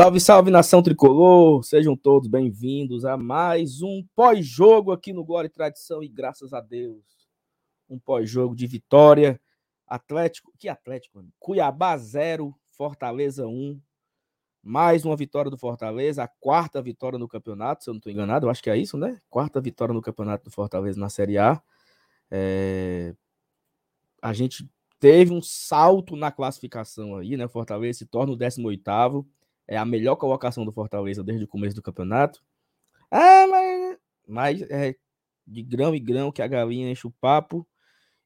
Salve, salve nação tricolor! Sejam todos bem-vindos a mais um pós-jogo aqui no Glória e Tradição e graças a Deus. Um pós-jogo de vitória. Atlético, que Atlético? Mano? Cuiabá 0, Fortaleza 1. Mais uma vitória do Fortaleza, a quarta vitória no campeonato, se eu não estou enganado, eu acho que é isso, né? Quarta vitória no campeonato do Fortaleza na Série A. É... A gente teve um salto na classificação aí, né? Fortaleza se torna o 18 é a melhor colocação do Fortaleza desde o começo do campeonato. Ah, mas, mas é de grão em grão que a galinha enche o papo.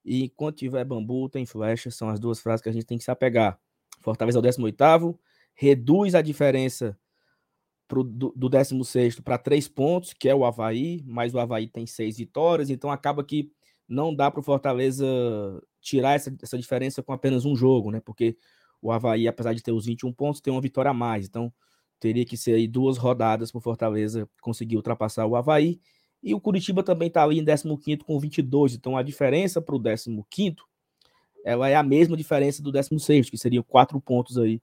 E enquanto tiver bambu, tem flecha. São as duas frases que a gente tem que se apegar. Fortaleza é o 18 reduz a diferença pro, do, do 16 para três pontos, que é o Havaí, mas o Havaí tem seis vitórias, então acaba que não dá para o Fortaleza tirar essa, essa diferença com apenas um jogo, né? Porque o Havaí, apesar de ter os 21 pontos, tem uma vitória a mais. Então, teria que ser aí duas rodadas para o Fortaleza conseguir ultrapassar o Havaí. E o Curitiba também está ali em 15 com 22. Então, a diferença para o 15 ela é a mesma diferença do 16, que seriam quatro pontos aí,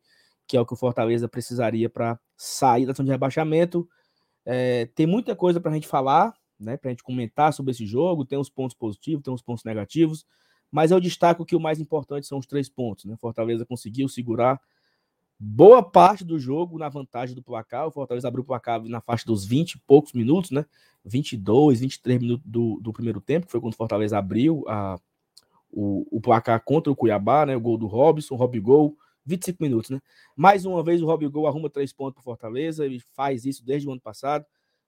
que é o que o Fortaleza precisaria para sair da zona de rebaixamento. É, tem muita coisa para a gente falar, né, para a gente comentar sobre esse jogo. Tem os pontos positivos, tem os pontos negativos. Mas eu destaco que o mais importante são os três pontos. Né? Fortaleza conseguiu segurar boa parte do jogo na vantagem do placar. O Fortaleza abriu o placar na faixa dos 20 e poucos minutos, né? 22, 23 minutos do, do primeiro tempo, que foi quando o Fortaleza abriu a, o, o placar contra o Cuiabá, né? O gol do Robson, Rob Gol, 25 minutos, né? Mais uma vez o Rob Gol arruma três pontos para Fortaleza, ele faz isso desde o ano passado.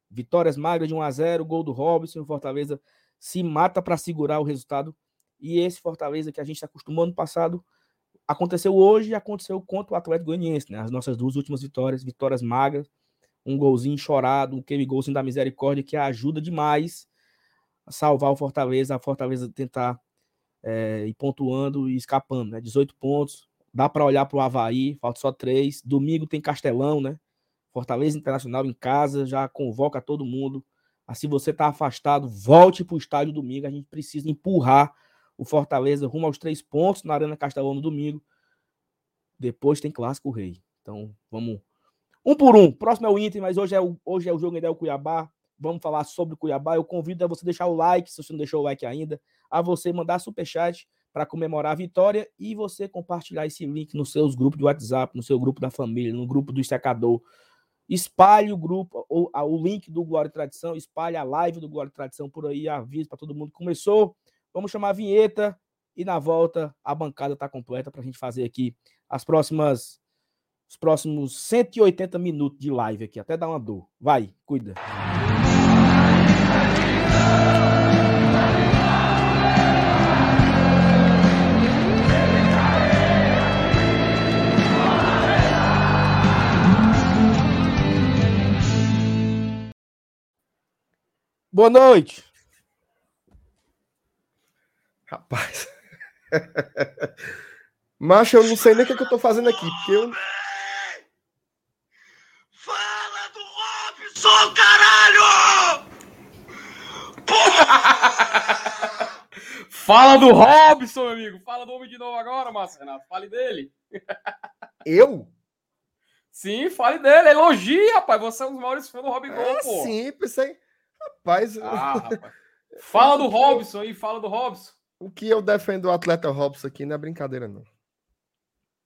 Vitórias magras de 1 a 0, gol do Robson, o Fortaleza se mata para segurar o resultado e esse Fortaleza que a gente se acostumou no passado aconteceu hoje e aconteceu contra o Atlético Goianiense, né? As nossas duas últimas vitórias, vitórias magras, um golzinho chorado, aquele golzinho da misericórdia que ajuda demais a salvar o Fortaleza, a Fortaleza tentar é, ir pontuando e escapando, né? 18 pontos, dá para olhar para o Havaí, falta só três. Domingo tem Castelão, né? Fortaleza Internacional em casa, já convoca todo mundo. Assim, você está afastado, volte para o estádio domingo. A gente precisa empurrar o Fortaleza rumo aos três pontos na Arena Castelão no domingo. Depois tem Clássico Rei. Então, vamos um por um. Próximo é o Inter, mas hoje é o, hoje é o jogo ainda é o Cuiabá. Vamos falar sobre o Cuiabá. Eu convido a você deixar o like, se você não deixou o like ainda, a você mandar superchat para comemorar a vitória e você compartilhar esse link nos seus grupos de WhatsApp, no seu grupo da família, no grupo do secador. Espalhe o grupo, o, o link do Glória e Tradição, espalhe a live do Glória e Tradição por aí, avisa para todo mundo. Começou Vamos chamar a vinheta e na volta a bancada está completa para a gente fazer aqui as próximas os próximos 180 minutos de live aqui, até dar uma dor. Vai, cuida. Boa noite. Rapaz. Macho, eu não sei nem o que, é que eu tô fazendo aqui, porque eu. Fala do Robson, caralho! Porra! Fala do Robson, meu amigo. Fala do homem de novo agora, Márcio Renato. Fale dele. Eu? Sim, fale dele. Elogie, rapaz. Você é um dos maiores fãs do Robin é Gol, pô. Sim, pensei. Rapaz. Ah, rapaz. Fala do Robson aí, fala do Robson. O que eu defendo o atleta Robson aqui não é brincadeira, não.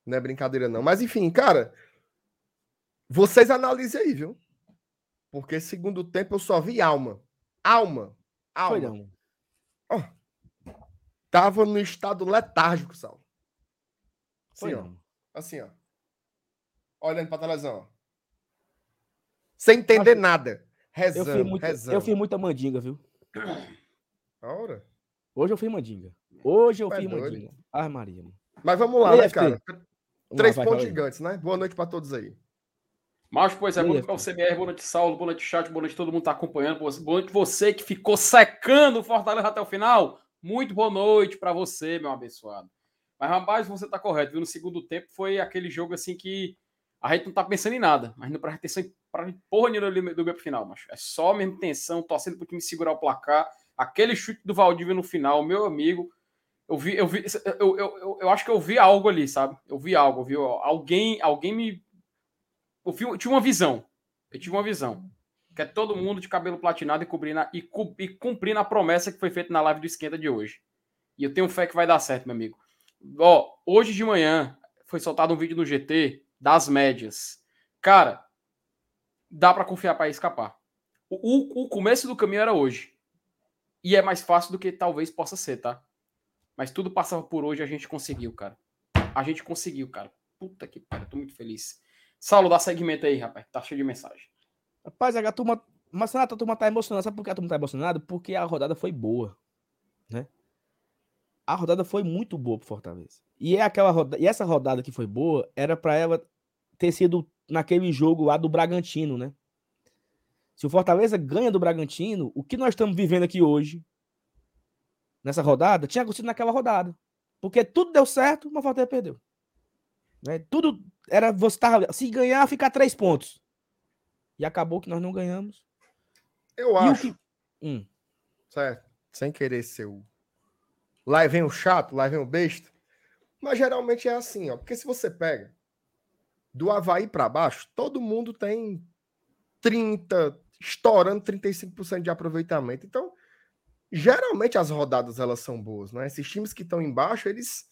Não é brincadeira, não. Mas, enfim, cara, vocês analisem aí, viu? Porque segundo tempo eu só vi alma. Alma. Alma. Foi não. Oh, tava no estado letárgico, Sal. Assim, Foi ó. Não. Assim, ó. Olhando pra televisão, ó. Sem entender Acho... nada. Rezando, eu fiz, rezando. eu fiz muita mandinga, viu? A hora? Hoje eu fiz mandinga. Hoje eu é fiz mandinga. Ai, Maria. Mas vamos lá, né, cara? Três vai, pontos vai, gigantes, né? Boa noite para todos aí. Mas, pois é, boa noite para você, BR, boa noite, Saulo, boa noite, chat, boa noite, todo mundo tá acompanhando. Boa noite você que ficou secando o Fortaleza até o final. Muito boa noite para você, meu abençoado. Mas, rapaz, você tá correto, viu? No segundo tempo foi aquele jogo assim que a gente não tá pensando em nada. A gente não presta atenção para porra nenhuma do meio pro final, mas é só mesmo tensão, torcendo pro time segurar o placar Aquele chute do Valdívia no final, meu amigo, eu vi, eu vi, eu, eu, eu, eu acho que eu vi algo ali, sabe? Eu vi algo, viu? Alguém, alguém me o filme tinha uma visão. Eu tive uma visão. Que é todo mundo de cabelo platinado e, cobrindo, e, e cumprindo a promessa que foi feita na live do Esquenta de hoje. E eu tenho fé que vai dar certo, meu amigo. Ó, hoje de manhã foi soltado um vídeo no GT das médias. Cara, dá para confiar para escapar. O, o, o começo do caminho era hoje. E é mais fácil do que talvez possa ser, tá? Mas tudo passava por hoje e a gente conseguiu, cara. A gente conseguiu, cara. Puta que pariu, tô muito feliz. Saulo, dá segmento aí, rapaz. Tá cheio de mensagem. Rapaz, a turma. Mas a turma tá emocionada. Sabe por que a turma tá emocionada? Porque a rodada foi boa. Né? A rodada foi muito boa pro Fortaleza. E, é aquela roda... e essa rodada que foi boa era para ela ter sido naquele jogo lá do Bragantino, né? Se o Fortaleza ganha do Bragantino, o que nós estamos vivendo aqui hoje, nessa rodada, tinha acontecido naquela rodada. Porque tudo deu certo, mas o Fortaleza perdeu. Né? Tudo era você tava, se ganhar, ficar três pontos. E acabou que nós não ganhamos. Eu e acho. Que... Hum. Certo. Sem querer ser o. Lá vem o chato, lá vem o besta. Mas geralmente é assim, ó. Porque se você pega do Havaí para baixo, todo mundo tem 30, estourando 35% de aproveitamento. Então, geralmente as rodadas elas são boas, né? Esses times que estão embaixo, eles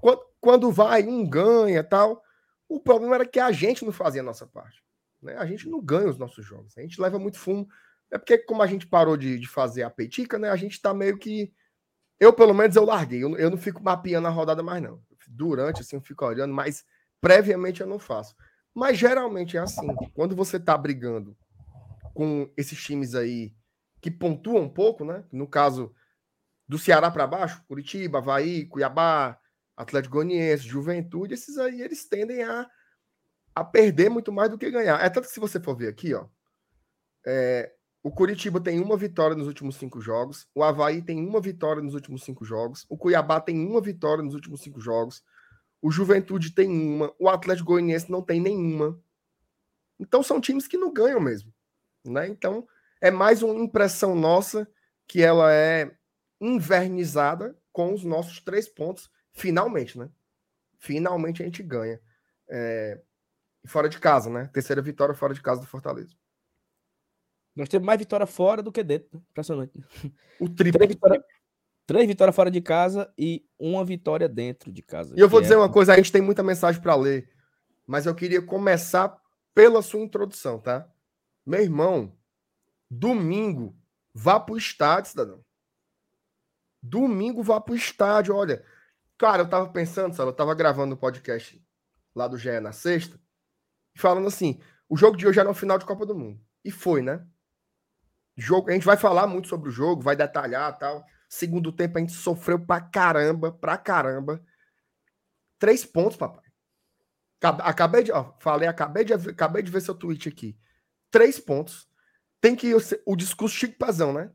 quando, quando vai um ganha, tal. O problema era que a gente não fazia a nossa parte, né? A gente não ganha os nossos jogos. A gente leva muito fumo. É porque como a gente parou de, de fazer a petica, né? A gente tá meio que eu pelo menos eu larguei. Eu, eu não fico mapeando a rodada mais não. Durante assim eu fico olhando, mas previamente eu não faço. Mas geralmente é assim. Quando você tá brigando com esses times aí que pontuam um pouco, né? No caso do Ceará para baixo, Curitiba, Havaí, Cuiabá, Atlético Goianiense, Juventude, esses aí eles tendem a, a perder muito mais do que ganhar. É tanto que se você for ver aqui, ó, é, o Curitiba tem uma vitória nos últimos cinco jogos, o Havaí tem uma vitória nos últimos cinco jogos, o Cuiabá tem uma vitória nos últimos cinco jogos, o Juventude tem uma, o Atlético Goianiense não tem nenhuma. Então são times que não ganham mesmo. Né? Então, é mais uma impressão nossa que ela é invernizada com os nossos três pontos, finalmente, né? Finalmente a gente ganha. É... Fora de casa, né? Terceira vitória fora de casa do Fortaleza. Nós temos mais vitória fora do que dentro. Né? Impressionante. O triplo. Três vitórias três vitórias fora de casa e uma vitória dentro de casa. E eu vou dizer é... uma coisa, a gente tem muita mensagem para ler, mas eu queria começar pela sua introdução, tá? Meu irmão, domingo, vá pro estádio, cidadão. Domingo vá pro estádio, olha. Cara, eu tava pensando, sabe, eu tava gravando um podcast lá do GE na sexta, falando assim, o jogo de hoje era um final de Copa do Mundo. E foi, né? Jogo, a gente vai falar muito sobre o jogo, vai detalhar tal. Segundo tempo a gente sofreu pra caramba, pra caramba. Três pontos, papai. Acabei de, ó, falei, acabei de, acabei de ver seu tweet aqui três pontos. Tem que o, discurso chique pazão, né?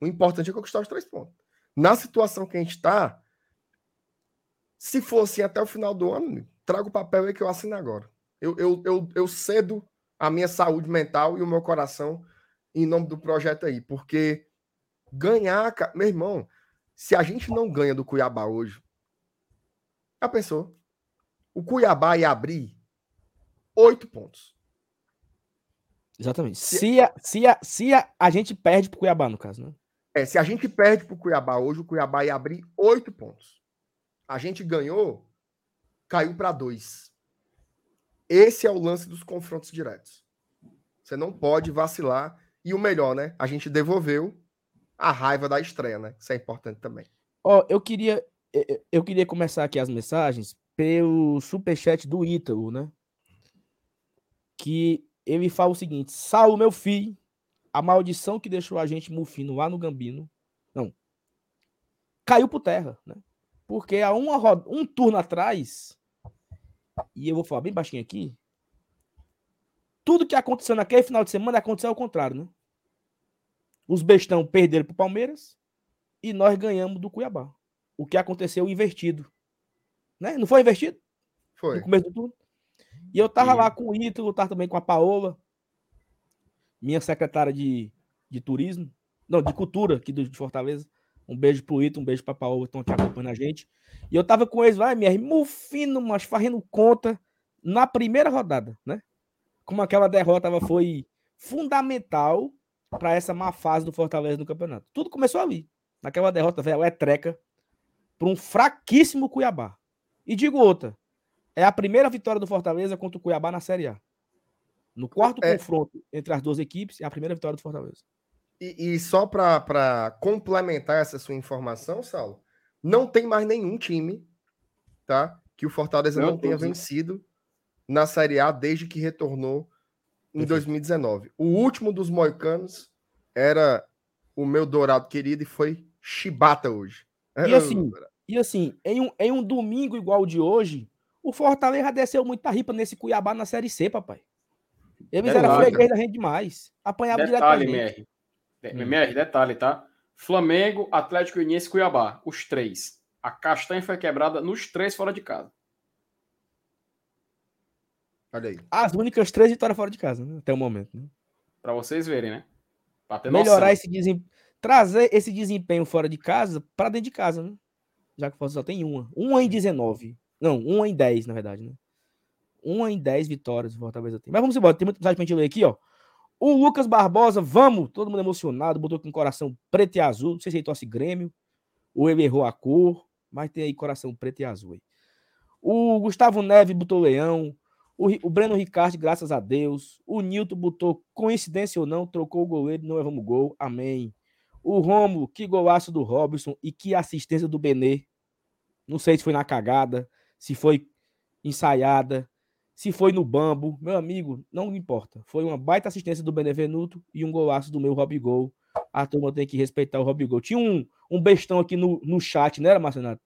O importante é conquistar os três pontos. Na situação que a gente está, se fosse até o final do ano, traga o papel aí que eu assino agora. Eu, eu, eu, eu cedo a minha saúde mental e o meu coração em nome do projeto aí, porque ganhar, meu irmão, se a gente não ganha do Cuiabá hoje, já pensou? O Cuiabá ia abrir oito pontos. Exatamente. Se, a, se, a, se a, a gente perde pro Cuiabá, no caso, né? É, se a gente perde pro Cuiabá hoje, o Cuiabá ia abrir oito pontos. A gente ganhou, caiu para dois. Esse é o lance dos confrontos diretos. Você não pode vacilar. E o melhor, né? A gente devolveu a raiva da estreia, né? Isso é importante também. Ó, oh, eu queria eu queria começar aqui as mensagens pelo superchat do Ítalo, né? Que ele fala o seguinte: Saulo, meu filho, a maldição que deixou a gente mufino lá no Gambino, não, caiu por terra, né? Porque há uma roda, um turno atrás, e eu vou falar bem baixinho aqui, tudo que aconteceu naquele final de semana aconteceu ao contrário, né? Os bestão perderam para o Palmeiras e nós ganhamos do Cuiabá. O que aconteceu invertido. Né? Não foi invertido? Foi. No começo do turno? E eu tava lá com o Ítalo, tava também com a Paola, minha secretária de, de turismo, não, de cultura aqui de Fortaleza. Um beijo pro Ítalo, um beijo pra Paola, que estão te acompanhando a gente. E eu tava com eles, vai, minha mufino, mas fazendo conta na primeira rodada, né? como aquela derrota ela foi fundamental para essa má fase do Fortaleza no campeonato. Tudo começou ali. Naquela derrota, velho, é treca para um fraquíssimo Cuiabá. E digo outra, é a primeira vitória do Fortaleza contra o Cuiabá na Série A. No quarto É. confronto entre as duas equipes, é a primeira vitória do Fortaleza. E, e só para complementar essa sua informação, Saulo, não tem mais nenhum time, tá? Que o Fortaleza Meu não tenha Deus, né? vencido na Série A desde que retornou em Perfeito. 2019. O último dos moicanos era o meu dourado querido e foi Chibata hoje. E assim, E assim, em um, em um domingo igual o de hoje, o Fortaleza desceu muita ripa nesse Cuiabá na Série C, papai. Eles eram freguês da gente demais. Apanhava Detalhe, diretamente. MR. Hum. MR, detalhe, tá? Flamengo, Atlético Goianiense e Cuiabá. Os três. A castanha foi quebrada nos três fora de casa. Olha aí. As únicas três vitórias fora de casa, né? até o momento. né? Pra vocês verem, né? Pra ter Melhorar noção. esse desempenho. Trazer esse desempenho fora de casa para dentro de casa, né? Já que o só tem uma. Uma em 19. Não, uma em 10, na verdade, né? Uma em 10 vitórias o Fortaleza tem. Mas vamos embora, tem muita mensagem pra gente ler aqui, ó. O Lucas Barbosa, vamos! Todo mundo emocionado, botou com coração preto e azul. Não sei se ele torce Grêmio, ou ele errou a cor, mas tem aí coração preto e azul aí. O Gustavo Neves botou leão. O, o Breno Ricardo, graças a Deus. O Nilton botou, coincidência ou não, trocou o goleiro, não erramos gol. Amém. O Romulo, que golaço do Robson e que assistência do Benê. Não sei se foi na cagada, se foi ensaiada, se foi no bambo. Meu amigo, não importa. Foi uma baita assistência do Benevenuto e um golaço do meu Robigol. A turma tem que respeitar o Robigol. Tinha um, um bestão aqui no, no chat, né, Marcenato?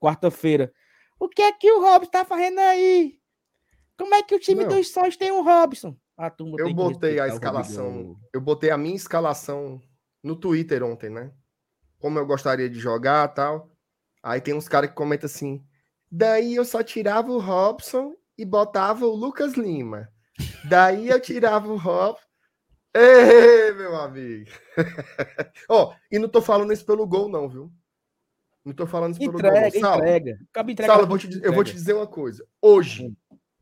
Quarta-feira. O que é que o Robson tá fazendo aí? Como é que o time Não. dos sócios tem o Robson? A turma Eu botei a escalação. Eu botei a minha escalação no Twitter ontem, né? Como eu gostaria de jogar tal. Aí tem uns caras que comentam assim. Daí eu só tirava o Robson e botava o Lucas Lima. Daí eu tirava o Robson. Ei, meu amigo. Ó, e não tô falando isso pelo gol, não, viu? Não tô falando isso pelo gol. não. Entrega, Saulo, entrega. Acaba entrega. Eu vou, te, dizer- eu vou te entrega. dizer uma coisa. Hoje,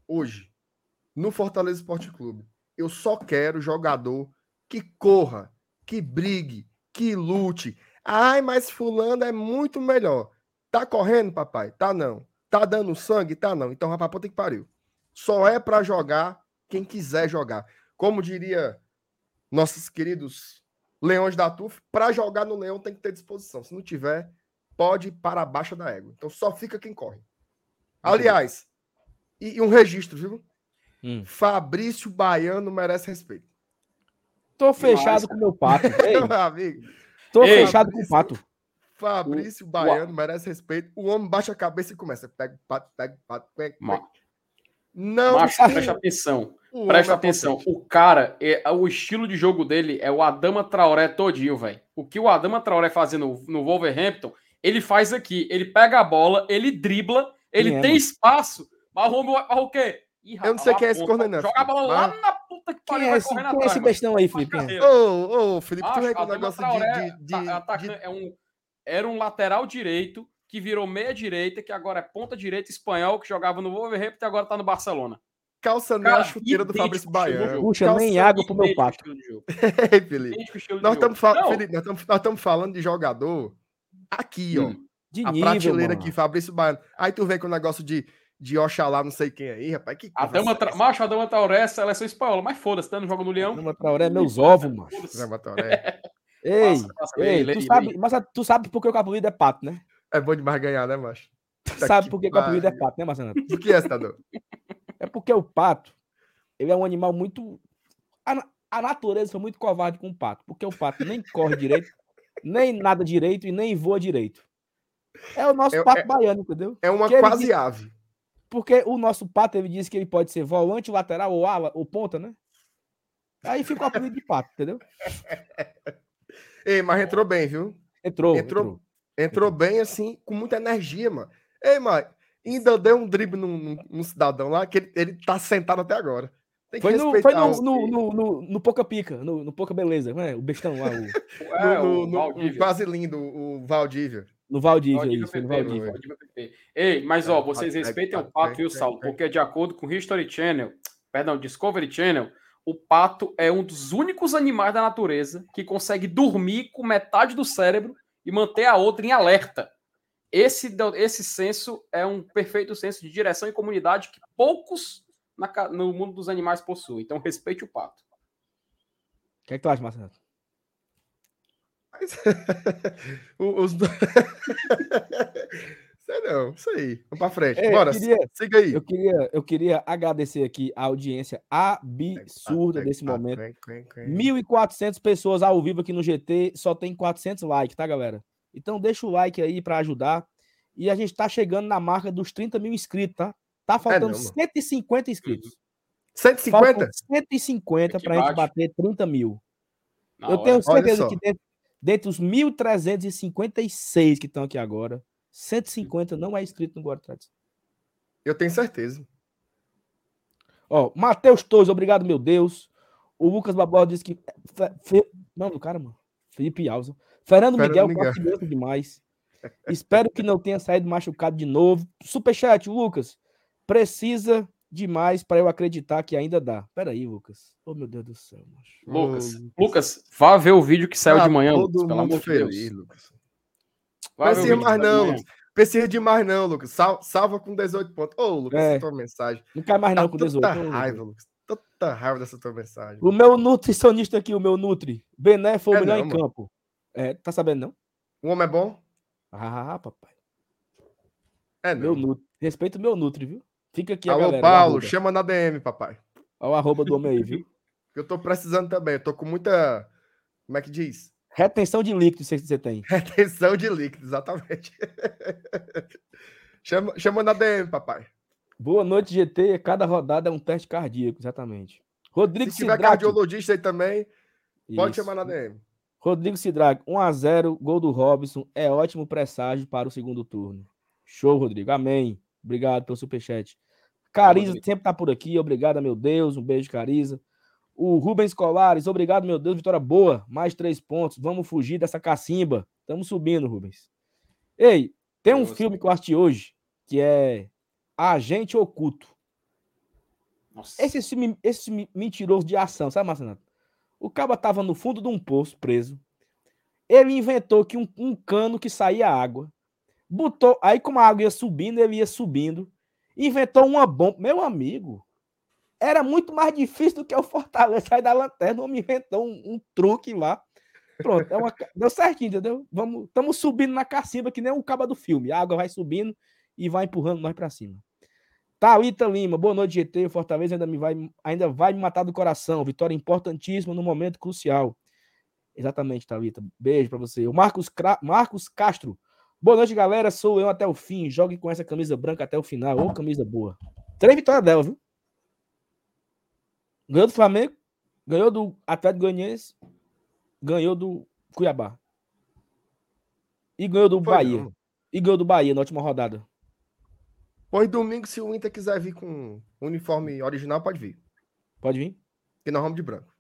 hoje, no Fortaleza Esporte Clube, eu só quero jogador que corra, que brigue, que lute. Ai, mas fulano é muito melhor. Tá correndo, papai? Tá não. Tá dando sangue? Tá não. Então, rapaz, puta que pariu. Só é pra jogar quem quiser jogar. Como diria nossos queridos Leões da TUF, pra jogar no Leão tem que ter disposição. Se não tiver, pode ir para a baixa da égua. Então só fica quem corre. Aliás, e, e um registro, viu? Hum. Fabrício Baiano merece respeito. Tô fechado Demais, com o meu pato. Ei, Meu amigo, tô Ei, fechado com o pato. Fabrício Baiano merece respeito. O homem baixa a cabeça e começa. Pega o pato, pega o pato. Pega, pega. Não, Macho, presta atenção. o Presta é atenção. potente. O cara, é, o estilo de jogo dele é o Adama Traoré todinho, velho. O que o Adama Traoré faz no, no Wolverhampton, ele faz aqui. Ele pega a bola, ele dribla, ele Quem é, tem mano? espaço. Mas o o quê? Ih, Eu não sei quem é esse corner, não, Joga a bola lá Mas- na puta que Quem pariu, é vai esse, correndo quem é esse bestão aí, Felipe? Quem é? Ô, ô, Felipe, tu vem com o Adama negócio Traoré de, de, tá- tá- de, é um, era um lateral direito que virou meia direita, que agora é ponta direita espanhol, que jogava no Wolverhampton e agora tá no Barcelona. calçando a chuteira do Fabrício Baiano. Puxa, nem água pro meu pato. Ei, Felipe. Nós estamos estamos falando de jogador aqui, ó. Hum. De a nível, prateleira mano. aqui, Fabrício Baiano. Aí tu vem com o negócio de, de Oxalá, não sei quem aí, rapaz. Que A Dama é tra... Macho, a Dama Traoré é seleção espanhola, mas foda-se, tá no jogo no Leão. Dama Traoré é meus ovos. Foda-se. Zé Batoré. Ei, Passa, passa, ei, lê, tu sabe, mas tu sabe por que o Capuído é pato, né? É bom demais ganhar, né, macho? Tu Puta sabe por que o Capuído é pato, né, Marcelo? Por que é, cidadão? É porque o pato, ele é um animal muito. A, a natureza foi muito covarde com o pato, porque o pato nem corre direito, nem nada direito e nem voa direito. É o nosso É- pato é- baiano, entendeu? É uma Que ele quase disse- ave. Porque o nosso pato, ele disse que ele pode ser volante, lateral ou ala, ou ponta, né? Aí fica o apelido de pato, entendeu? Ei, mas entrou bem, viu? Entrou, Entrou- entrou. Entrou bem, assim, com muita energia, mano. Ei, mas ainda deu um drible num, num- num cidadão lá que ele, ele tá sentado até agora. Tem que Foi, no, foi no, os- no, no, no, no Pouca Pica, no, no Pouca Beleza, né? O bestão lá, o, É, no, o no- no- Valdívia. quase lindo, o Valdívia. no Valdívia, Valdívia isso, foi no PP, Valdívia. Valdívia PP. Ei, mas ó, É, vocês pega, respeitem o pega, viu, Saulo? Porque de acordo com o History Channel, perdão, Discovery Channel, o pato é um dos únicos animais da natureza que consegue dormir com metade do cérebro e manter a outra em alerta. Esse, esse senso é um perfeito senso de direção e comunidade que poucos na, no mundo dos animais possuem. Então, respeite o pato. O que, é que tu acha, Marcelo? Os... Sei não, isso aí. Vamos pra frente. É, Bora, queria, siga aí. Eu queria, eu queria agradecer aqui a audiência absurda desse momento. 1.400 pessoas ao vivo aqui no GT, só tem 400 likes, tá, galera? Então deixa o like aí para ajudar. E a gente tá chegando na marca dos 30 mil inscritos, tá? Tá faltando é não, 150 inscritos. 150? Faltam 150 para a gente bater 30 mil. Na eu hora. tenho certeza que dentro, dentre os 1.356 que estão aqui agora, 150 não é inscrito no Guarda Tradição. Eu tenho certeza. Ó, Matheus Torres, obrigado, meu Deus. O Lucas Barbosa disse que. Fe... Não, do cara, mano. Felipe Alves. Fernando, Fernando Miguel, Miguel. demais. Espero que não tenha saído machucado de novo. Superchat, Lucas. Precisa demais para eu acreditar que ainda dá. Pera aí, Lucas. Oh, meu Deus do céu. Macho. Lucas, oh, Lucas, vá ver o vídeo que saiu ah, de manhã, Lucas, pelo amor de Deus. Lucas. Precisa mais não, Precisa de mais não, Lucas. Sal, salva com 18 pontos. Ô, oh, Lucas, é. essa tua mensagem. Não cai mais não tá com 18. Tanta raiva, Lucas. Tanta raiva dessa tua mensagem. O meu nutricionista aqui, o meu Nutri. Bené foi o é melhor não, em campo. Mano. É, tá sabendo não? O homem é bom? Ah, papai. É, não. Meu Nutri. Respeita o meu Nutri, viu? Fica aqui Alô, a galera. Paulo, chama na DM, papai. Olha o arroba do homem aí, viu? Eu tô precisando também. Eu tô com muita. Como é que diz? Retenção de líquido, sei que você tem. Retenção de líquido, exatamente. chama, chama na DM, papai. Boa noite, GT. Cada rodada é um teste cardíaco, exatamente. Rodrigo Se tiver Sidraque. cardiologista aí também, pode Isso. chamar na DM. Rodrigo Sidrag, 1x0, gol do Robson. É ótimo presságio para o segundo turno. Show, Rodrigo. Amém. Obrigado pelo superchat. Cariza sempre tá por aqui. Obrigado, meu Deus. Um beijo, Cariza. O Rubens Colares, obrigado, meu Deus. Vitória boa. Mais três pontos. Vamos fugir dessa cacimba. Estamos subindo, Rubens. Ei, tem um Nossa. filme que eu assisti hoje que é Agente Oculto. Nossa. Esse filme, esse mentiroso de ação, sabe, Marcelo? O caba tava no fundo de um poço, preso. Ele inventou que um, um cano que saía água. Botou. Aí, como a água ia subindo, ele ia subindo. Inventou uma bomba. Meu amigo, era muito mais difícil do que o Fortaleza sair da lanterna. O homem inventou um, um truque lá. Pronto, é uma... deu certinho, entendeu? Vamos, estamos subindo na cacimba, que nem o caba do filme. A água vai subindo e vai empurrando nós para cima. Thalita Lima, boa noite, GT. O Fortaleza ainda, me vai, ainda vai me matar do coração. Vitória importantíssima no momento crucial. Exatamente, Thalita. Beijo para você. O Marcos, Marcos Castro, Boa noite, galera. Sou eu até o fim. Jogue com essa camisa branca até o final. Ô, camisa boa. Três vitórias dela, viu? Ganhou do Flamengo, ganhou do Atlético Goianiense, ganhou do Cuiabá. E ganhou do Foi Bahia. Não. E ganhou do Bahia na última rodada. Pois domingo, se o Inter quiser vir com uniforme original, pode vir. Pode vir? E nós vamos de branco.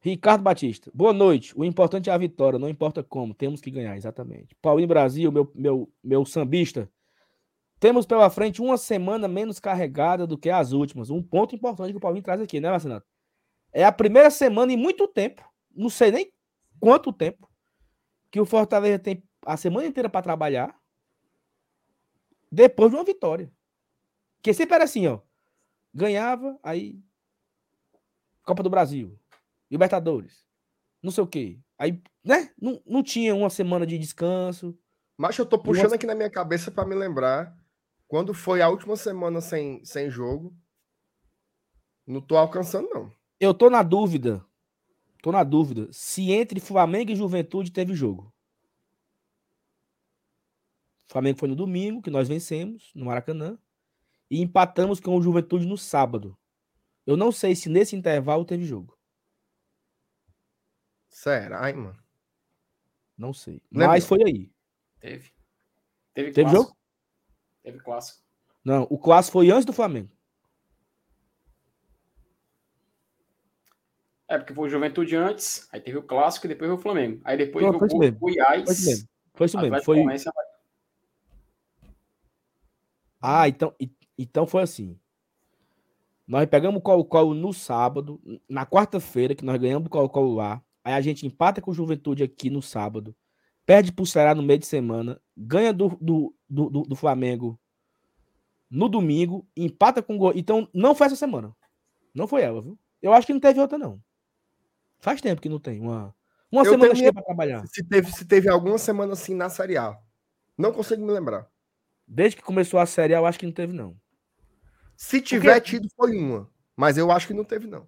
Ricardo Batista, boa noite. O importante é a vitória, não importa como, temos que ganhar, exatamente. Paulinho Brasil, meu, meu, meu sambista. Temos pela frente uma semana menos carregada do que as últimas. Um ponto importante que o Paulinho traz aqui, né, Marcelo? É a primeira semana em muito tempo, não sei nem quanto tempo, que o Fortaleza tem a semana inteira para trabalhar depois de uma vitória. Que sempre era assim, ó. Ganhava, aí. Copa do Brasil. Libertadores. Não sei o quê. Aí, né? Não, não tinha uma semana de descanso. Mas eu tô puxando uma... aqui na minha cabeça para me lembrar quando foi a última semana sem, sem jogo. Não tô alcançando, não. Eu tô na dúvida. Tô na dúvida. Se entre Flamengo e Juventude teve jogo. O Flamengo foi no domingo, que nós vencemos, no Maracanã. E empatamos com o Juventude no sábado. Eu não sei se nesse intervalo teve jogo. Será, hein, mano? Não sei. Lembra? Mas foi aí. Teve. Teve, Teve jogo? Teve clássico. Não, o clássico foi antes do Flamengo. É, porque foi o Juventude antes, aí teve o clássico e depois o Flamengo. Aí depois Pronto, foi o Goiás. Foi isso mesmo. Foi isso mesmo. Foi... Ah, então, então foi assim. Nós pegamos o Colo-Colo no sábado, na quarta-feira, que nós ganhamos o Colo-Colo lá. Aí a gente empata com o Juventude aqui no sábado, perde pro Ceará no meio de semana, ganha do, do, do, do- Flamengo no domingo, empata com o Gol. Então, não foi essa semana. Não foi ela, viu? Eu acho que não teve outra, não. Faz tempo que não tem uma, uma Eu semana minha- pra trabalhar. Se teve, se teve alguma semana assim na Série A. Não consigo me lembrar. Desde que começou a série, A, eu acho que não teve, não. Se tiver tido, foi uma. Mas eu acho que não teve, não.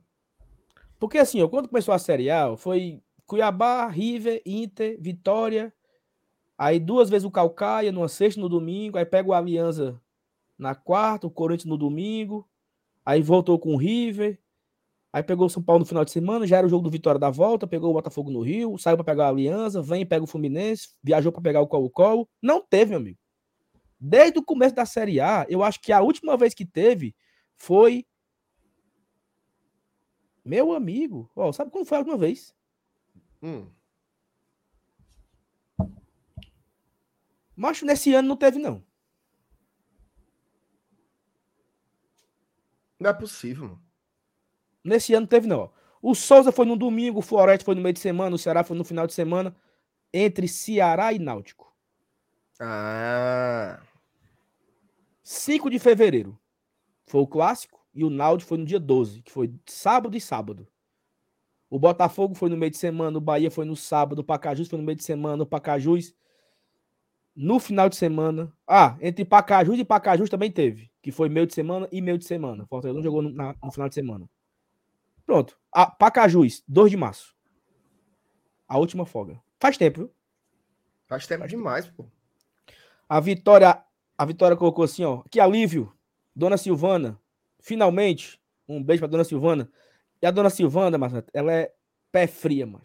Porque assim, quando começou a Série A, foi Cuiabá, River, Inter, Vitória. Aí duas vezes o Calcaia, numa sexta no domingo. Aí pega o Aliança na quarta, o Corinthians no domingo. Aí voltou com o River. Aí pegou o São Paulo no final de semana, já era o jogo do Vitória da volta, pegou o Botafogo no Rio, saiu para pegar a Aliança, vem e pega o Fluminense, viajou para pegar o Colo-Colo. Não teve, meu amigo. Desde o começo da Série A, eu acho que a última vez que teve foi meu amigo. Ó, sabe quando foi a última vez? Hum. Macho, nesse ano não teve, não. Não é possível, mano. Nesse ano não teve, não. O Souza foi no domingo, o Florete foi no meio de semana, o Ceará foi no final de semana, entre Ceará e Náutico. Ah. 5 de fevereiro foi o clássico e o Náutico foi no dia 12, que foi sábado e sábado. O Botafogo foi no meio de semana, o Bahia foi no sábado, o Pacajus foi no meio de semana, o Pacajus no final de semana. Ah, entre Pacajus e Pacajus também teve, que foi meio de semana e meio de semana. O Fortaleza não jogou no, na- no final de semana. Pronto. A Pacajus, 2 de março. A última folga. Faz tempo, viu? Faz tempo demais, pô. A Vitória, a Vitória colocou assim, ó, que alívio, Dona Silvana, finalmente, um beijo pra Dona Silvana. E a Dona Silvana, mas ela é pé fria, mas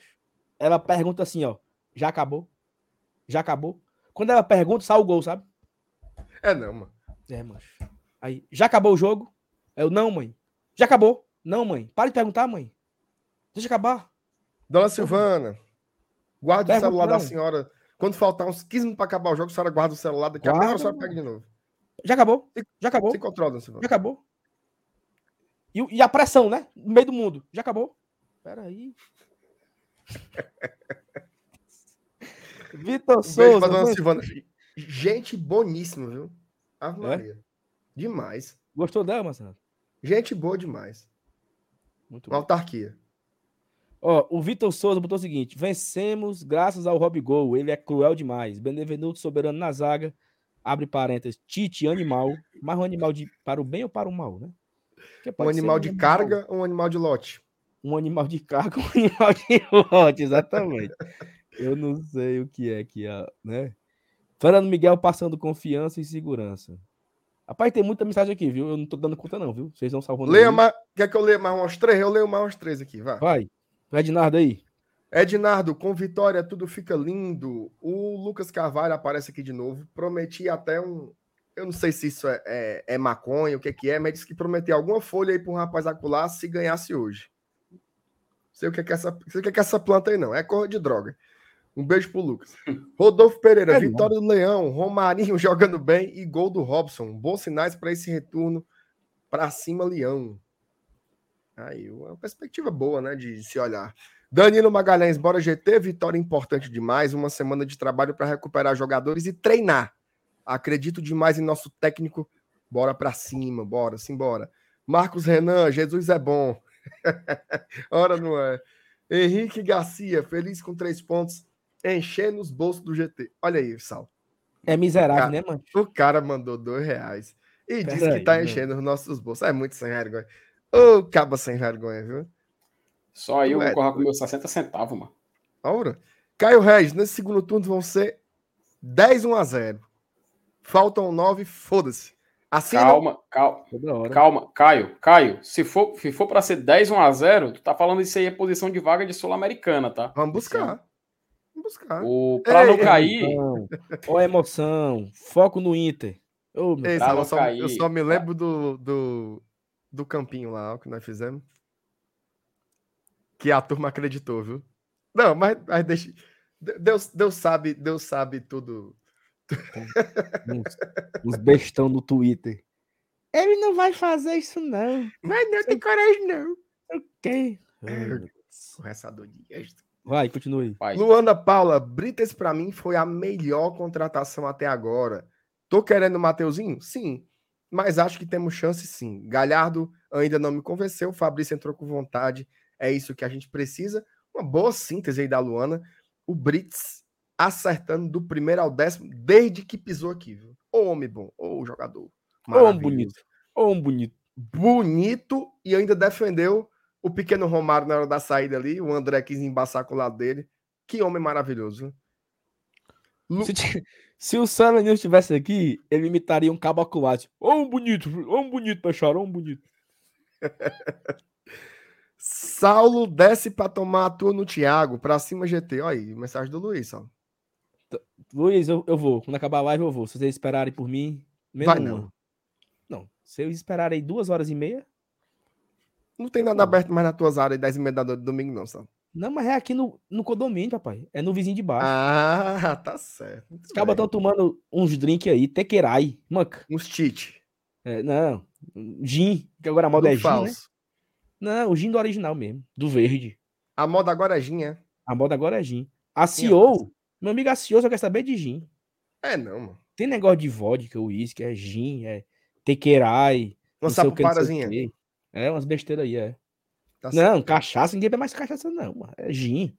ela pergunta assim, ó, já acabou? Já acabou? Quando ela pergunta, sai o gol, sabe? É não, mano. É, mas Aí, já acabou o jogo? Eu, não, mãe. Já acabou? Não, mãe. Para de perguntar, mãe. Deixa acabar. Dona Silvana, guarda o celular da não. senhora. Quando faltar uns 15 minutos pra acabar o jogo, a senhora guarda o celular. Daqui a pouco a senhora pega de novo. Já acabou? Já acabou? Se controla, Dona Já Silvana. acabou? E, e a pressão, né? No meio do mundo. Já acabou? Peraí. Vitor Um beijo Souza. go- Silvana. Gente boníssima, viu? Ave É? Maria. Demais. Gostou dela, Marcelo? Gente boa demais. Muito Uma bom. autarquia. Ó, o Vitor Souza botou o seguinte: vencemos graças ao Rob Gol. Ele é cruel demais. Benevenuto soberano na zaga. Abre parênteses. Tite, animal. Mas um animal de, para o bem ou para o mal, né? Um animal de carga ou um animal de lote? Um animal de carga, um animal de lote, exatamente. Eu não sei o que é que é, né? Fernando Miguel passando confiança e segurança. Rapaz, tem muita mensagem aqui, viu? Eu não tô dando conta, não, viu? Vocês estão salvando. Leia mais. Quer que eu leia mais umas três? Eu leio mais umas três aqui, vai. Vai. Ednardo aí. Ednardo, com vitória tudo fica lindo. O Lucas Carvalho aparece aqui de novo. Prometi até um. Eu não sei se isso é, é, é maconha, o que, que é, mas disse que prometeu alguma folha aí para um rapaz acular se ganhasse hoje. Sei o que é que essa, sei o que é que essa planta aí, não. É cor de droga. Um beijo pro Lucas. Rodolfo Pereira, É vitória do Leão, Romarinho jogando bem e gol do Robson. Bons sinais para esse retorno para cima, Leão. Aí, uma perspectiva boa, né, de se olhar. Danilo Magalhães, bora GT, vitória importante demais, uma semana de trabalho para recuperar jogadores e treinar. Acredito demais em nosso técnico, bora para cima, bora, simbora. Marcos Renan, Jesus é bom. Ora não é. Henrique Garcia, feliz com três pontos, enchendo os bolsos do GT. Olha aí, Sal. É miserável, Cara, né, mano? O cara mandou dois reais e disse Pera que tá aí, enchendo os nossos bolsos. É muito sem vergonha. Ô, caba sem vergonha, viu? Só aí eu vou é correr com meus 60 centavos, mano. Aura. Caio Regis, nesse segundo turno vão ser 10 1 a 0. Faltam 9, foda-se. Assina. Calma, calma, Toda hora. calma. Caio, Caio, se for, se for pra ser 10 1 a 0 tu tá falando isso aí é posição de vaga de Sul-Americana, tá? Vamos buscar. Vamos buscar. O, pra Ei, não cair. Ó, a emoção. Foco no Inter. Ô, Ei, não eu, só, cair. eu só me lembro do, do, do campinho lá, ó, que nós fizemos. Que a turma acreditou, viu? Não, mas, mas deixa. Deus, Deus sabe, Deus sabe tudo. Uns, uns bestão no Twitter. Ele não vai fazer isso, não. Mas não tem coragem, não. Ok. Correçador de gesto. Vai, continue. Vai. Luana Paula, Brites pra mim foi a melhor contratação até agora. Tô querendo o Mateuzinho? Sim. Mas acho que temos chance sim. Galhardo ainda não me convenceu. Fabrício entrou com vontade. É isso que a gente precisa. Uma boa síntese aí da Luana. O Brits acertando do primeiro ao décimo desde que pisou aqui. Viu? Ô homem bom, ô jogador. Ô, um bonito. Ô, um bonito. bonito e ainda defendeu o pequeno Romário na hora da saída ali. O André quis embaçar com o lado dele. Que homem maravilhoso. Lu- Se, ti- se o Sam News estivesse aqui, ele imitaria um cabo. Ô, um bonito. Ô, um bonito, Peixoto. Ô, um bonito. Saulo desce para tomar a tua no Thiago. Pra cima, GT. Olha aí, mensagem do Luiz. Luiz, eu, eu vou. Quando acabar a live, eu vou. Se vocês esperarem por mim, menos Vai não. Não. Se eu esperar aí duas horas e meia. Não tem nada aberto mais nas tuas áreas 10 e meia da noite do domingo, não, Saulo. Não, mas é aqui no, no condomínio, papai. É no vizinho de baixo. Ah, tá certo. Muito Os cabas bem. estão tomando uns drink aí, tequerai, manca. Uns cheat. É, não, gin, que agora a moda do é gin, né? falso. Não, o gin do original mesmo, do verde. A moda agora é gin, é? A moda agora é gin. A CEO, meu amigo a CEO só quer saber de gin. É não, mano. Tem negócio de vodka, uísque, é gin, é tequerai, Uma quê. É, umas besteiras aí, é. Tá certo. Não, cachaça, ninguém bebe mais cachaça não, mano. É gin.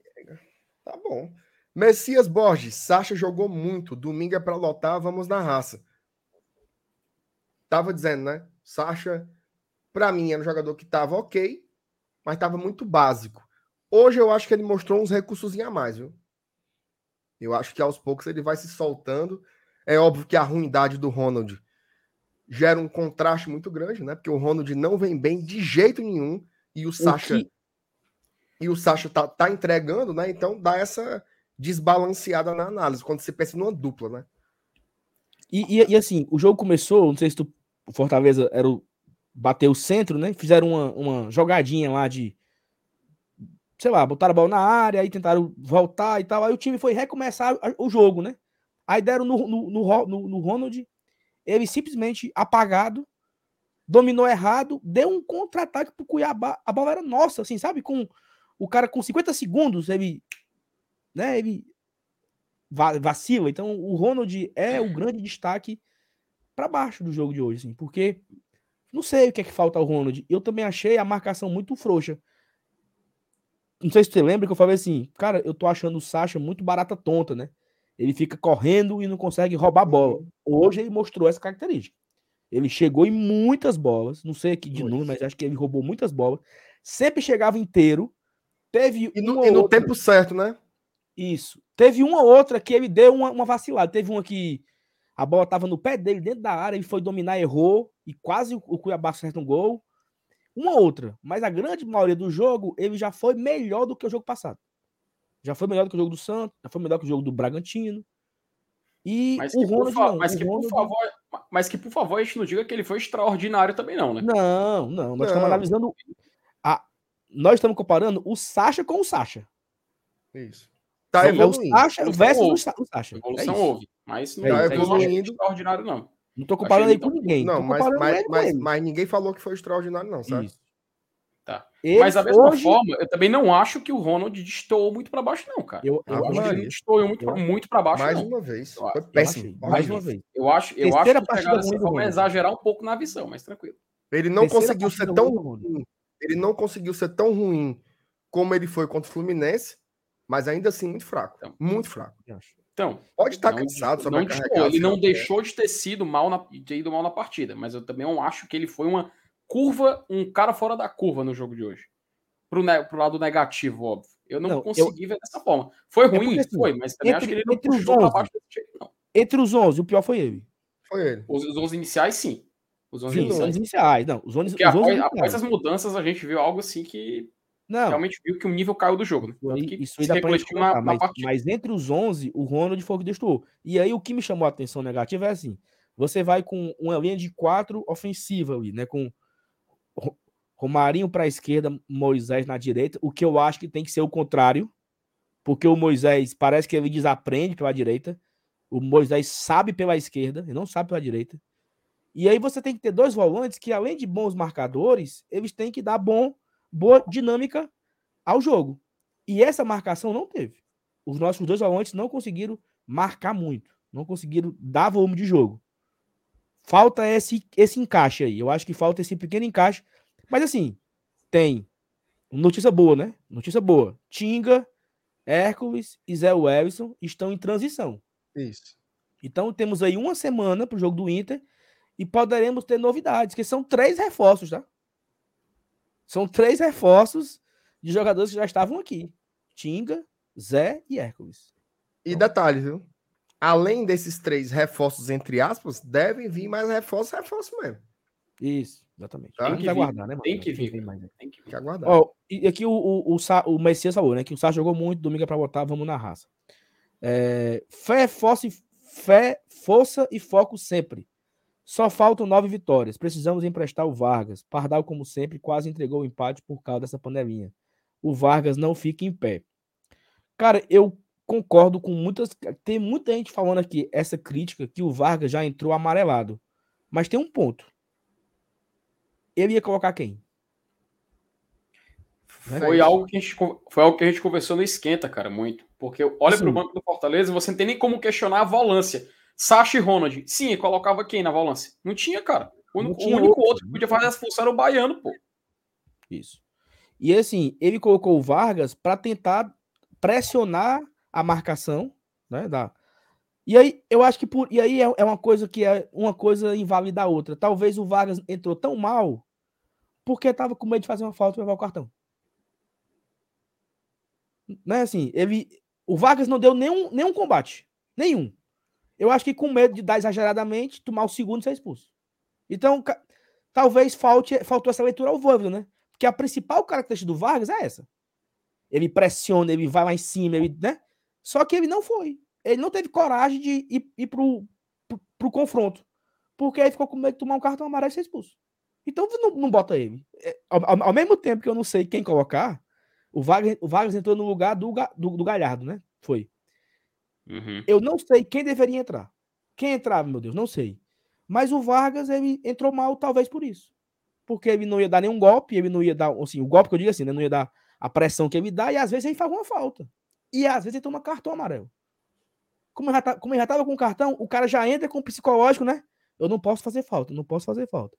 Tá bom. Messias Borges, Sacha jogou muito. Domingo é pra lotar, vamos na raça. Tava dizendo, né? Sacha, pra mim, era um jogador que tava ok, mas tava muito básico. Hoje eu acho que ele mostrou uns recursos a mais, viu? Eu acho que aos poucos ele vai se soltando. É óbvio que a ruindade do Ronald gera um contraste muito grande, né? Porque o Ronald não vem bem de jeito nenhum e o Sacha que- e o Sacha tá, tá entregando, né? Então dá essa desbalanceada na análise, quando você pensa numa dupla, né? E, e, e assim, o jogo começou, não sei se tu, o Fortaleza era o, bateu o centro, né? Fizeram uma, uma jogadinha lá de, sei lá, botaram a bola na área, aí tentaram voltar e tal. Aí o time foi recomeçar o jogo, né? Aí deram no, no, no, no- Ronald, ele simplesmente apagado, dominou errado, deu um contra-ataque pro Cuiabá. A bola era nossa, assim, sabe? Com o cara com 50 segundos, ele, né? Ele va- vacila. Então, o Ronald é o grande destaque para baixo do jogo de hoje, assim, porque não sei o que é que falta ao Ronald. Eu também achei a marcação muito frouxa. Não sei se você lembra que eu falei assim, cara, eu tô achando o Sacha muito barata tonta, né? Ele fica correndo e não consegue roubar a bola. Hoje ele mostrou essa característica. Ele chegou em muitas bolas, não sei aqui de número, mas acho que ele roubou muitas bolas. Sempre chegava inteiro. Teve E no, e no outra- tempo certo, né? isso. Teve uma outra que ele deu uma, uma vacilada. Teve uma que a bola tava no pé dele, dentro da área, ele foi dominar, errou, e quase o, o Cuiabá acerta um gol. Uma outra. Mas a grande maioria do jogo, ele já foi melhor do que o jogo passado. Já foi melhor do que o jogo do Santos, já foi melhor que o jogo do Bragantino. E Mas o que, por, Ronald não. mas, o que, por Ronald- favor, mas que, por favor, a gente não diga que ele foi extraordinário também, não, né? Não, não. Nós Não. estamos analisando. A... Nós estamos comparando o Sacha com o Sacha. Isso. Tá é o evoluindo. Sacha versus o Sacha. É Evolução isso. houve. Mas não É isso, é tá evoluindo. extraordinário, não. Não tô comparando Achei ele com ninguém. Não, mas, mas, mas, mas ninguém falou que foi extraordinário, não, sabe? Isso. Tá. Ele Mas da mesma hoje- forma, eu também não acho que o Ronald destoou muito pra baixo, não, cara. Eu, eu acho que ele destoou muito, pra- Eu- muito pra baixo, Mais não. uma vez. Foi péssimo. Mais uma vez. Eu acho, eu acho que partida pegar dessa forma é exagerar um pouco na visão, mas tranquilo. Ele não Terceira conseguiu ser tão ruim. Ele não conseguiu ser tão ruim como ele foi contra o Fluminense, mas ainda assim muito fraco. Então. Muito fraco. eu acho. Pode Pode estar Não cansado, não destoou. Ele não é. deixou de ter sido mal na, ter ido mal na partida, mas eu também não acho que ele foi uma curva, um cara fora da curva no jogo de hoje. Pro, ne- pro lado negativo, óbvio. Eu não, Não, eu- consegui ver dessa forma. Foi ruim, porque, assim, foi, mas também acho entre- que ele não puxou pra 11. baixo desse jeito, não. Entre os 11, o pior foi ele. Foi ele. Os, os 11 iniciais, sim. Os 11 Sim, iniciais. os iniciais. Não, os 11, Porque os 11 após, iniciais. após as mudanças, a gente viu algo assim que Não, realmente viu que o nível caiu do jogo. Né? isso aí, dá pra na, na mas, mas entre os 11, o Ronald foi o que destoou. E aí o que me chamou a atenção negativa é assim, você vai com uma linha de quatro ofensiva ali, né, com Ro- Romarinho para a esquerda, Moisés na direita, o que eu acho que tem que ser o contrário, porque o Moisés parece que ele desaprende pela direita, o Moisés sabe pela esquerda, ele não sabe pela direita. E aí você tem que ter dois volantes que, além de bons marcadores, eles têm que dar bom, boa dinâmica ao jogo. E essa marcação não teve. Os nossos dois volantes não conseguiram marcar muito, não conseguiram dar volume de jogo. Falta esse, esse encaixe aí. Eu acho que falta esse pequeno encaixe. Mas assim, tem notícia boa, né? Notícia boa. Tinga, Hércules e Zé Wellison estão em transição. Isso. Então temos aí uma semana para o jogo do Inter e poderemos ter novidades, que são três reforços, tá? São três reforços de jogadores que já estavam aqui: Tinga, Zé e Hércules. E detalhe, viu? Além desses três reforços, entre aspas, devem vir mais reforços, reforços mesmo. Isso, exatamente. Tá? Tem que aguardar, né? Tem que Tem vir. mais, né? Tem que Tem que aguardar. Ó, e aqui o, o, o, Sá- o Messias falou, né? Que o Sá jogou muito, domingo é pra botar, vamos na raça. É, fé, força, e- fé, força e foco sempre. Só faltam nove vitórias. Precisamos emprestar o Vargas. Pardal, como sempre, quase entregou o empate por causa dessa panelinha. O Vargas não fica em pé. Cara, eu concordo com muitas. Tem muita gente falando aqui essa crítica que o Vargas já entrou amarelado. Mas tem um ponto. Ele ia colocar quem? Foi algo, que a gente, foi algo que a gente conversou no Esquenta, cara, muito. Porque olha Sim. pro banco do Fortaleza você não tem nem como questionar a volância. Sacha e Ronald. Sim, colocava quem na volância? Não tinha, cara. O, único- o tinha único outro, outro que não podia fazer essa função era o Baiano, pô. Isso. E assim, ele colocou o Vargas para tentar pressionar a marcação, né? Da... E aí, eu acho que por. E aí é, é uma coisa que é uma coisa invalida a outra. Talvez o Vargas entrou tão mal porque tava com medo de fazer uma falta e levar o cartão. Né, assim, ele. O Vargas não deu nenhum, nenhum combate. Nenhum. Eu acho que com medo de dar exageradamente, tomar o segundo e ser expulso. Então, talvez falte, faltou essa leitura ao Voivoda, né? Porque a principal característica do Vargas é essa. Ele pressiona, ele vai lá em cima, ele, né? Só que ele não foi. Ele não teve coragem de ir, ir pro, pro, pro confronto. Porque aí ficou com medo de tomar um cartão amarelo e ser expulso. Então não, não bota ele. É, Ao, ao- ao mesmo tempo que eu não sei quem colocar, o Vargas, o Vargas entrou no lugar do, do, do Galhardo, né? Foi. Eu não sei quem deveria entrar. Quem entrava, meu Deus, não sei. Mas o Vargas, ele entrou mal, talvez por isso. Porque ele não ia dar nenhum golpe, ele não ia dar, assim, o golpe que eu digo assim, né? Não ia dar a pressão que ele dá, e às vezes ele faz uma falta. E às vezes ele toma cartão amarelo. Como ele já, tá, como já tava com cartão, o cara já entra com o psicológico, né? Eu não posso fazer falta, não posso fazer falta.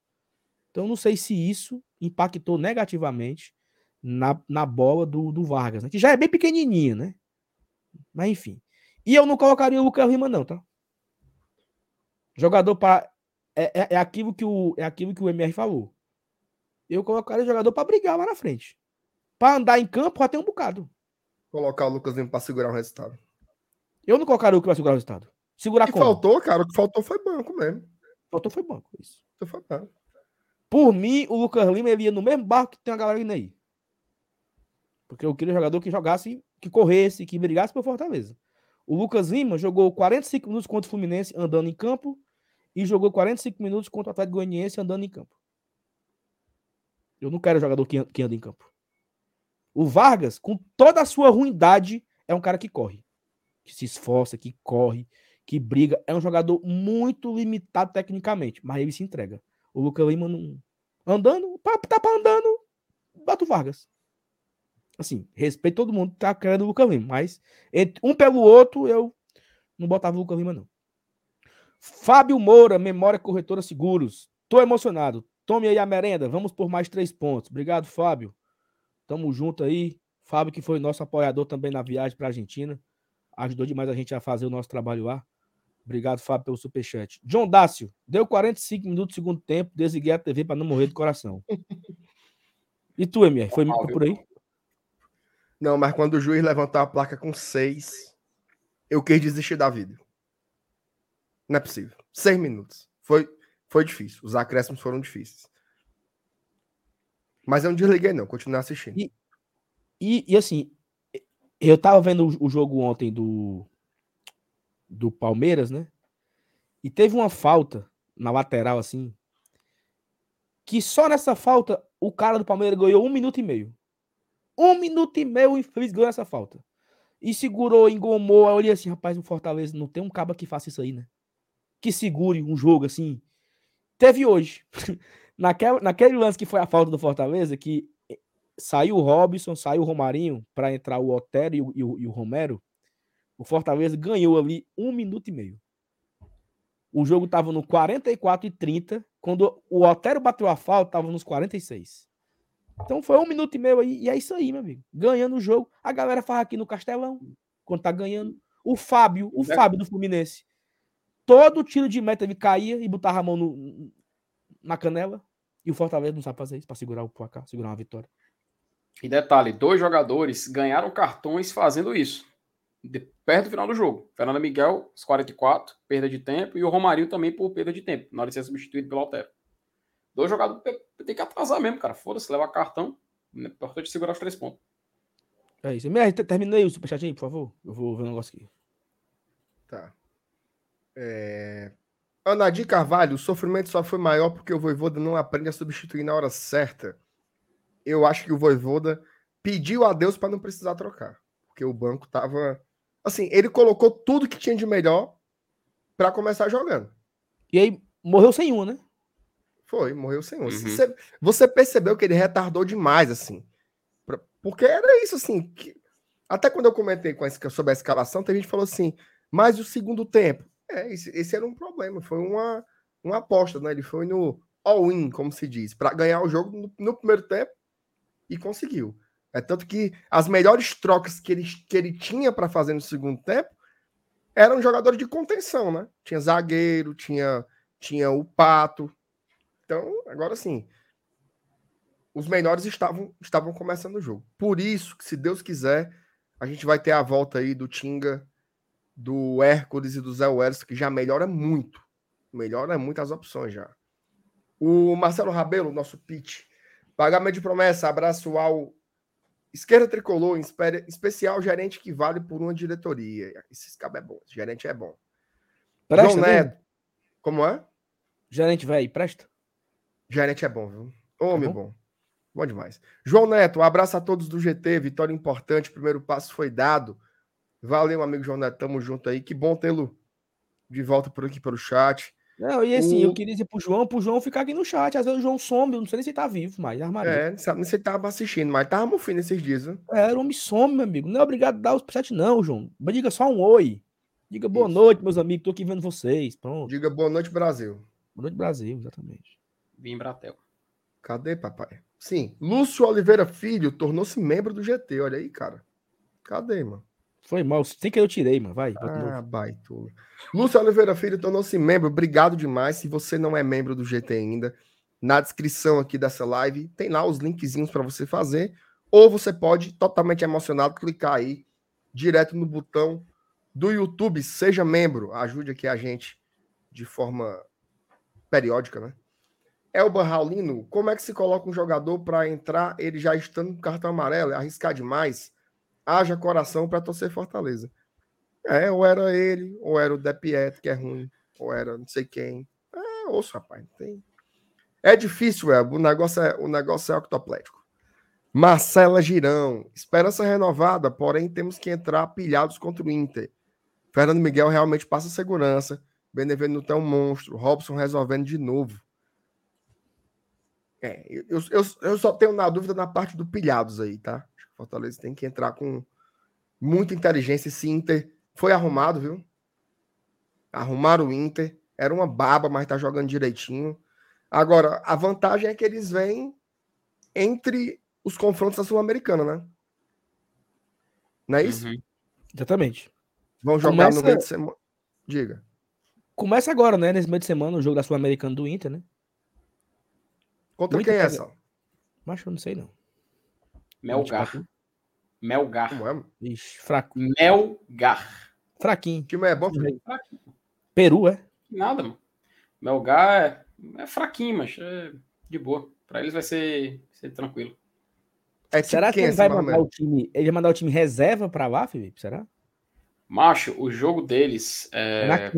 Então, não sei se isso impactou negativamente na, na bola do, do Vargas, né? Que já é bem pequenininho, né? Mas enfim. E eu não colocaria o Lucas Lima, não, tá? Jogador para. É, é, é aquilo que o, é aquilo que o MR falou. Eu colocaria jogador para brigar lá na frente. Para andar em campo, já tem um bocado. Colocar o Lucas Lima pra segurar o resultado. Eu não colocaria o que vai segurar o resultado. Segurar O que como? faltou, cara, o que faltou foi banco mesmo. Faltou foi banco. Isso. Faltou foi banco. Por mim, o Lucas Lima ele ia no mesmo barco que tem a galera indo aí. Porque eu queria jogador que jogasse, que corresse, que brigasse por Fortaleza. O Lucas Lima jogou 45 minutos contra o Fluminense andando em campo e jogou 45 minutos contra o Atlético Goianiense andando em campo. Eu não quero jogador que, an- que anda em campo. O Vargas, com toda a sua ruindade, é um cara que corre, que se esforça, que corre, que briga. É um jogador muito limitado tecnicamente, mas ele se entrega. O Lucas Lima não. Andando, tá pra andando, bota o Vargas. Assim, respeito todo mundo que tá querendo o Lucas Lima, mas entre um pelo outro, eu não botava o Lucas Lima, não. Fábio Moura, Memória Corretora Seguros. Tô emocionado. Tome aí a merenda. Vamos por mais três pontos. Obrigado, Fábio. Tamo junto aí. Fábio, que foi nosso apoiador também na viagem pra Argentina. Ajudou demais a gente a fazer o nosso trabalho lá. Obrigado, Fábio, pelo superchat. John Dácio, deu 45 minutos do segundo tempo, desliguei a TV para não morrer do coração. E tu, MR, foi viu? por aí? Não, mas quando o juiz levantou a placa com seis, eu quis desistir da vida. Não é possível. Seis minutos. Foi, foi difícil. Os acréscimos foram difíceis. Mas eu não desliguei, não. Continuei assistindo. E- E, e assim, eu tava vendo o, jogo ontem do, do Palmeiras, né? E teve uma falta na lateral, assim, que só nessa falta o cara do Palmeiras ganhou um minuto e meio. Um minuto e meio o infeliz ganhou essa falta. E segurou, engomou. Aí eu olhei assim, rapaz, o Fortaleza não tem um cabo que faça isso aí, né? Que segure um jogo assim. teve hoje. Naquela, naquele lance que foi a falta do Fortaleza, que saiu o Robson, saiu o Romarinho para entrar o Otero e o, e, o, e o, Romero, o Fortaleza ganhou ali um minuto e meio. O jogo estava no 44 e 30. Quando o Otero bateu a falta, estava nos 46. Então foi um minuto e meio aí, e é isso aí, meu amigo. Ganhando o jogo. A galera faz aqui no Castelão, quando tá ganhando. O Fábio, o é. Fábio do Fluminense. Todo tiro de meta ele caía e botava a mão no, na canela. E o Fortaleza não sabe fazer isso para segurar o placar, segurar uma vitória. E detalhe: dois jogadores ganharam cartões fazendo isso. De, perto do final do jogo. Fernando Miguel, 44, perda de tempo, e o Romário também por perda de tempo, na hora de ser substituído pelo Altero. Dois jogadores tem que atrasar mesmo, cara. Foda-se, levar cartão. É importante segurar os três pontos. É isso. MR, terminei o superchat aí, por favor. Eu vou ver um negócio aqui. Tá. É... Anadir Carvalho, o sofrimento só foi maior porque o Voivoda não aprende a substituir na hora certa. Eu acho que o Voivoda pediu a Deus para não precisar trocar. Porque o banco tava. Assim, ele colocou tudo que tinha de melhor para começar jogando. E aí, morreu sem um, né? Foi, morreu sem um. Uhum. Você, você, percebeu que ele retardou demais, assim. Pra, porque era isso, assim. Que, até quando eu comentei com a, sobre a escalação, tem gente que falou assim, mas o segundo tempo. É, esse, esse era um problema, foi uma, uma aposta, né? Ele foi no all-in, como se diz, para ganhar o jogo no, no, primeiro tempo e conseguiu. É tanto que as melhores trocas que ele, que ele tinha para fazer no segundo tempo eram jogadores de contenção, né? Tinha zagueiro, tinha, tinha o Pato. Então, agora sim, os melhores estavam, estavam começando o jogo. Por isso que, se Deus quiser, a gente vai ter a volta aí do Tinga do Hércules e do Zé Welles, que já melhora muito. Melhora muito as opções já. O Marcelo Rabelo, nosso pitch. Pagamento de promessa, abraço ao Esquerda Tricolor, especial gerente que vale por uma diretoria. Esse cabo é bom, esse gerente é bom. Presta João Neto. Como é? Gerente, velho, presta. Gerente é bom, viu? Homem é bom. bom. Bom demais. João Neto, um abraço a todos do GT, vitória importante, primeiro passo foi dado. Valeu, amigo João Neto. Tamo junto aí. Que bom tê-lo de volta por aqui pelo chat. Não, e assim, o... eu queria dizer pro João, pro João ficar aqui no chat. Às vezes o João some, eu não sei nem se ele tá vivo, mas armaria. É, não sabe nem se ele tava assistindo, mas tava mofino esses dias, né? É, o homem some, meu amigo. Não é obrigado a dar os chat, não, João. Mas diga só um oi. Diga boa Isso. noite, meus amigos. Tô aqui vendo vocês. Pronto. Diga boa noite, Brasil. Boa noite, Brasil, exatamente. Vim Bratel. Cadê, papai? Sim. Lúcio Oliveira Filho tornou-se membro do GT. Olha aí, cara. Cadê, mano? Foi mal, sem que eu tirei, mano. Vai. Ah, baito. Lúcio Oliveira Filho tornou-se membro. Obrigado demais. Se você não é membro do GT ainda, na descrição aqui dessa live tem lá os linkzinhos para você fazer. Ou você pode, totalmente emocionado, clicar aí direto no botão do YouTube. Seja membro. Ajude aqui a gente de forma periódica, né? Elba Raulino, como é que se coloca um jogador para entrar ele já estando com cartão amarelo? Arriscar demais? haja coração para torcer Fortaleza. É, ou era ele, ou era o De Pietro, que é ruim, ou era não sei quem. É, ouço, rapaz, tem. É difícil, é, o negócio é, o negócio é octoplético. Marcela Girão, esperança renovada, porém temos que entrar pilhados contra o Inter. Fernando Miguel realmente passa segurança. Benevenuto é um monstro. Robson resolvendo de novo. É, eu, eu, eu só tenho na dúvida na parte do pilhados aí, tá? Fortaleza tem que entrar com muita inteligência. Esse Inter foi arrumado, viu? Arrumaram o Inter. Era uma baba, mas tá jogando direitinho. Agora, a vantagem é que eles vêm entre os confrontos da Sul-Americana, né? Não é isso? Uhum. Exatamente. Vão jogar Começa... no meio de semana. Diga. Começa agora, né? Nesse meio de semana, o jogo da Sul-Americana do Inter, né? Contra Muito quem é essa? Mas eu não sei, não. Melgar. Melgar. É? Ixi, fraco. Melgar. Fraquinho. O time é bom, Fraquinho. Peru, é? Nada, mano. Melgar é, é fraquinho, mas é de boa. Pra eles vai ser, ser tranquilo. É tipo Será que ele vai mandar o time? Ele vai mandar o time reserva pra lá, Felipe? Será? Macho, o jogo deles é,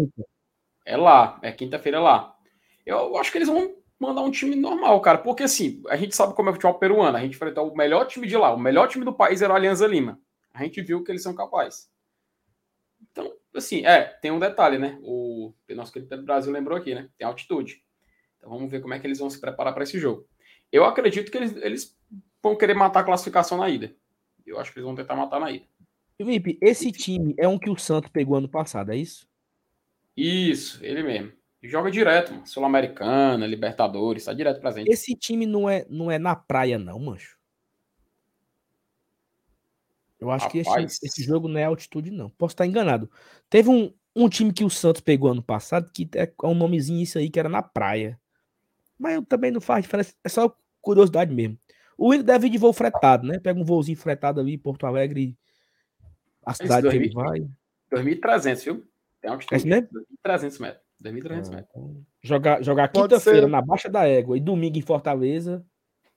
é, é lá, é quinta-feira lá. Eu acho que eles vão mandar um time normal, cara. Porque assim, a gente sabe como é o futebol peruano. A gente enfrentou o melhor time de lá. O melhor time do país era o Alianza Lima. A gente viu que eles são capazes. Então, assim, é, tem um detalhe, né? O nosso querido Brasil lembrou aqui, né? Tem altitude. Então vamos ver como é que eles vão se preparar para esse jogo. Eu acredito que eles, eles vão querer matar a classificação na ida. Eu acho que eles vão tentar matar na ida. Felipe, esse time é um que o Santos pegou ano passado, é isso? Isso, ele mesmo. Joga direto. Sul-Americana, Libertadores, tá direto presente. Esse time não é, não é na praia, não, mancho. Eu acho que esse, Rapaz. esse jogo não é altitude, não. Posso estar enganado. Teve um, um time que o Santos pegou ano passado, que é um nomezinho isso aí, que era na praia. Mas eu também não faz diferença, é só curiosidade mesmo. O Inter deve ir de voo fretado, né? Pega um voozinho fretado ali em Porto Alegre, a cidade que ele vai. 2.300, viu? Tem É altitude. isso mesmo? 2.300 metros. 2.300 Ah, então, Jogar, jogar quinta-feira ser. na Baixa da Égua e domingo em Fortaleza.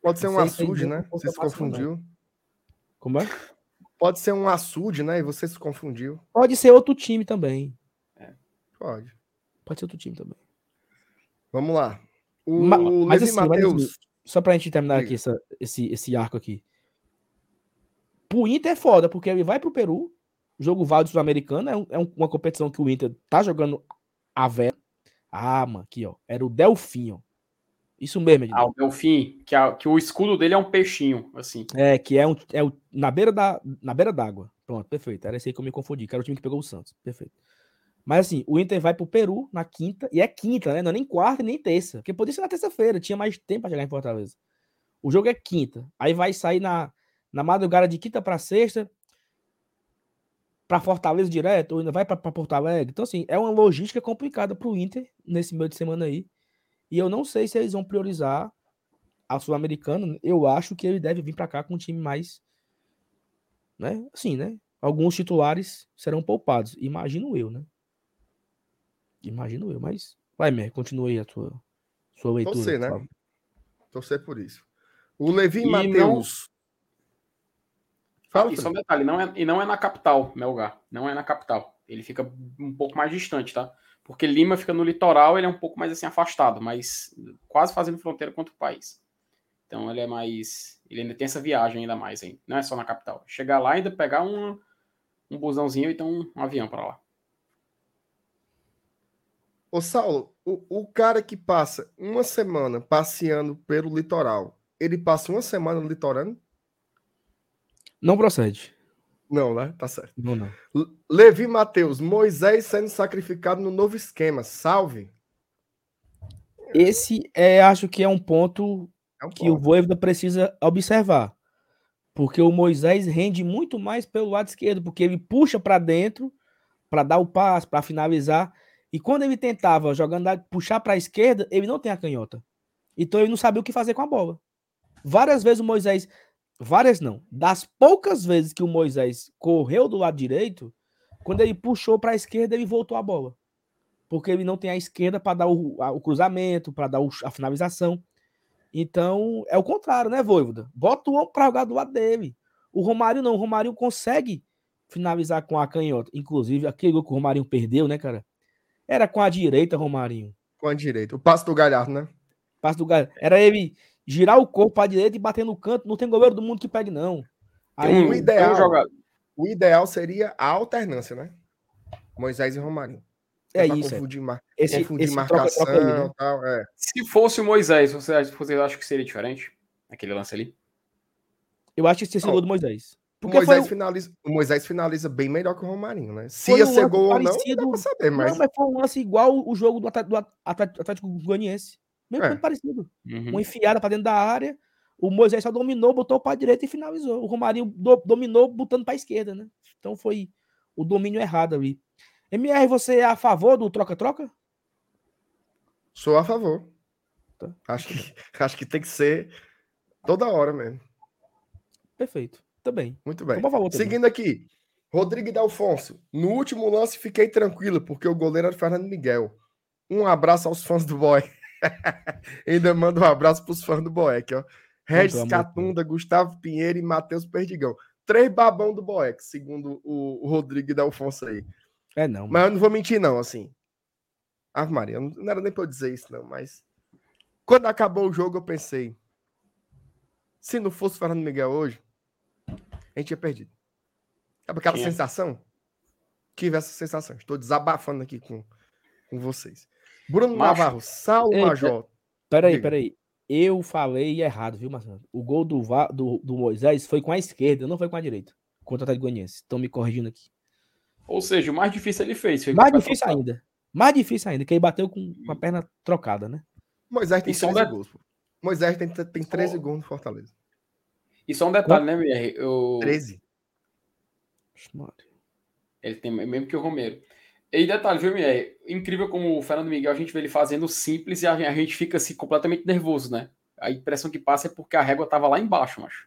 Pode ser um Não açude, né? Você se não. confundiu. Como é? Pode ser um açude, né? E você se confundiu. Pode ser outro time também. Pode. Pode ser outro time também. Vamos lá. O Ma- mas assim, assim, Só pra gente terminar Diga. aqui essa- esse, esse arco aqui. Pro Inter é foda, porque ele vai pro Peru. O jogo válido sul-americano é, um- é um- uma competição que o Inter tá jogando a vera. Ah, mano, aqui, ó. Era o Delfim, ó. Isso mesmo, Ednei. Ah, o Delfim, que, a- que o escudo dele é um peixinho, assim. É, que é, um, é o, na beira da na beira d'água. Pronto, perfeito. Era esse aí que eu me confundi, que era o time que pegou o Santos. Perfeito. Mas assim, o Inter vai pro Peru na quinta, e é quinta, né? Não é nem quarta nem terça. Porque podia ser na terça-feira, tinha mais tempo pra chegar em Fortaleza. O jogo é quinta. Aí vai sair na, na madrugada de quinta pra sexta, pra Fortaleza direto, ou ainda vai pra, pra Porto Alegre. Então, assim, é uma logística complicada pro Inter nesse meio de semana aí. E eu não sei se eles vão priorizar a Sul-Americana. Eu acho que ele deve vir pra cá com um time mais. Né? Assim, né? Alguns titulares serão poupados. Imagino eu, né? Imagino eu, mas. Vai, Mer, continue aí a tua, sua leitura. Torcer, né? Torcer por isso. O Levi não- Matheus. Fala, e só um Felipe. detalhe, não é, e não é na capital, Melgar. Não é na capital. Ele fica um pouco mais distante, tá? Porque Lima fica no litoral, ele é um pouco mais assim afastado, mas quase fazendo fronteira contra o país. Então ele é mais. Ele ainda tem essa viagem ainda mais, hein? Não é só na capital. Chegar lá e ainda pegar um, um busãozinho e então um avião para lá. Ô, Saulo, o, o cara que passa uma semana passeando pelo litoral, ele passa uma semana litorando? Não procede. Não, né? Tá certo. Não, não. Levi Matheus, Moisés sendo sacrificado no novo esquema. Salve. Esse é, acho que é um ponto É um que o ponto. Voivoda precisa observar. Porque o Moisés rende muito mais pelo lado esquerdo, porque ele puxa para dentro para dar o passe, para finalizar. E quando ele tentava jogando puxar para a esquerda, ele não tem a canhota. Então ele não sabia o que fazer com a bola. Várias vezes o Moisés, várias não, das poucas vezes que o Moisés correu do lado direito, quando ele puxou para a esquerda, ele voltou a bola. Porque ele não tem a esquerda para dar o, a- o cruzamento, para dar o- a finalização. Então, é o contrário, né, Voivoda? Bota o homem pra jogar do lado dele. O Romário não, o Romário consegue finalizar com a canhota. Inclusive, aquele gol que o Romarinho perdeu, né, cara? Era com a direita, Romarinho. Com a direita. O passo do Galhardo, né? Passe do Galhardo. Era ele girar o corpo pra direita e bater no canto. Não tem goleiro do mundo que pegue, não. Aí, Tem o um, ideal- um. O ideal seria a alternância, né? Moisés e Romarinho. é pra isso. é. Confundir, mar... Esse, confundir esse marcação troca-troca aí, né? e tal. É. Se fosse o Moisés, você, acha- você acha que seria diferente? Aquele lance ali? Eu acho que Não. gol do Moisés. O Porque Moisés, foi, o- finaliza... o Moisés finaliza bem melhor que o Romarinho, né? Se Foi ia um ser gol ou não, não dá pra saber, mas... Não, mas foi um lance igual o jogo do Atlético, do Atlético, Atlético Goianiense. Mesmo É. parecido. Uhum. uma enfiada para dentro da área. O Moisés só dominou, botou para a direita e finalizou. O Romarinho do- dominou botando para a esquerda, né? Então foi o domínio errado ali. MR, você é a favor do troca-troca? Sou a favor. Tá. Acho, que, acho que tem que ser toda hora mesmo. Perfeito. Também. Muito bem. Favor. Seguindo aqui. Rodrigo Dalfonso. No último lance fiquei tranquilo, porque o goleiro era o Fernando Miguel. Um abraço aos fãs do Boy. Ainda mando um abraço para os fãs do Boeck, ó. Regis Catunda, Gustavo Pinheiro e Matheus Perdigão. Três babão do Boeck, segundo o, Rodrigo Dalfonso aí. É não. Mas eu não vou mentir, não, assim. Ah, Maria, não, não era nem pra eu dizer isso, não, mas. Quando acabou o jogo, eu pensei. Se não fosse o Fernando Miguel hoje, a gente tinha perdido. Sabe aquela Tinha. sensação? Tive essa sensação. Estou desabafando aqui com, com vocês. Bruno Macho. Navarro, Saulo Eita. Major. Peraí, Diga. peraí. Eu falei errado, viu, Marcelo? O gol do, Va- do, do Moisés foi com a esquerda, não foi com a direita. Contra o Atlético Goianiense. Estão me corrigindo aqui. Ou seja, o mais difícil ele fez. foi Mais difícil ainda. Mais difícil ainda, que ele bateu com, com a perna trocada, né? Moisés tem E só um 13 det- gols. pô. Moisés tem, tem 13 Só- gols no Fortaleza. E só um detalhe, né, MR? Eu... 13. Ele tem mesmo que o Romero. E detalhe, viu, MR? Incrível como o Fernando Miguel, a gente vê ele fazendo simples e a gente fica assim completamente nervoso, né? A impressão que passa é porque a régua tava lá embaixo, macho.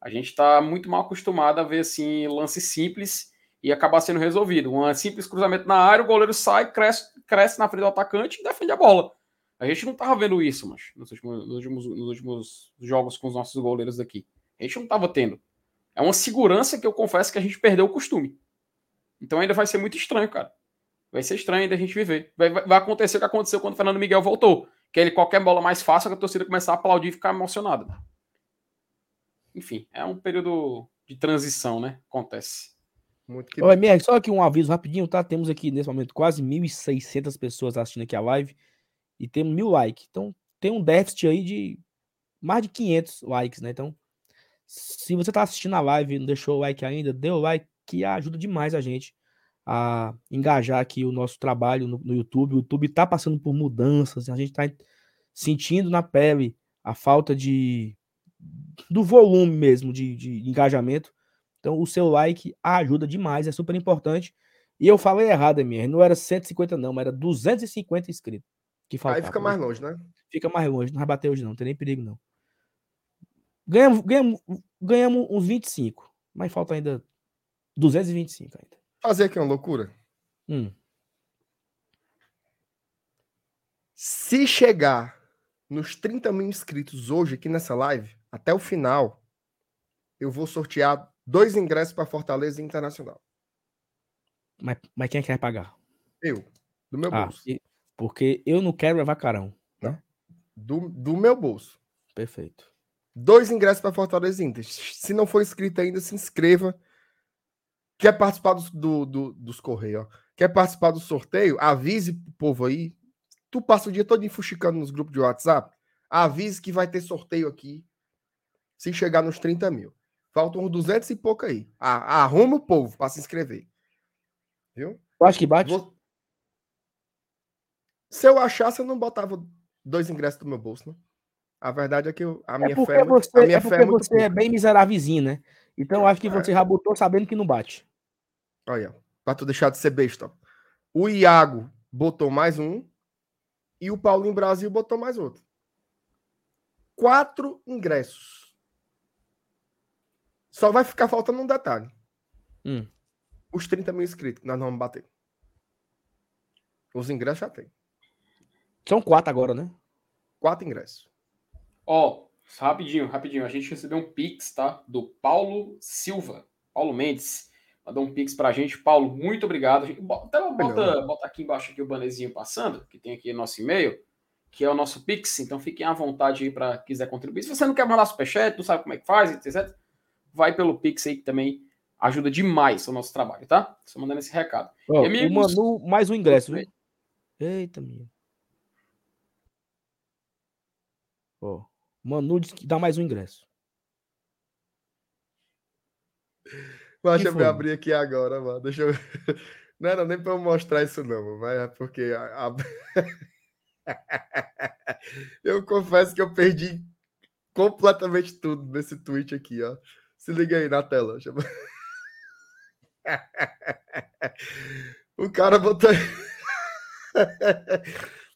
A gente tá muito mal acostumado a ver assim lance simples e acabar sendo resolvido. Um simples cruzamento na área, o goleiro sai, cresce, cresce na frente do atacante e defende a bola. A gente não tava vendo isso, macho, nos últimos, nos últimos, nos últimos jogos com os nossos goleiros aqui. A gente não tava tendo. É uma segurança que eu confesso que a gente perdeu o costume. Então ainda vai ser muito estranho, cara. Vai ser estranho ainda a gente viver. Vai, vai- vai acontecer o que aconteceu quando o Fernando Miguel voltou. Que ele, qualquer bola mais fácil, a torcida começar a aplaudir e ficar emocionada. Enfim, é um período de transição, né? Acontece. Muito que Ô, MR, só aqui um aviso rapidinho, tá? Temos aqui nesse momento quase 1.600 pessoas assistindo aqui a live e temos mil likes. Então tem um déficit aí de mais de 500 likes, né? Então, se você tá assistindo a live e não deixou o like ainda, dê o like que ajuda demais a gente a engajar aqui o nosso trabalho no, no YouTube. O YouTube tá passando por mudanças, a gente tá sentindo na pele a falta de do volume mesmo de, de engajamento. Então, o seu like ajuda demais, é super importante. E eu falei errado, MR. Não era 150, não, mas era 250 inscritos. Que faltava. Aí fica mais longe, né? Fica mais longe, não vai bater hoje, não, não tem nem perigo, não. Ganhamos, ganhamos, ganhamos uns 25, mas falta ainda 225 ainda. Fazer aqui uma loucura. Hum. Se chegar nos 30 mil inscritos hoje aqui nessa live, até o final, eu vou sortear dois ingressos para Fortaleza Internacional. Mas, mas quem é que vai pagar? Eu, do meu Ah, bolso. porque eu não quero levar carão. Do, do meu bolso. Perfeito. Dois ingressos para Fortaleza Inter. Se não for inscrito ainda, se inscreva. Quer participar dos, do, do- dos Correios? Quer participar do sorteio? Avise pro povo aí. Tu passa o dia todo fuxicando nos grupos de WhatsApp. Avise que vai ter sorteio aqui. Se chegar nos 30 mil. Faltam uns 200 e pouco aí. Ah, arruma o povo para se inscrever. Viu? Eu acho que bate. Vou- Se eu achasse, eu não botava dois ingressos do meu bolso, não. A verdade é que eu- a minha É porque fé, é você, a minha é, fé porque é você é bem miserávelzinho, né? Então eu acho que É. você já botou sabendo que não bate. Olha, pra tu deixar de ser besta. O Iago botou mais um e o Paulinho Brasil botou mais outro. Quatro ingressos. Só vai ficar faltando um detalhe. Hum. Os 30 mil inscritos que nós não vamos bater. Os ingressos já tem. São quatro agora, né? Quatro ingressos. Ó, rapidinho, rapidinho. A gente recebeu um pix, tá? Do Paulo Silva. Paulo Mendes. Mandou um pix pra gente. Paulo, muito obrigado. A gente- bo- Até bota, bota aqui embaixo aqui o bannerzinho passando, que tem aqui nosso e-mail, que é o nosso pix. Então fiquem à vontade aí para quiser contribuir. Se você não quer mandar superchat, não sabe como é que faz, etc. Vai pelo pix aí que também ajuda demais o nosso trabalho, tá? Só mandando esse recado. Ó, E o amigos- Manu, mais um ingresso, viu? Eita, minha. Ó, Manu disse que dá mais um ingresso. Mas Que deixa eu abrir aqui agora, mano. Deixa eu. Não era nem pra eu mostrar isso, não, mano, mas é porque. a- a- eu confesso que eu perdi completamente tudo nesse tweet aqui, ó. Se liga aí na tela. Deixa eu- o cara botou.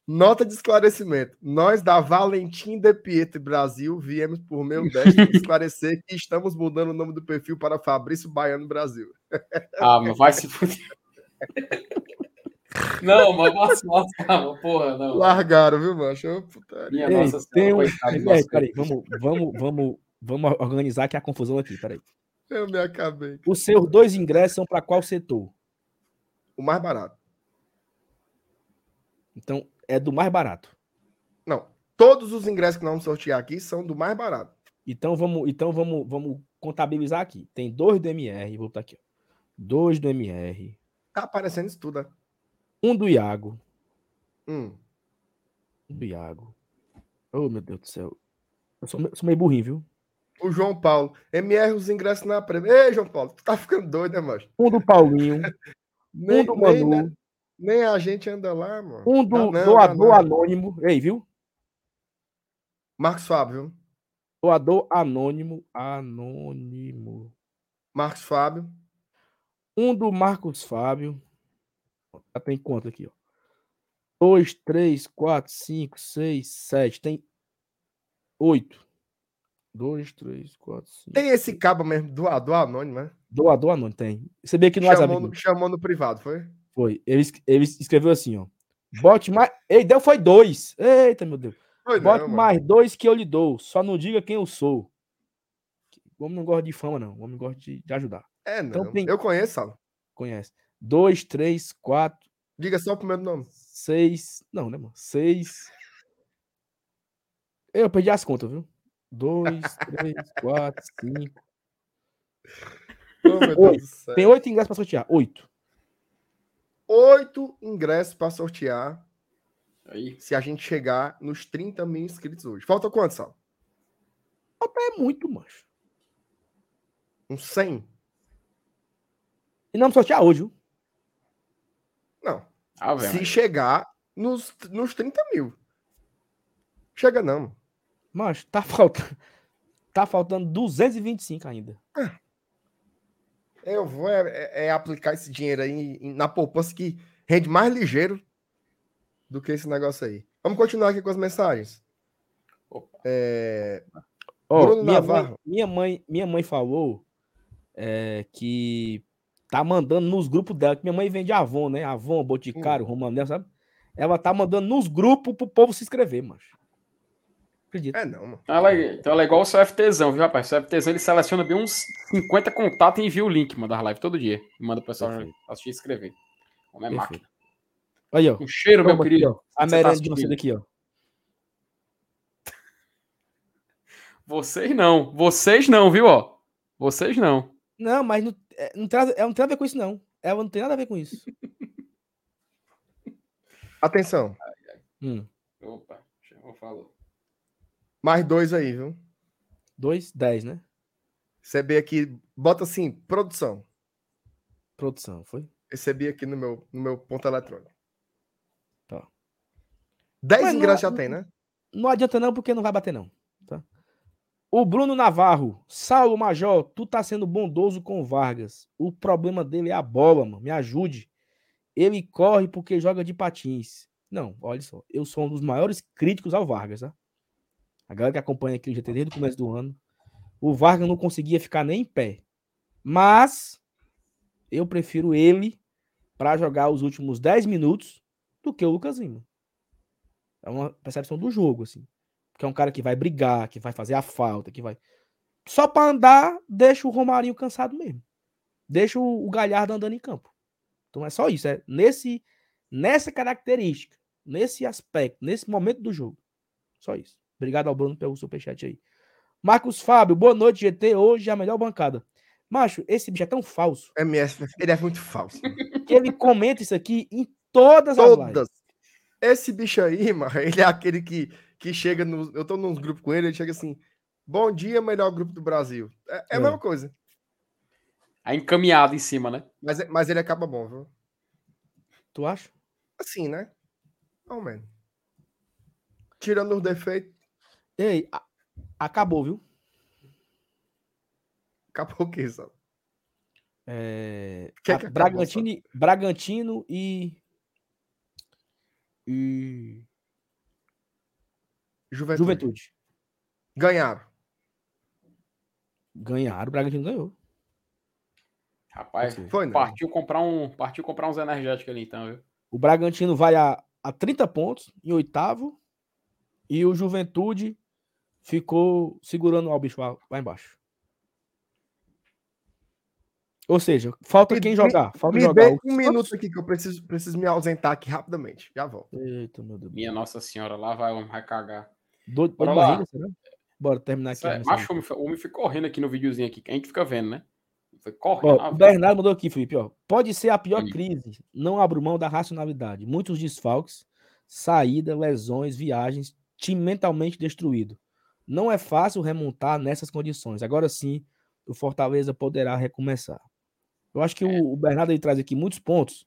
Nota de esclarecimento. Nós da Valentim de Pietro Brasil viemos por meio desta esclarecer que estamos mudando o nome do perfil para Fabrício Baiano Brasil. Ah, mas vai se fuder. Não, mas nossa, nossa, calma, porra, não. Largaram, viu, macho? Putaria. Minha Ei, nossa tem senhora, um... coitado nosso peraí, vamos, vamos, vamos, vamos organizar aqui a confusão aqui, peraí. Eu me acabei. Os seus dois ingressos são para qual setor? O mais barato. Então, é do mais barato. Não. Todos os ingressos que nós vamos sortear aqui são do mais barato. Então vamos, então vamos, vamos contabilizar aqui. Tem dois do MR, vou botar aqui, ó. Dois do MR, Tá aparecendo isso tudo, né? um do Iago, Hum. um do Iago, Oh, meu Deus do céu. Eu sou, sou meio burrinho, viu? O João Paulo. MR os ingressos na prêmio. Ei, João Paulo, tu tá ficando doido, né, macho? Um do Paulinho, um do Manu, né, nem a gente anda lá, mano. um do não, dá doador não. anônimo. Ei, viu? Marcos Fábio? Doador anônimo. Anônimo. Marcos Fábio. Um do Marcos Fábio. Já tem conta aqui, ó. Dois, três, quatro, cinco, seis, sete. Tem oito. Dois, três, quatro, cinco. Tem esse cabo mesmo, doador anônimo, né? Doador anônimo, tem. Você vê aqui no WhatsApp. Chamou no, chamou no privado, foi? Foi. Ele, ele escreveu assim, ó. Bote mais. Ei, deu foi dois. Eita, meu Deus. Foi Bote não, mano. mais dois que eu lhe dou. Só não diga quem eu sou. O homem não gosta de fama, não. O homem gosta de, de ajudar. É, não. Então tem- Eu conheço, Sala. Conhece. Dois, três, quatro, Diga só o primeiro nome. seis. Não, né, mano? Seis. Eu perdi as contas, viu? Dois, três, quatro, cinco. Oh, meu Oi, Deus do céu. Tem oito ingressos pra sortear. Oito. Oito ingressos para sortear Aí. se a gente chegar nos 30 mil inscritos hoje. Falta quanto, Sal? É muito, mancho. Uns 100? E não sortear hoje, viu? Não. Ah. Se chegar nos, nos 30 mil. Chega não. Mancho, tá faltando. Tá faltando 225 ainda. Eu vou é, é- é aplicar esse dinheiro aí na poupança que rende mais ligeiro do que esse negócio aí. Vamos continuar aqui com as mensagens. É, Ó, Bruno minha, mãe, Navarro. minha mãe, minha mãe falou é, que tá mandando nos grupos dela, que minha mãe vende Avon, né? Avon, Boticário, Romanel, sabe? Ela tá mandando nos grupos pro povo se inscrever, mancho. Acredita? é não, mano. Ela é- então ela é igual o CFTzão, viu, rapaz? O CFTzão ele seleciona bem uns 50 contatos e envia o link, manda a live todo dia. E manda o pessoal Perfeito. assistir e escrever. Como é Perfeito. máquina. Aí, ó. Um cheiro, meu Toma aqui, querido. ó. A Você tá de vocês aqui, ó. Vocês não. Vocês não, viu, ó? Vocês não. Não, mas não, é, não, tem, nada- ela não tem nada a ver com isso, não. Ela não tem nada a ver com isso. Atenção. Hum. Opa, chegou, falou. Mais dois aí, viu? Dois, dez, né? Recebi aqui, bota assim, produção. Produção, foi? Recebi aqui no meu, no meu ponto eletrônico. Tá. 10 Mas não- ingressos já tem, né? Não adianta não, porque não vai bater, não. Tá? O Bruno Navarro. Saulo Major, tu tá sendo bondoso com o Vargas. O problema dele é a bola, mano. Me ajude. Ele corre porque joga de patins. Não, olha só. Eu sou um dos maiores críticos ao Vargas, tá? A galera que acompanha aqui o GT desde o começo do ano. O Vargas não conseguia ficar nem em pé. Mas eu prefiro ele para jogar os últimos 10 minutos do que o Lucas Lima. É uma percepção do jogo, assim. Porque é um cara que vai brigar, que vai fazer a falta, que vai. Só para andar, deixa o Romarinho cansado mesmo. Deixa o o Galhardo andando em campo. Então é só isso. É nesse, nessa característica, nesse aspecto, nesse momento do jogo. Só isso. Obrigado ao Bruno pelo superchat aí. Marcos Fábio, boa noite, GT. Hoje é a melhor bancada. Macho, esse bicho é tão falso MS, ele é muito falso. que ele comenta isso aqui em todas as lives. Todas. Esse bicho aí, mano, ele é aquele que, que chega no. Eu tô num grupo com ele, ele chega assim: Bom dia, melhor grupo do Brasil. É, é É. a mesma coisa. A encaminhada em cima, né? Mas, é- mas ele acaba bom, viu? Tu acha? Assim, né? Oh, man. Tirando os defeitos, Ei, a- acabou, viu? acabou o quê, sabe? É, Que a- que acabou, Bragantino, e- Bragantino e. E. Juventude. Juventude. Ganharam. Ganharam, o Bragantino ganhou. Rapaz. Foi, não. partiu comprar um, partiu comprar uns energéticos ali então, viu? O Bragantino vai a, a 30 pontos em oitavo. E o Juventude ficou segurando o bicho lá, lá embaixo. Ou seja, falta Me- quem me- jogar. Falta Me jogar. um Santos. minuto aqui que eu preciso, preciso me ausentar aqui rapidamente. Já volto. Eita, meu Deus. Minha Nossa Senhora, lá vai o homem, vai cagar. Doido Bora lá. barriga, será? Bora terminar aqui. mensagem. Macho, o homem, foi- o homem foi correndo aqui no videozinho aqui, que a gente fica vendo, né? Foi correndo. Ó, o Bernardo mandou aqui, Felipe. Ó. Pode ser a pior crise. Não abro mão da racionalidade. Muitos desfalques, saída, lesões, viagens. time mentalmente destruído. Não é fácil remontar nessas condições. Agora sim, o Fortaleza poderá recomeçar. Eu acho que É. o, Bernardo ele traz aqui muitos pontos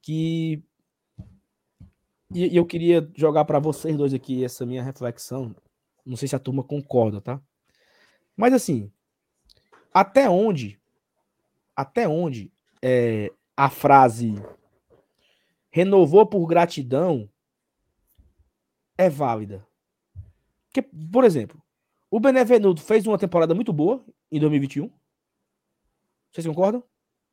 que e, e eu queria jogar para vocês dois aqui essa minha reflexão. Não sei se a turma concorda, tá? Mas assim, até onde até onde é, a frase renovou por gratidão é válida? Porque, por exemplo, o Benevenuto fez uma temporada muito boa em 2021. Vocês concordam?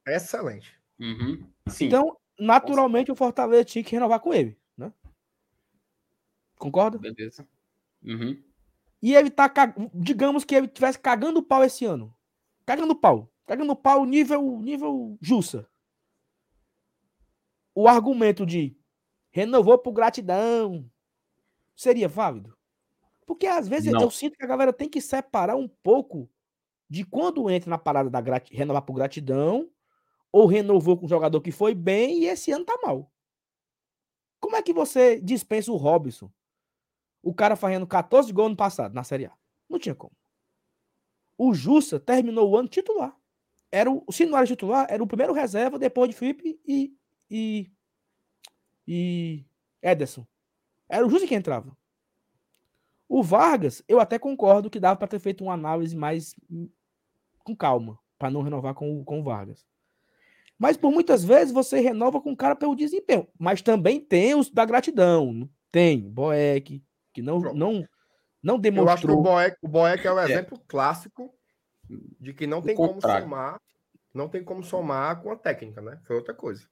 Excelente. Uhum. Sim. Então, naturalmente, o Fortaleza tinha que renovar com ele, né? Concorda? Beleza. Uhum. E ele tá, digamos que ele tivesse cagando pau esse ano. Cagando pau. Cagando pau nível, nível Jussa. O argumento de renovou por gratidão seria válido? Porque às vezes eu- Não. eu sinto que a galera tem que separar um pouco de quando entra na parada da grati- renovar por gratidão ou renovou com um jogador que foi bem e esse ano tá mal. Como é que você dispensa o Robson? O cara fazendo 14 gols no passado, na Série A. Não tinha como. O Jussa terminou o ano titular. Era o, se não era titular, era o primeiro reserva depois de Felipe e, e, e Ederson. Era o Jussa que entrava. O Vargas, eu até concordo que dava para ter feito uma análise mais com calma, para não renovar com, o- com o Vargas. Mas por muitas vezes você renova com o cara pelo desempenho. Mas também tem os da gratidão. Tem Boeck, que não, Pronto. não, não Eu acho que o demonstrou. Boeck, o Boeck é o exemplo clássico de que não tem como somar, não tem como somar com a técnica, né? Foi outra coisa.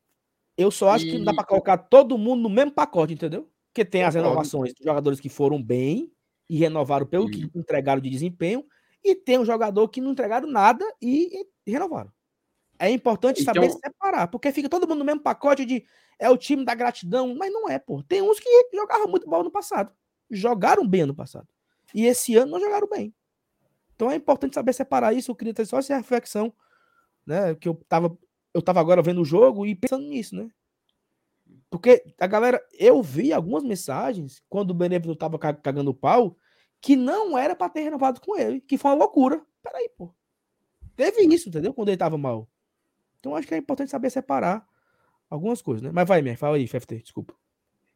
Eu só acho que não dá E- pra colocar todo mundo no mesmo pacote, entendeu? Porque tem as renovações dos jogadores que foram bem e renovaram pelo que entregaram de desempenho, e tem um jogador que não entregaram nada e, e renovaram. É importante saber Então- separar, porque fica todo mundo no mesmo pacote de é o time da gratidão, mas não é, pô. Tem uns que jogaram muito bola no passado, jogaram bem ano passado, e esse ano não jogaram bem. Então é importante saber separar isso. Eu queria ter só essa reflexão, né? Que eu tava, eu tava agora vendo o jogo e pensando nisso, né? Porque a galera, eu vi algumas mensagens quando o Benevenuto tava ca- cagando pau, que não era pra ter renovado com ele, que foi uma loucura. Peraí, pô. Teve isso, entendeu? Quando ele tava mal. Então acho que é importante saber separar algumas coisas, né? Mas vai, minha, fala aí, FFT, desculpa.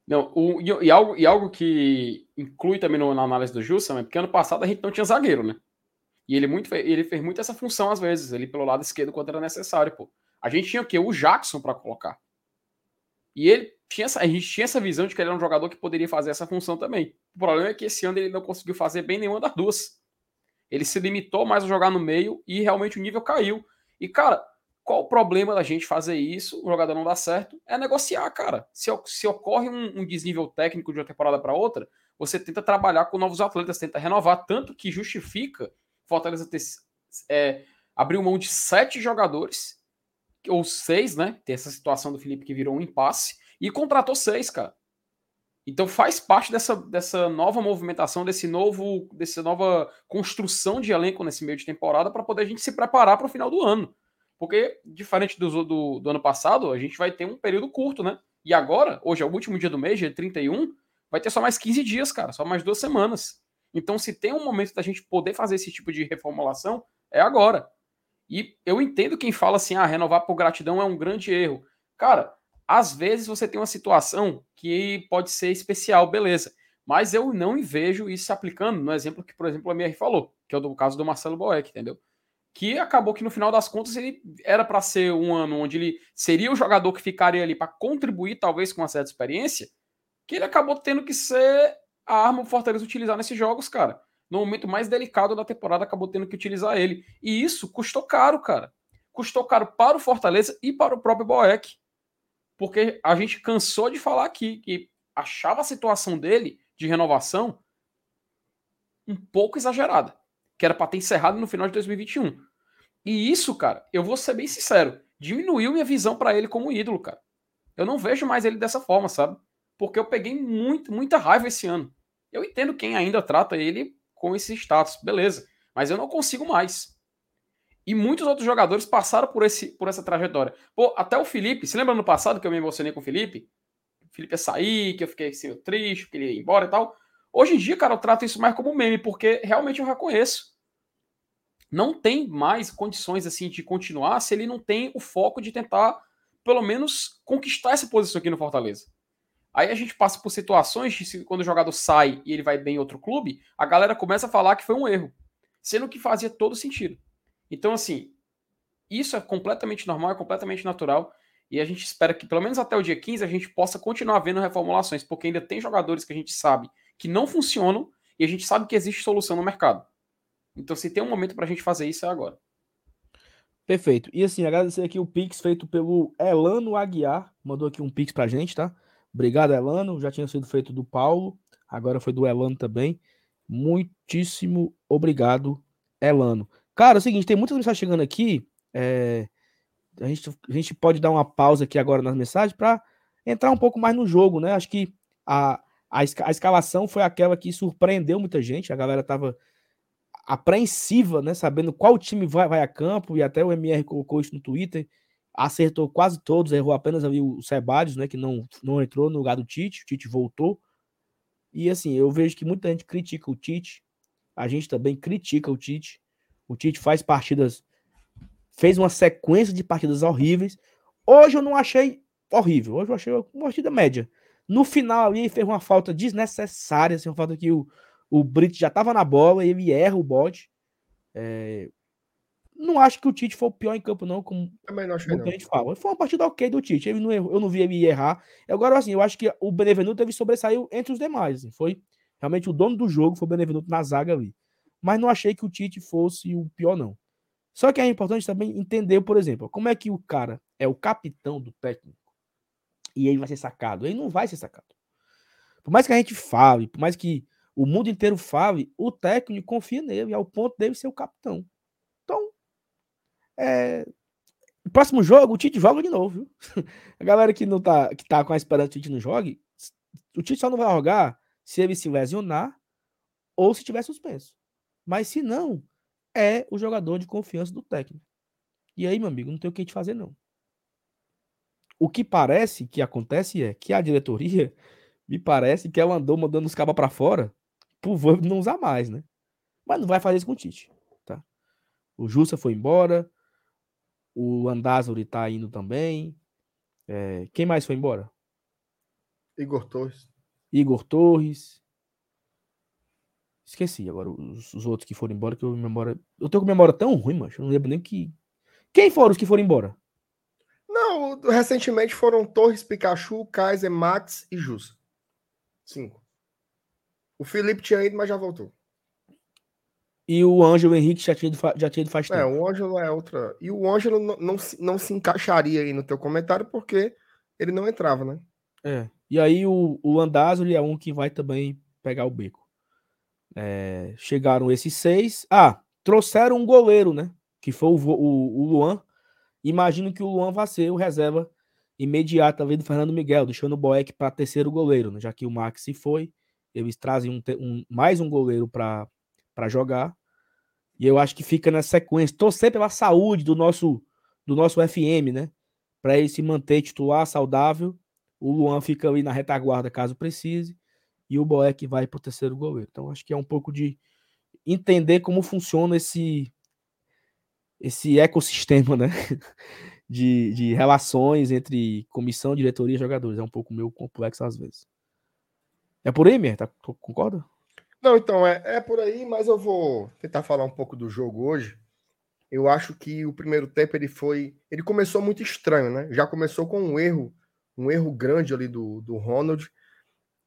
Não, o- e, e algo, e algo que inclui também no- na análise do Jussa, é porque ano passado a gente não tinha zagueiro, né? E ele, muito, ele fez muito essa função às vezes, ele pelo lado esquerdo quando era necessário, pô. A gente tinha o quê? O Jackson pra colocar. E ele tinha essa, a gente tinha essa visão de que ele era um jogador que poderia fazer essa função também. O problema é que esse ano ele não conseguiu fazer bem nenhuma das duas. Ele se limitou mais a jogar no meio e realmente o nível caiu. E, cara, qual o problema da gente fazer isso? O jogador não dá certo. É negociar, cara. Se, se ocorre um, um desnível técnico de uma temporada para outra, você tenta trabalhar com novos atletas, tenta renovar. Tanto que justifica Fortaleza ter é, abriu mão de sete jogadores, ou seis, né? Tem essa situação do Felipe que virou um impasse, e contratou seis, cara. Então faz parte dessa, dessa nova movimentação, desse novo, dessa nova construção de elenco nesse meio de temporada para poder a gente se preparar para o final do ano. Porque, diferente do, do, do ano passado, a gente vai ter um período curto, né? E agora, hoje é o último dia do mês, dia 31, vai ter só mais 15 dias, cara, só mais duas semanas. Então, se tem um momento da gente poder fazer esse tipo de reformulação, é agora. E eu entendo quem fala assim, ah, renovar por gratidão é um grande erro. Cara, às vezes você tem uma situação que pode ser especial, beleza. Mas eu não vejo isso se aplicando no exemplo que, por exemplo, a MR falou, que é o caso do Marcelo Boeck, entendeu? Que acabou que no final das contas ele era para ser um ano onde ele seria o jogador que ficaria ali para contribuir, talvez com uma certa experiência, que ele acabou tendo que ser a arma o Fortaleza utilizar nesses jogos, cara. No momento mais delicado da temporada, acabou tendo que utilizar ele. E isso custou caro, cara. Custou caro para o Fortaleza e para o próprio Boeck. Porque a gente cansou de falar aqui que achava a situação dele de renovação um pouco exagerada. Que era para ter encerrado no final de 2021. E isso, cara, eu vou ser bem sincero, diminuiu minha visão para ele como ídolo, cara. Eu não vejo mais ele dessa forma, sabe? Porque eu peguei muito, muita raiva esse ano. Eu entendo quem ainda trata ele com esse status, beleza. Mas eu não consigo mais. E muitos outros jogadores passaram por, esse, por essa trajetória. Pô, até o Felipe, se lembra no passado que eu me emocionei com o Felipe? O Felipe ia sair, que eu fiquei assim, triste, que ele ia embora e tal. Hoje em dia, cara, eu trato isso mais como meme, porque realmente eu reconheço. Não tem mais condições assim de continuar se ele não tem o foco de tentar, pelo menos, conquistar essa posição aqui no Fortaleza. Aí a gente passa por situações de quando o jogador sai e ele vai bem em outro clube, a galera começa a falar que foi um erro, sendo que fazia todo sentido. Então, assim, isso é completamente normal, é completamente natural. E a gente espera que, pelo menos até o dia 15, a gente possa continuar vendo reformulações, porque ainda tem jogadores que a gente sabe que não funcionam e a gente sabe que existe solução no mercado. Então, se tem um momento para a gente fazer isso, é agora. Perfeito. E assim, agradecer aqui o Pix feito pelo Elano Aguiar. Mandou aqui um Pix pra gente, tá? Obrigado, Elano. Já tinha sido feito do Paulo, agora foi do Elano também. Muitíssimo obrigado, Elano. Cara, é o seguinte, tem muitas mensagens chegando aqui. É, a, gente, a gente pode dar uma pausa aqui agora nas mensagens para entrar um pouco mais no jogo, né? Acho que a, a, a escalação foi aquela que surpreendeu muita gente. A galera tava apreensiva, né? Sabendo qual time vai, vai a campo, e até o MR colocou isso no Twitter. Acertou quase todos, errou apenas ali o Sebadios, né? Que não, não entrou no lugar do Tite. O Tite voltou. E assim, eu vejo que muita gente critica o Tite. A gente também critica o Tite. O Tite faz partidas, fez uma sequência de partidas horríveis. Hoje eu não achei horrível, hoje eu achei uma partida média. No final ali fez uma falta desnecessária, assim, uma falta que o, o Brit já estava na bola, ele erra o bote. É... Não acho que o Tite foi o pior em campo, não, como Também não acho muita não. gente fala. Foi uma partida ok do Tite. Ele não errou, eu não vi ele errar. Agora, assim, eu acho que o Benevenuto teve sobressaiu entre os demais. Assim, foi realmente o dono do jogo, foi o Benevenuto na zaga ali mas não achei que o Tite fosse o pior, não. Só que é importante também entender, por exemplo, como é que o cara é o capitão do técnico e ele vai ser sacado. Ele não vai ser sacado. Por mais que a gente fale, por mais que o mundo inteiro fale, o técnico confia nele, ao ponto dele ser o capitão. É... próximo jogo, o Tite joga de novo. Viu? A galera que não tá, que tá com a esperança que o Tite não jogue, o Tite só não vai jogar se ele se lesionar ou se tiver suspenso. Mas se não, é o jogador de confiança do técnico. E aí, meu amigo, não tem o que gente fazer, não. O que parece que acontece é que a diretoria, me parece que ela andou mandando os cabas para fora pro Verbo não usar mais, né? Mas não vai fazer isso com o Tite, tá? O Jussa foi embora, o Andázuri tá indo também. É, quem mais foi embora? Igor Torres. Igor Torres. Esqueci agora os, os, outros que foram embora, que eu memória. Eu tô com memória tão ruim, mas eu não lembro nem que. Quem foram os que foram embora? Não, recentemente foram Torres, Pikachu, Kaiser, Max e Jus. Cinco. O Felipe tinha ido, mas já voltou. E o Ângelo Henrique já tinha ido, já tinha ido faz tempo. É, o Ângelo é outra. E o Ângelo não, não, não se encaixaria aí no teu comentário porque ele não entrava, né? É. E aí o, o Andazzo é um que vai também pegar o beco. É, chegaram esses seis. Ah, trouxeram um goleiro, né? Que foi o, o, o Luan. Imagino que o Luan vai ser o reserva imediato ali do Fernando Miguel, deixando o Boeck para terceiro goleiro, né? já que o Max se foi. Eles trazem um, um mais um goleiro para jogar. E eu acho que fica nessa sequência. Torcer pela saúde do nosso do nosso FM, né? Para ele se manter titular, saudável. O Luan fica ali na retaguarda caso precise e o Boeck vai para o terceiro goleiro. Então acho que é um pouco de entender como funciona esse esse ecossistema, né? De, de relações entre comissão, diretoria e jogadores. É um pouco meio complexo às vezes. É por aí, Mer? Tá, concorda? Não, então, é, é por aí, mas eu vou tentar falar um pouco do jogo hoje. Eu acho que o primeiro tempo ele foi. Ele começou muito estranho, né? Já começou com um erro, um erro grande ali do, do Ronald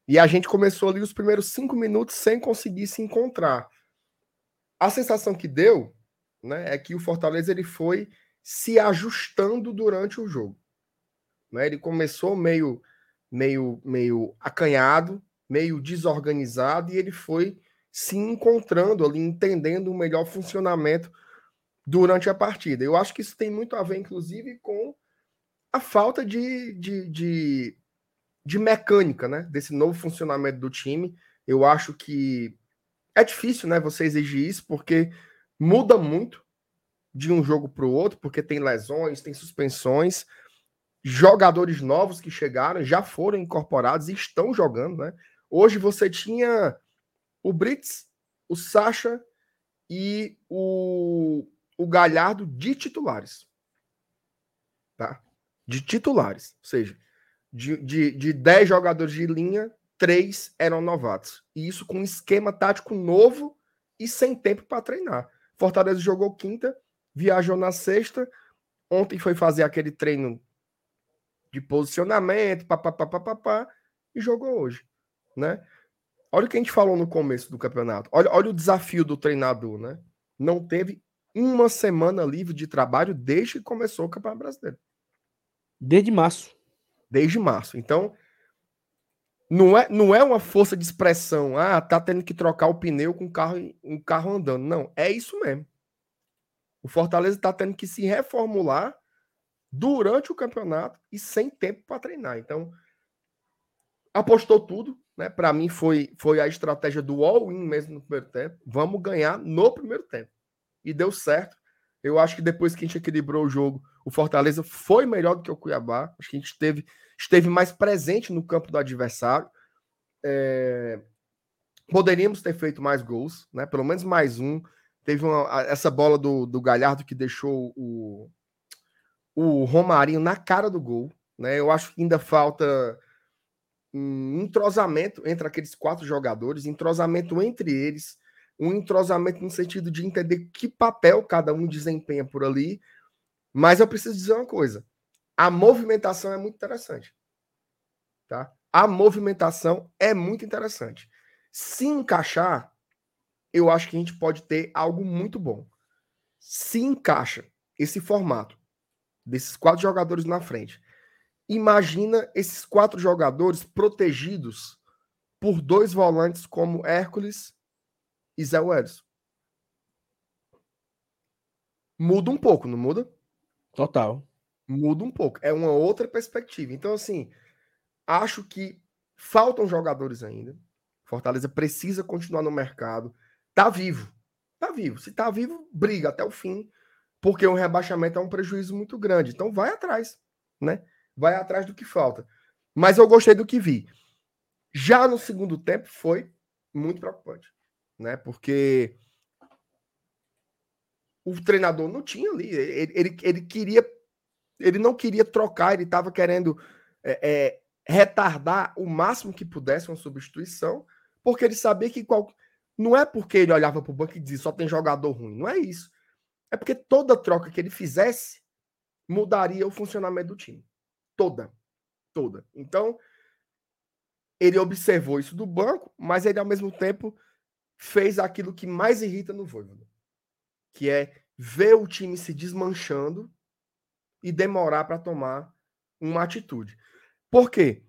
e a gente começou ali os primeiros cinco minutos sem conseguir se encontrar. A sensação que deu né, é que o Fortaleza ele foi se ajustando durante o jogo. Né? Ele começou meio, meio, meio acanhado, meio desorganizado, e ele foi se encontrando ali, entendendo o melhor funcionamento durante a partida. Eu acho que isso tem muito a ver, inclusive, com a falta de, de, de de mecânica, né? Desse novo funcionamento do time. Eu acho que é difícil, né? Você exigir isso, porque muda muito de um jogo para o outro, porque tem lesões, tem suspensões. Jogadores novos que chegaram já foram incorporados e estão jogando, né? Hoje você tinha o Brits, o Sacha e o, o Galhardo de titulares. Tá? De titulares. Ou seja, de, de, de 10 jogadores de linha, três eram novatos. E isso com um esquema tático novo e sem tempo para treinar. Fortaleza jogou quinta, viajou na sexta. Ontem foi fazer aquele treino de posicionamento, papapá, e jogou hoje, né? Olha o que a gente falou no começo do campeonato. Olha, olha o desafio do treinador, né? Não teve uma semana livre de trabalho desde que começou o Campeonato Brasileiro. Desde março. Desde março. Então, não é, não é uma força de expressão. Ah, tá tendo que trocar o pneu com um carro, um carro andando. Não, é isso mesmo. O Fortaleza está tendo que se reformular durante o campeonato e sem tempo para treinar. Então, apostou tudo, né? Para mim foi, foi a estratégia do all-in mesmo no primeiro tempo. Vamos ganhar no primeiro tempo. E deu certo. Eu acho que depois que a gente equilibrou o jogo, o Fortaleza foi melhor do que o Cuiabá. Acho que a gente esteve, esteve mais presente no campo do adversário. É... Poderíamos ter feito mais gols, né? Pelo menos mais um. Teve uma, essa bola do, do Galhardo que deixou o, o Romarinho na cara do gol. Né? Eu acho que ainda falta um entrosamento entre aqueles quatro jogadores, entrosamento entre eles, um entrosamento no sentido de entender que papel cada um desempenha por ali. Mas eu preciso dizer uma coisa: a movimentação é muito interessante. Tá? A movimentação é muito interessante. Se encaixar, eu acho que a gente pode ter algo muito bom. Se encaixa esse formato desses quatro jogadores na frente. Imagina esses quatro jogadores protegidos por dois volantes como Hércules e Zé Welles. Muda um pouco, não muda? Total. Muda um pouco. É uma outra perspectiva. Então, assim, acho que faltam jogadores ainda. Fortaleza precisa continuar no mercado. Tá vivo. Tá vivo. Se tá vivo, briga até o fim porque um rebaixamento é um prejuízo muito grande. Então vai atrás, né? Vai atrás do que falta. Mas eu gostei do que vi. Já no segundo tempo foi muito preocupante, né? Porque o treinador não tinha ali, ele, ele, ele queria, ele não queria trocar, ele estava querendo é, é, retardar o máximo que pudesse uma substituição, porque ele sabia que qual, não é porque ele olhava para o banco e dizia só tem jogador ruim, não é isso. É porque toda troca que ele fizesse mudaria o funcionamento do time. Toda. Toda. Então, ele observou isso do banco, mas ele, ao mesmo tempo, fez aquilo que mais irrita no Voivoda, que é ver o time se desmanchando e demorar para tomar uma atitude. Por quê?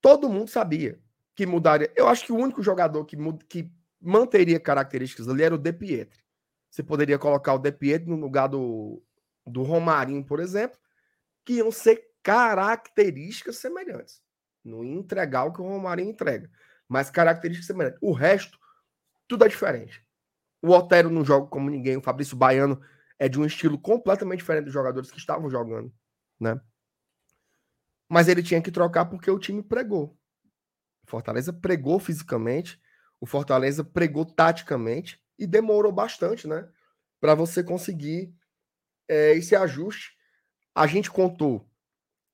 Todo mundo sabia que mudaria. Eu acho que o único jogador que, que manteria características ali era o De Pietri. Você poderia colocar o De Pietro no lugar do, do Romarinho, por exemplo, que iam ser características semelhantes. Não ia entregar o que o Romarinho entrega, mas características semelhantes. O resto, tudo é diferente. O Otero não joga como ninguém, o Fabrício Baiano é de um estilo completamente diferente dos jogadores que estavam jogando, né? Mas ele tinha que trocar porque o time pregou. O Fortaleza pregou fisicamente, o Fortaleza pregou taticamente e demorou bastante, né? Para você conseguir é, esse ajuste. A gente contou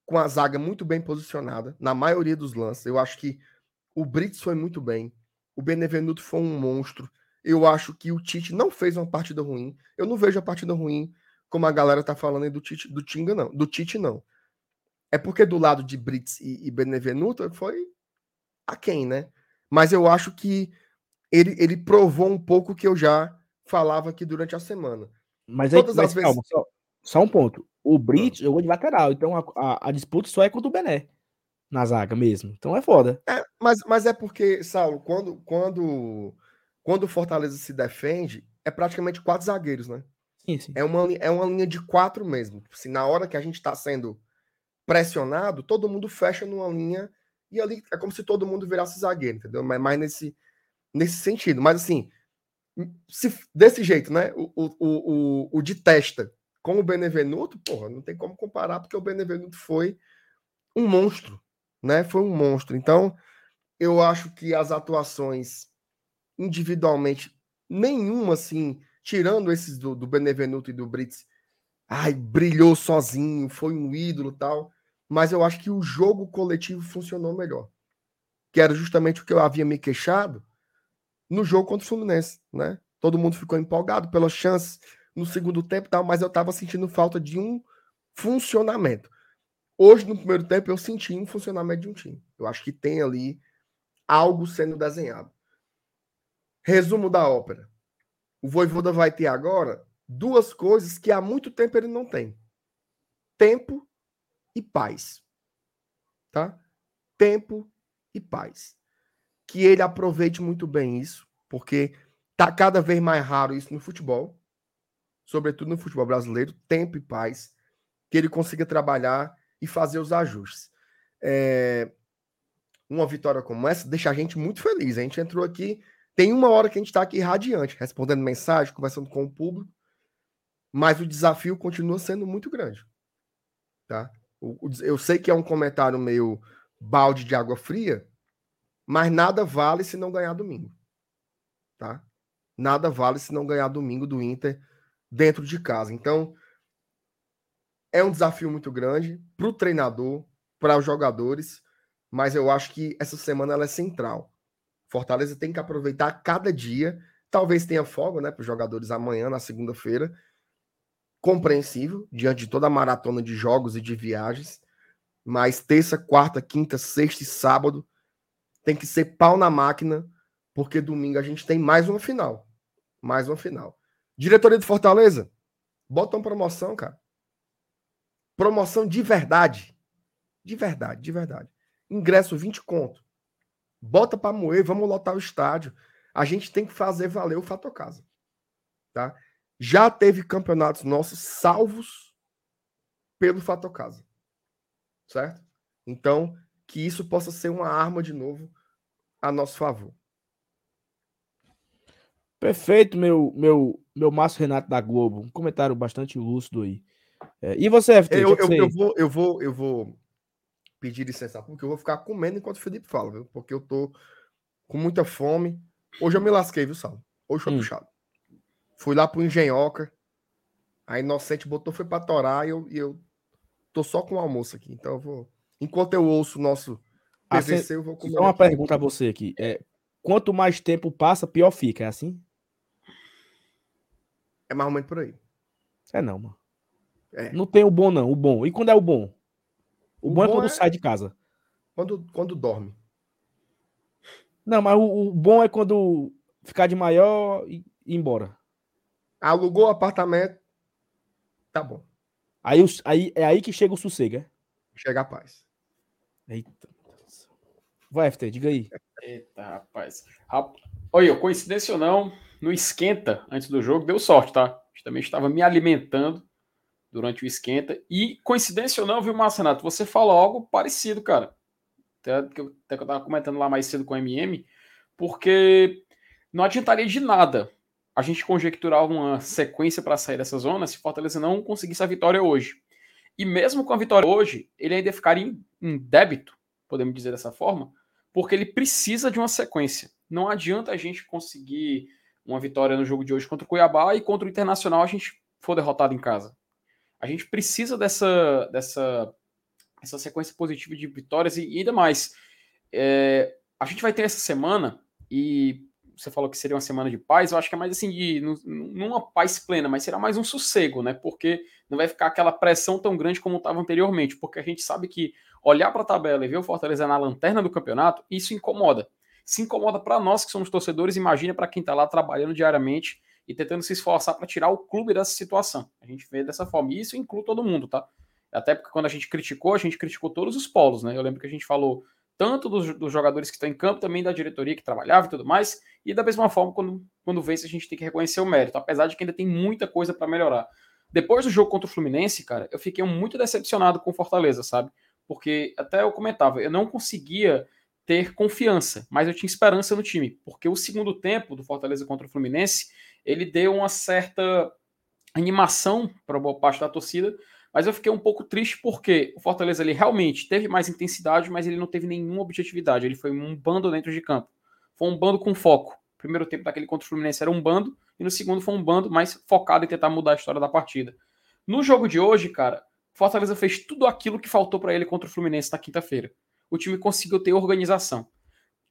com a zaga muito bem posicionada na maioria dos lances. Eu acho que o Brits foi muito bem. O Benevenuto foi um monstro. Eu acho que o Tite não fez uma partida ruim. Eu não vejo a partida ruim como a galera tá falando aí do Tite, do Tinga, não. Do Tite, não. É porque do lado de Brits e, e Benevenuto foi a quem, né? Mas eu acho que ele, ele provou um pouco que eu já falava aqui durante a semana. Mas, aí, Todas mas vezes... calma, só, só, um ponto. O Brits ah. jogou de lateral, então a, a, a, disputa só é contra o Bené na zaga mesmo. Então é foda. É, mas, mas é porque, Saulo, quando, quando, quando o Fortaleza se defende, é praticamente quatro zagueiros, né? Sim, sim. É, uma, é uma linha de quatro mesmo. Se na hora que a gente está sendo pressionado, todo mundo fecha numa linha e ali é como se todo mundo virasse zagueiro, entendeu? Mas mais nesse, nesse sentido. Mas assim, se, desse jeito, né? O, o, o, o de testa com o Benevenuto, porra, não tem como comparar, porque o Benevenuto foi um monstro, né? Foi um monstro. Então, eu acho que as atuações individualmente nenhum assim, tirando esses do, do Benevenuto e do Brits, ai, brilhou sozinho, foi um ídolo tal. Mas eu acho que o jogo coletivo funcionou melhor. Que era justamente o que eu havia me queixado no jogo contra o Fluminense, né? Todo mundo ficou empolgado pelas chances no segundo tempo, tal, mas eu estava sentindo falta de um funcionamento. Hoje, no primeiro tempo, eu senti um funcionamento de um time. Eu acho que tem ali algo sendo desenhado. Resumo da ópera. O Voivoda vai ter agora duas coisas que há muito tempo ele não tem: tempo e paz. Tá? Tempo e paz. Que ele aproveite muito bem isso, porque tá cada vez mais raro isso no futebol, sobretudo no futebol brasileiro, tempo e paz, que ele consiga trabalhar e fazer os ajustes. É... Uma vitória como essa deixa a gente muito feliz. A gente entrou aqui, tem uma hora que a gente está aqui radiante, respondendo mensagem, conversando com o público, mas o desafio continua sendo muito grande. Tá? Eu sei que é um comentário meio balde de água fria, mas nada vale se não ganhar domingo. Tá? Nada vale se não ganhar domingo do Inter dentro de casa. Então, é um desafio muito grande para o treinador, para os jogadores, mas eu acho que essa semana ela é central. Fortaleza tem que aproveitar cada dia. Talvez tenha folga né, para os jogadores amanhã, na segunda-feira, compreensível diante de toda a maratona de jogos e de viagens. Mas terça, quarta, quinta, sexta e sábado tem que ser pau na máquina, porque domingo a gente tem mais uma final. Mais uma final. Diretoria do Fortaleza, bota uma promoção, cara. Promoção de verdade. De verdade, de verdade. Ingresso 20 conto. Bota para moer, vamos lotar o estádio. A gente tem que fazer valer o fato casa. Tá? Já teve campeonatos nossos salvos pelo Fato Casa. Certo? Então, que isso possa ser uma arma de novo a nosso favor. Perfeito, meu meu meu Márcio Renato da Globo. Um comentário bastante lúcido aí. É, e você, FT? Eu, eu, eu, eu, vou, eu, vou, eu vou pedir licença, porque eu vou ficar comendo enquanto o Felipe fala, viu? Porque eu tô com muita fome. Hoje eu me lasquei, viu, Sal? Hoje foi hum. puxado. Fui lá pro Engenhoca. A Inocente botou, foi pra torar e eu, e eu tô só com o almoço aqui. Então eu vou. Enquanto eu ouço o nosso PVC, assim, eu vou comer. Só uma aqui. pergunta a você aqui. É, quanto mais tempo passa, pior fica, é assim? É mais ou menos por aí. É não, mano. É. Não tem o bom, não. O bom. E quando é o bom? O, o bom, é bom, é quando é... sai de casa. Quando, quando dorme. Não, mas o, o bom é quando ficar de maior e ir embora. Alugou o apartamento. Tá bom. Aí, aí, é aí que chega o sossego, é? Chega a paz. Eita. Vai, FT, diga aí. Eita, rapaz. Rap... Olha, coincidência ou não, no esquenta, antes do jogo, deu sorte, tá? Também estava me alimentando durante o esquenta. E, coincidência ou não, viu, Márcio Renato? Você falou algo parecido, cara. Até que eu, até que eu tava comentando lá mais cedo com o MM, porque não adiantaria de nada a gente conjecturar uma sequência para sair dessa zona se Fortaleza não conseguisse a vitória hoje. E mesmo com a vitória hoje, ele ainda ficaria em, em débito, podemos dizer dessa forma, porque ele precisa de uma sequência. Não adianta a gente conseguir uma vitória no jogo de hoje contra o Cuiabá e contra o Internacional a gente for derrotado em casa. A gente precisa dessa, dessa essa sequência positiva de vitórias e ainda mais. É, a gente vai ter essa semana e você falou que seria uma semana de paz, eu acho que é mais assim, de, numa paz plena, mas será mais um sossego, né? Porque não vai ficar aquela pressão tão grande como estava anteriormente, porque a gente sabe que olhar para a tabela e ver o Fortaleza na lanterna do campeonato, isso incomoda. Se incomoda para nós que somos torcedores, imagina para quem está lá trabalhando diariamente e tentando se esforçar para tirar o clube dessa situação. A gente vê dessa forma, e isso inclui todo mundo, tá? Até porque quando a gente criticou, a gente criticou todos os polos, né? Eu lembro que a gente falou tanto dos, dos, jogadores que estão em campo, também da diretoria que trabalhava e tudo mais. E da mesma forma, quando, quando vence, a gente tem que reconhecer o mérito, apesar de que ainda tem muita coisa para melhorar. Depois do jogo contra o Fluminense, cara, eu fiquei muito decepcionado com o Fortaleza, sabe? Porque até eu comentava, eu não conseguia ter confiança, mas eu tinha esperança no time, porque o segundo tempo do Fortaleza contra o Fluminense, ele deu uma certa animação para boa parte da torcida, mas eu fiquei um pouco triste porque o Fortaleza ele realmente teve mais intensidade, mas ele não teve nenhuma objetividade. Ele foi um bando dentro de campo. Foi um bando com foco. primeiro tempo daquele contra o Fluminense era um bando, e no segundo foi um bando mais focado em tentar mudar a história da partida. No jogo de hoje, cara, Fortaleza fez tudo aquilo que faltou para ele contra o Fluminense na quinta-feira. O time conseguiu ter organização.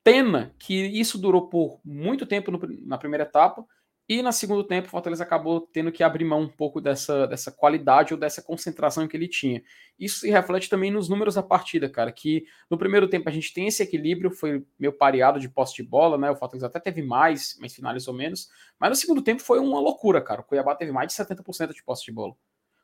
Pena que isso durou por muito tempo no, na primeira etapa e no segundo tempo, o Fortaleza acabou tendo que abrir mão um pouco dessa, dessa qualidade ou dessa concentração que ele tinha. Isso se reflete também nos números da partida, cara. Que no primeiro tempo a gente tem esse equilíbrio, foi meio pareado de posse de bola, né? O Fortaleza até teve mais, mas finalizou menos. Mas no segundo tempo foi uma loucura, cara. O Cuiabá teve mais de 70% de posse de bola.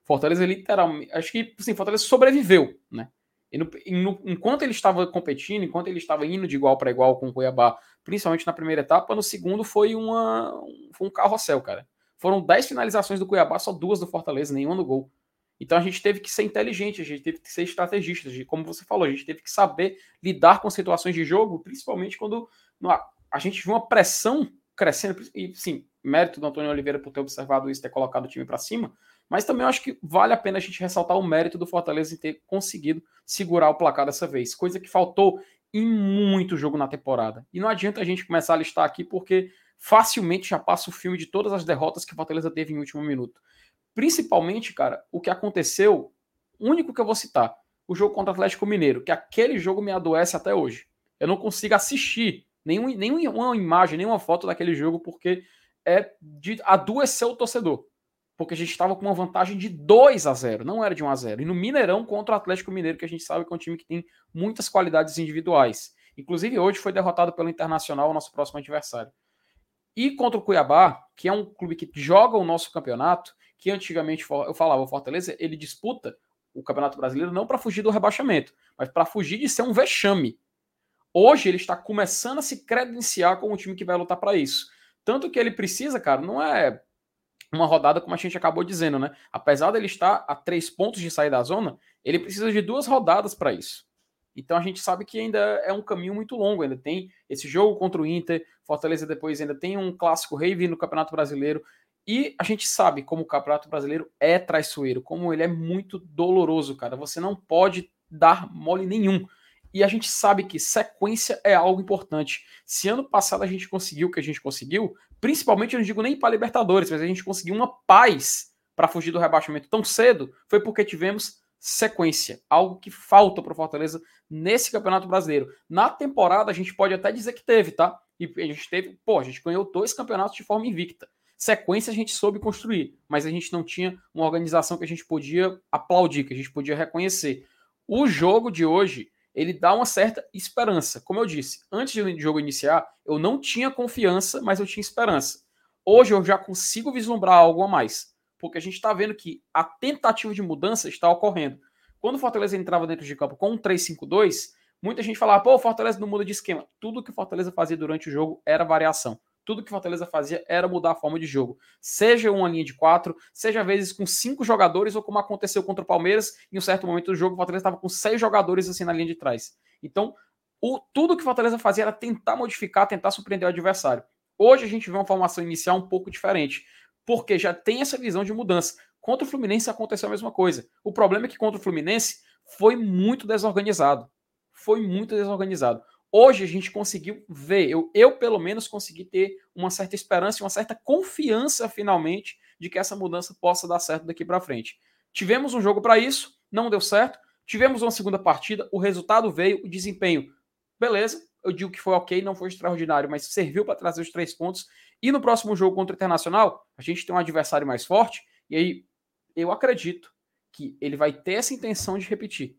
Fortaleza literalmente. Acho que assim, Fortaleza sobreviveu, né? Enquanto ele estava competindo, enquanto ele estava indo de igual para igual com o Cuiabá, principalmente na primeira etapa, no segundo foi, uma, foi um carrossel, cara. Foram 10 finalizações do Cuiabá, só duas do Fortaleza, nenhuma no gol. Então a gente teve que ser inteligente, a gente teve que ser estrategista, como você falou, a gente teve que saber lidar com situações de jogo, principalmente quando a gente viu uma pressão crescendo, e sim, mérito do Antônio Oliveira por ter observado isso, ter colocado o time para cima, mas também eu acho que vale a pena a gente ressaltar o mérito do Fortaleza em ter conseguido segurar o placar dessa vez, coisa que faltou em muito jogo na temporada. E não adianta a gente começar a listar aqui, porque facilmente já passa o filme de todas as derrotas que o Fortaleza teve em último minuto. Principalmente, cara, o que aconteceu, único que eu vou citar, o jogo contra o Atlético Mineiro, que aquele jogo me adoece até hoje. Eu não consigo assistir nenhum, nenhuma imagem, nenhuma foto daquele jogo, porque é de adoecer o torcedor porque a gente estava com uma vantagem de 2 a 0, não era de 1 a 0. E no Mineirão contra o Atlético Mineiro, que a gente sabe que é um time que tem muitas qualidades individuais. Inclusive hoje foi derrotado pelo Internacional, nosso próximo adversário. E contra o Cuiabá, que é um clube que joga o nosso campeonato, que antigamente eu falava, o Fortaleza, ele disputa o Campeonato Brasileiro não para fugir do rebaixamento, mas para fugir de ser um vexame. Hoje ele está começando a se credenciar como um time que vai lutar para isso. Tanto que ele precisa, cara, não é uma rodada, como a gente acabou dizendo, né? Apesar dele estar a três pontos de sair da zona, ele precisa de duas rodadas para isso. Então a gente sabe que ainda é um caminho muito longo, ainda tem esse jogo contra o Inter, Fortaleza depois ainda tem um clássico rei no Campeonato Brasileiro, e a gente sabe como o Campeonato Brasileiro é traiçoeiro, como ele é muito doloroso, cara. Você não pode dar mole nenhum. E a gente sabe que sequência é algo importante. Se ano passado a gente conseguiu o que a gente conseguiu, principalmente eu não digo nem para Libertadores, mas a gente conseguiu uma paz para fugir do rebaixamento tão cedo, foi porque tivemos sequência, algo que falta para o Fortaleza nesse Campeonato Brasileiro. Na temporada a gente pode até dizer que teve, tá? E a gente teve, pô, a gente ganhou dois campeonatos de forma invicta. Sequência a gente soube construir, mas a gente não tinha uma organização que a gente podia aplaudir, que a gente podia reconhecer. O jogo de hoje ele dá uma certa esperança. Como eu disse, antes do jogo iniciar, eu não tinha confiança, mas eu tinha esperança. Hoje eu já consigo vislumbrar algo a mais, porque a gente está vendo que a tentativa de mudança está ocorrendo. Quando o Fortaleza entrava dentro de campo com um 3-5-2, muita gente falava, pô, o Fortaleza não muda de esquema. Tudo que o Fortaleza fazia durante o jogo era variação. Tudo que Fortaleza fazia era mudar a forma de jogo. Seja uma linha de quatro, seja vezes com cinco jogadores, ou como aconteceu contra o Palmeiras, em um certo momento do jogo, o Fortaleza estava com seis jogadores assim na linha de trás. Então, o, tudo que o Fortaleza fazia era tentar modificar, tentar surpreender o adversário. Hoje a gente vê uma formação inicial um pouco diferente, porque já tem essa visão de mudança. Contra o Fluminense aconteceu a mesma coisa. O problema é que contra o Fluminense foi muito desorganizado. Foi muito desorganizado. Hoje a gente conseguiu ver, eu, eu pelo menos consegui ter uma certa esperança e uma certa confiança finalmente de que essa mudança possa dar certo daqui para frente. Tivemos um jogo para isso, não deu certo. Tivemos uma segunda partida, o resultado veio, o desempenho, beleza. Eu digo que foi ok, não foi extraordinário, mas serviu para trazer os três pontos. E no próximo jogo contra o Internacional, a gente tem um adversário mais forte, e aí eu acredito que ele vai ter essa intenção de repetir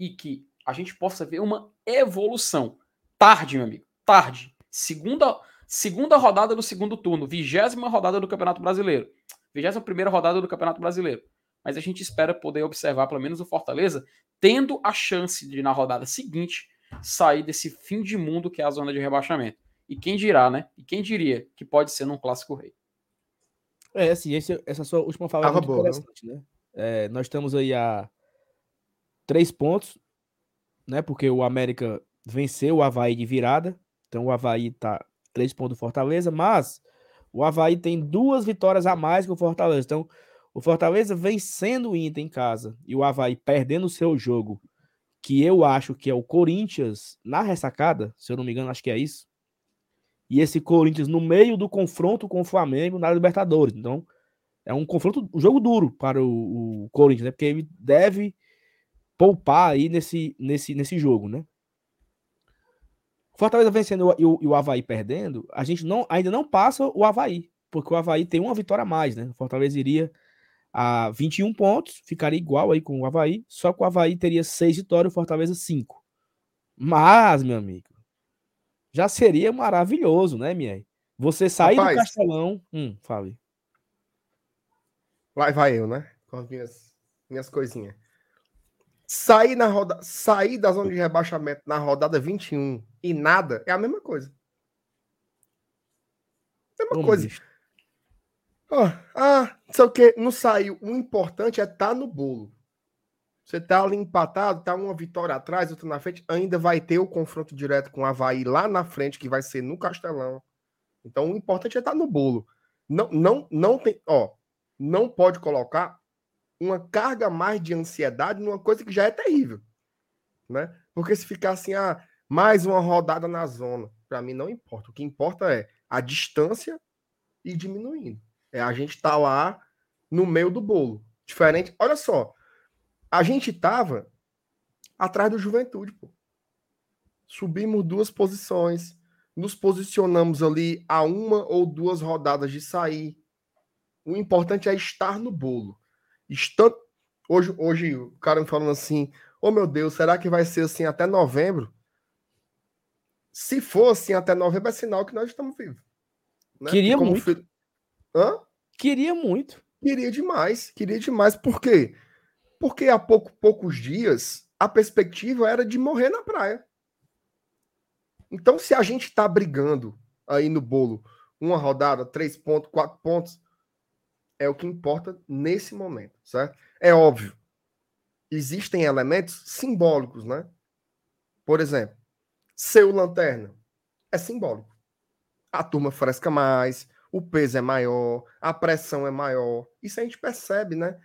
e que a gente possa ver uma evolução. Tarde, meu amigo. Tarde. Segunda, segunda rodada do segundo turno. Vigésima rodada do Campeonato Brasileiro. Vigésima primeira rodada do Campeonato Brasileiro. Mas a gente espera poder observar, pelo menos o Fortaleza, tendo a chance de, na rodada seguinte, sair desse fim de mundo que é a zona de rebaixamento. E quem dirá, né? E quem diria que pode ser num clássico rei? É, assim, esse, essa sua última fala é muito boa, interessante, né? É, nós estamos aí a três pontos, né? Porque o América venceu o Havaí de virada. Então o Havaí tá três pontos do Fortaleza, mas o Havaí tem duas vitórias a mais que o Fortaleza. Então, o Fortaleza vencendo o Inter em casa e o Havaí perdendo o seu jogo, que eu acho que é o Corinthians na ressacada, se eu não me engano, acho que é isso. E esse Corinthians no meio do confronto com o Flamengo na Libertadores. Então, é um confronto, um jogo duro para o, o Corinthians, né? Porque ele deve poupar aí nesse, nesse, nesse jogo, né? Fortaleza vencendo e o, e o Havaí perdendo, a gente não, ainda não passa o Havaí, porque o Havaí tem uma vitória a mais, né? O Fortaleza iria a 21 pontos, ficaria igual aí com o Havaí, só que o Havaí teria 6 vitórias e o Fortaleza 5. Mas, meu amigo, já seria maravilhoso, né, Mier? Você sair Rapaz, do Castelão. Hum, fale. Lá vai eu, né? Com as minhas, minhas coisinhas. Sair, na roda... Sair da zona de rebaixamento na rodada 21 e nada é a mesma coisa. Mesma Como coisa. Oh, ah, não sei o que, não saiu. O importante é estar tá no bolo. Você tá ali empatado, tá uma vitória atrás, outra na frente, ainda vai ter o confronto direto com o Havaí lá na frente, que vai ser no Castelão. Então o importante é estar tá no bolo. Não, não, não tem, ó, não pode colocar uma carga mais de ansiedade numa coisa que já é terrível, né? Porque se ficar assim, ah, mais uma rodada na zona, para mim não importa. O que importa é a distância e diminuindo. É a gente tá lá no meio do bolo. Diferente. Olha só, a gente tava atrás do Juventude, pô. Subimos duas posições, nos posicionamos ali a uma ou duas rodadas de sair. O importante é estar no bolo. Estant... Hoje, hoje o cara me falando assim: Ô oh, meu Deus, será que vai ser assim até novembro? Se for assim até novembro, é sinal que nós estamos vivos. Né? Queria muito. Filho... Hã? Queria muito. Queria demais, queria demais. Por quê? Porque há pouco, poucos dias a perspectiva era de morrer na praia. Então, se a gente está brigando aí no bolo, uma rodada, três pontos, quatro pontos, é o que importa nesse momento, certo? É óbvio. Existem elementos simbólicos, né? Por exemplo, seu lanterna é simbólico. A turma fresca mais, o peso é maior, a pressão é maior. Isso a gente percebe, né?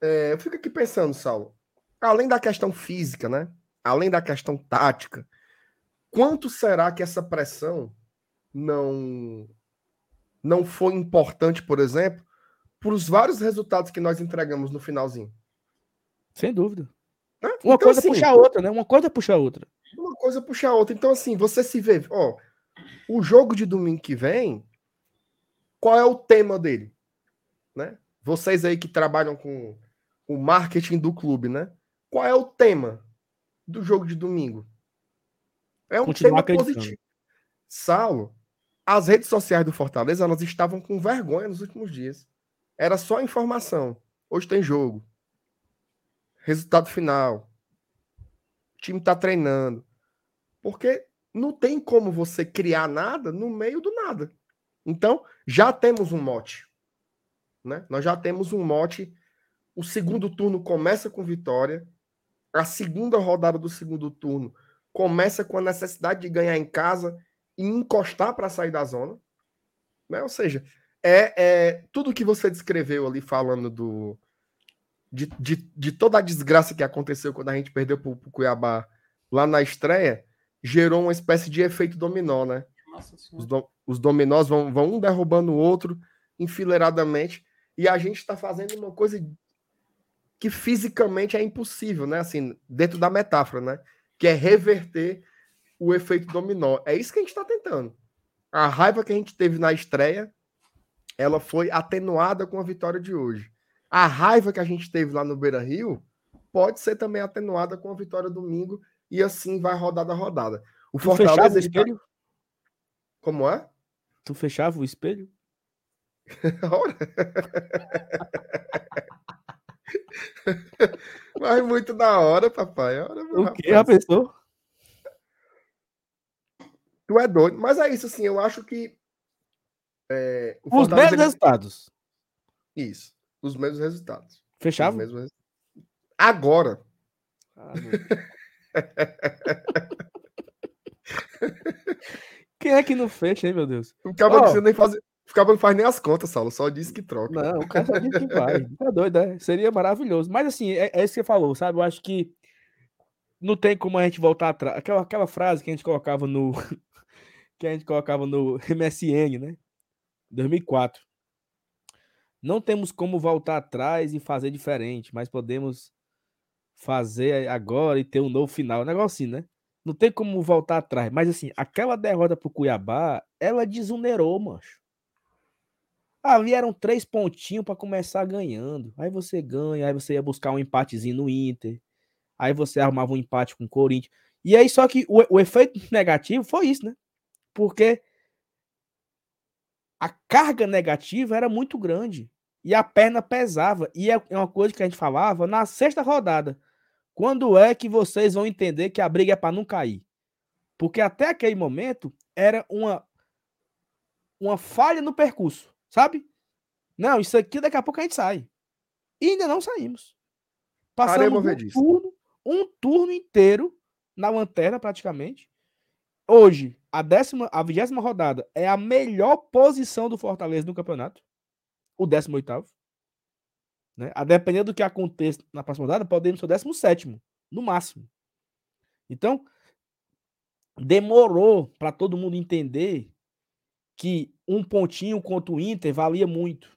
É, eu fico aqui pensando, Saulo, além da questão física, né? Além da questão tática, quanto será que essa pressão não não foi importante, por exemplo, para os vários resultados que nós entregamos no finalzinho? Sem dúvida. Né? Uma então, coisa assim, puxa a outra, né? Uma coisa puxa a outra. Uma coisa puxa a outra. Então, assim, você se vê, ó, o jogo de domingo que vem, qual é o tema dele? Né? Vocês aí que trabalham com o marketing do clube, né? Qual é o tema do jogo de domingo? É um Continuar tema positivo. Saulo, as redes sociais do Fortaleza, elas estavam com vergonha nos últimos dias. Era só informação. Hoje tem jogo. Resultado final. O time está treinando. Porque não tem como você criar nada no meio do nada. Então, já temos um mote. Né? Nós já temos um mote o segundo turno começa com vitória. A segunda rodada do segundo turno começa com a necessidade de ganhar em casa e encostar para sair da zona. Né? Ou seja, é, é tudo que você descreveu ali falando do de, de, de toda a desgraça que aconteceu quando a gente perdeu para o Cuiabá lá na estreia, gerou uma espécie de efeito dominó, né? Os, do, os dominós vão, vão um derrubando o outro enfileiradamente e a gente está fazendo uma coisa que fisicamente é impossível, né? Assim, dentro da metáfora, né? Que é reverter o efeito dominó. É isso que a gente está tentando. A raiva que a gente teve na estreia, ela foi atenuada com a vitória de hoje. A raiva que a gente teve lá no Beira Rio pode ser também atenuada com a vitória domingo e assim vai rodada a rodada. O tu Fortaleza o tá espelho? Tá... Como é? Tu fechava o espelho? Mas muito da hora, papai. Hora, o que já pensou? Tu é doido. Mas é isso, assim, eu acho que. É, Os mesmos resultados. Isso. Os mesmos resultados. Fechava? Mesmos... Agora. Ah, Quem é que não fecha, hein, meu Deus? O cara oh. nem fazer. Ficava não faz nem as contas, Saulo, só disse que troca. Não, o cara só disse que vai. Tá doido, né? Seria maravilhoso. Mas assim, é, é, isso que você falou, sabe? Eu acho que não tem como a gente voltar atrás. Aquela, aquela frase que a gente colocava no. que a gente colocava no MSN, né? 2004. Não temos como voltar atrás e fazer diferente, mas podemos fazer agora e ter um novo final. Um negócio assim, né? Não tem como voltar atrás. Mas assim, aquela derrota pro Cuiabá, ela desunerou, mancho. Ali eram três pontinhos para começar ganhando. Aí você ganha, aí você ia buscar um empatezinho no Inter. Aí você arrumava um empate com o Corinthians. E aí, só que o, o efeito negativo foi isso, né? Porque a carga negativa era muito grande. E a perna pesava. E é, é uma coisa que a gente falava na sexta rodada. Quando é que vocês vão entender que a briga é para não cair? Porque até aquele momento era uma, uma falha no percurso, sabe? Não, isso aqui daqui a pouco a gente sai. E ainda não saímos. Passamos um turno, um turno inteiro na lanterna praticamente. Hoje, a décima, a vigésima rodada é a melhor posição do Fortaleza no campeonato o 18. Né? A depender do que aconteça na próxima rodada, podemos ser o 17, no máximo. Então, demorou para todo mundo entender que um pontinho contra o Inter valia muito.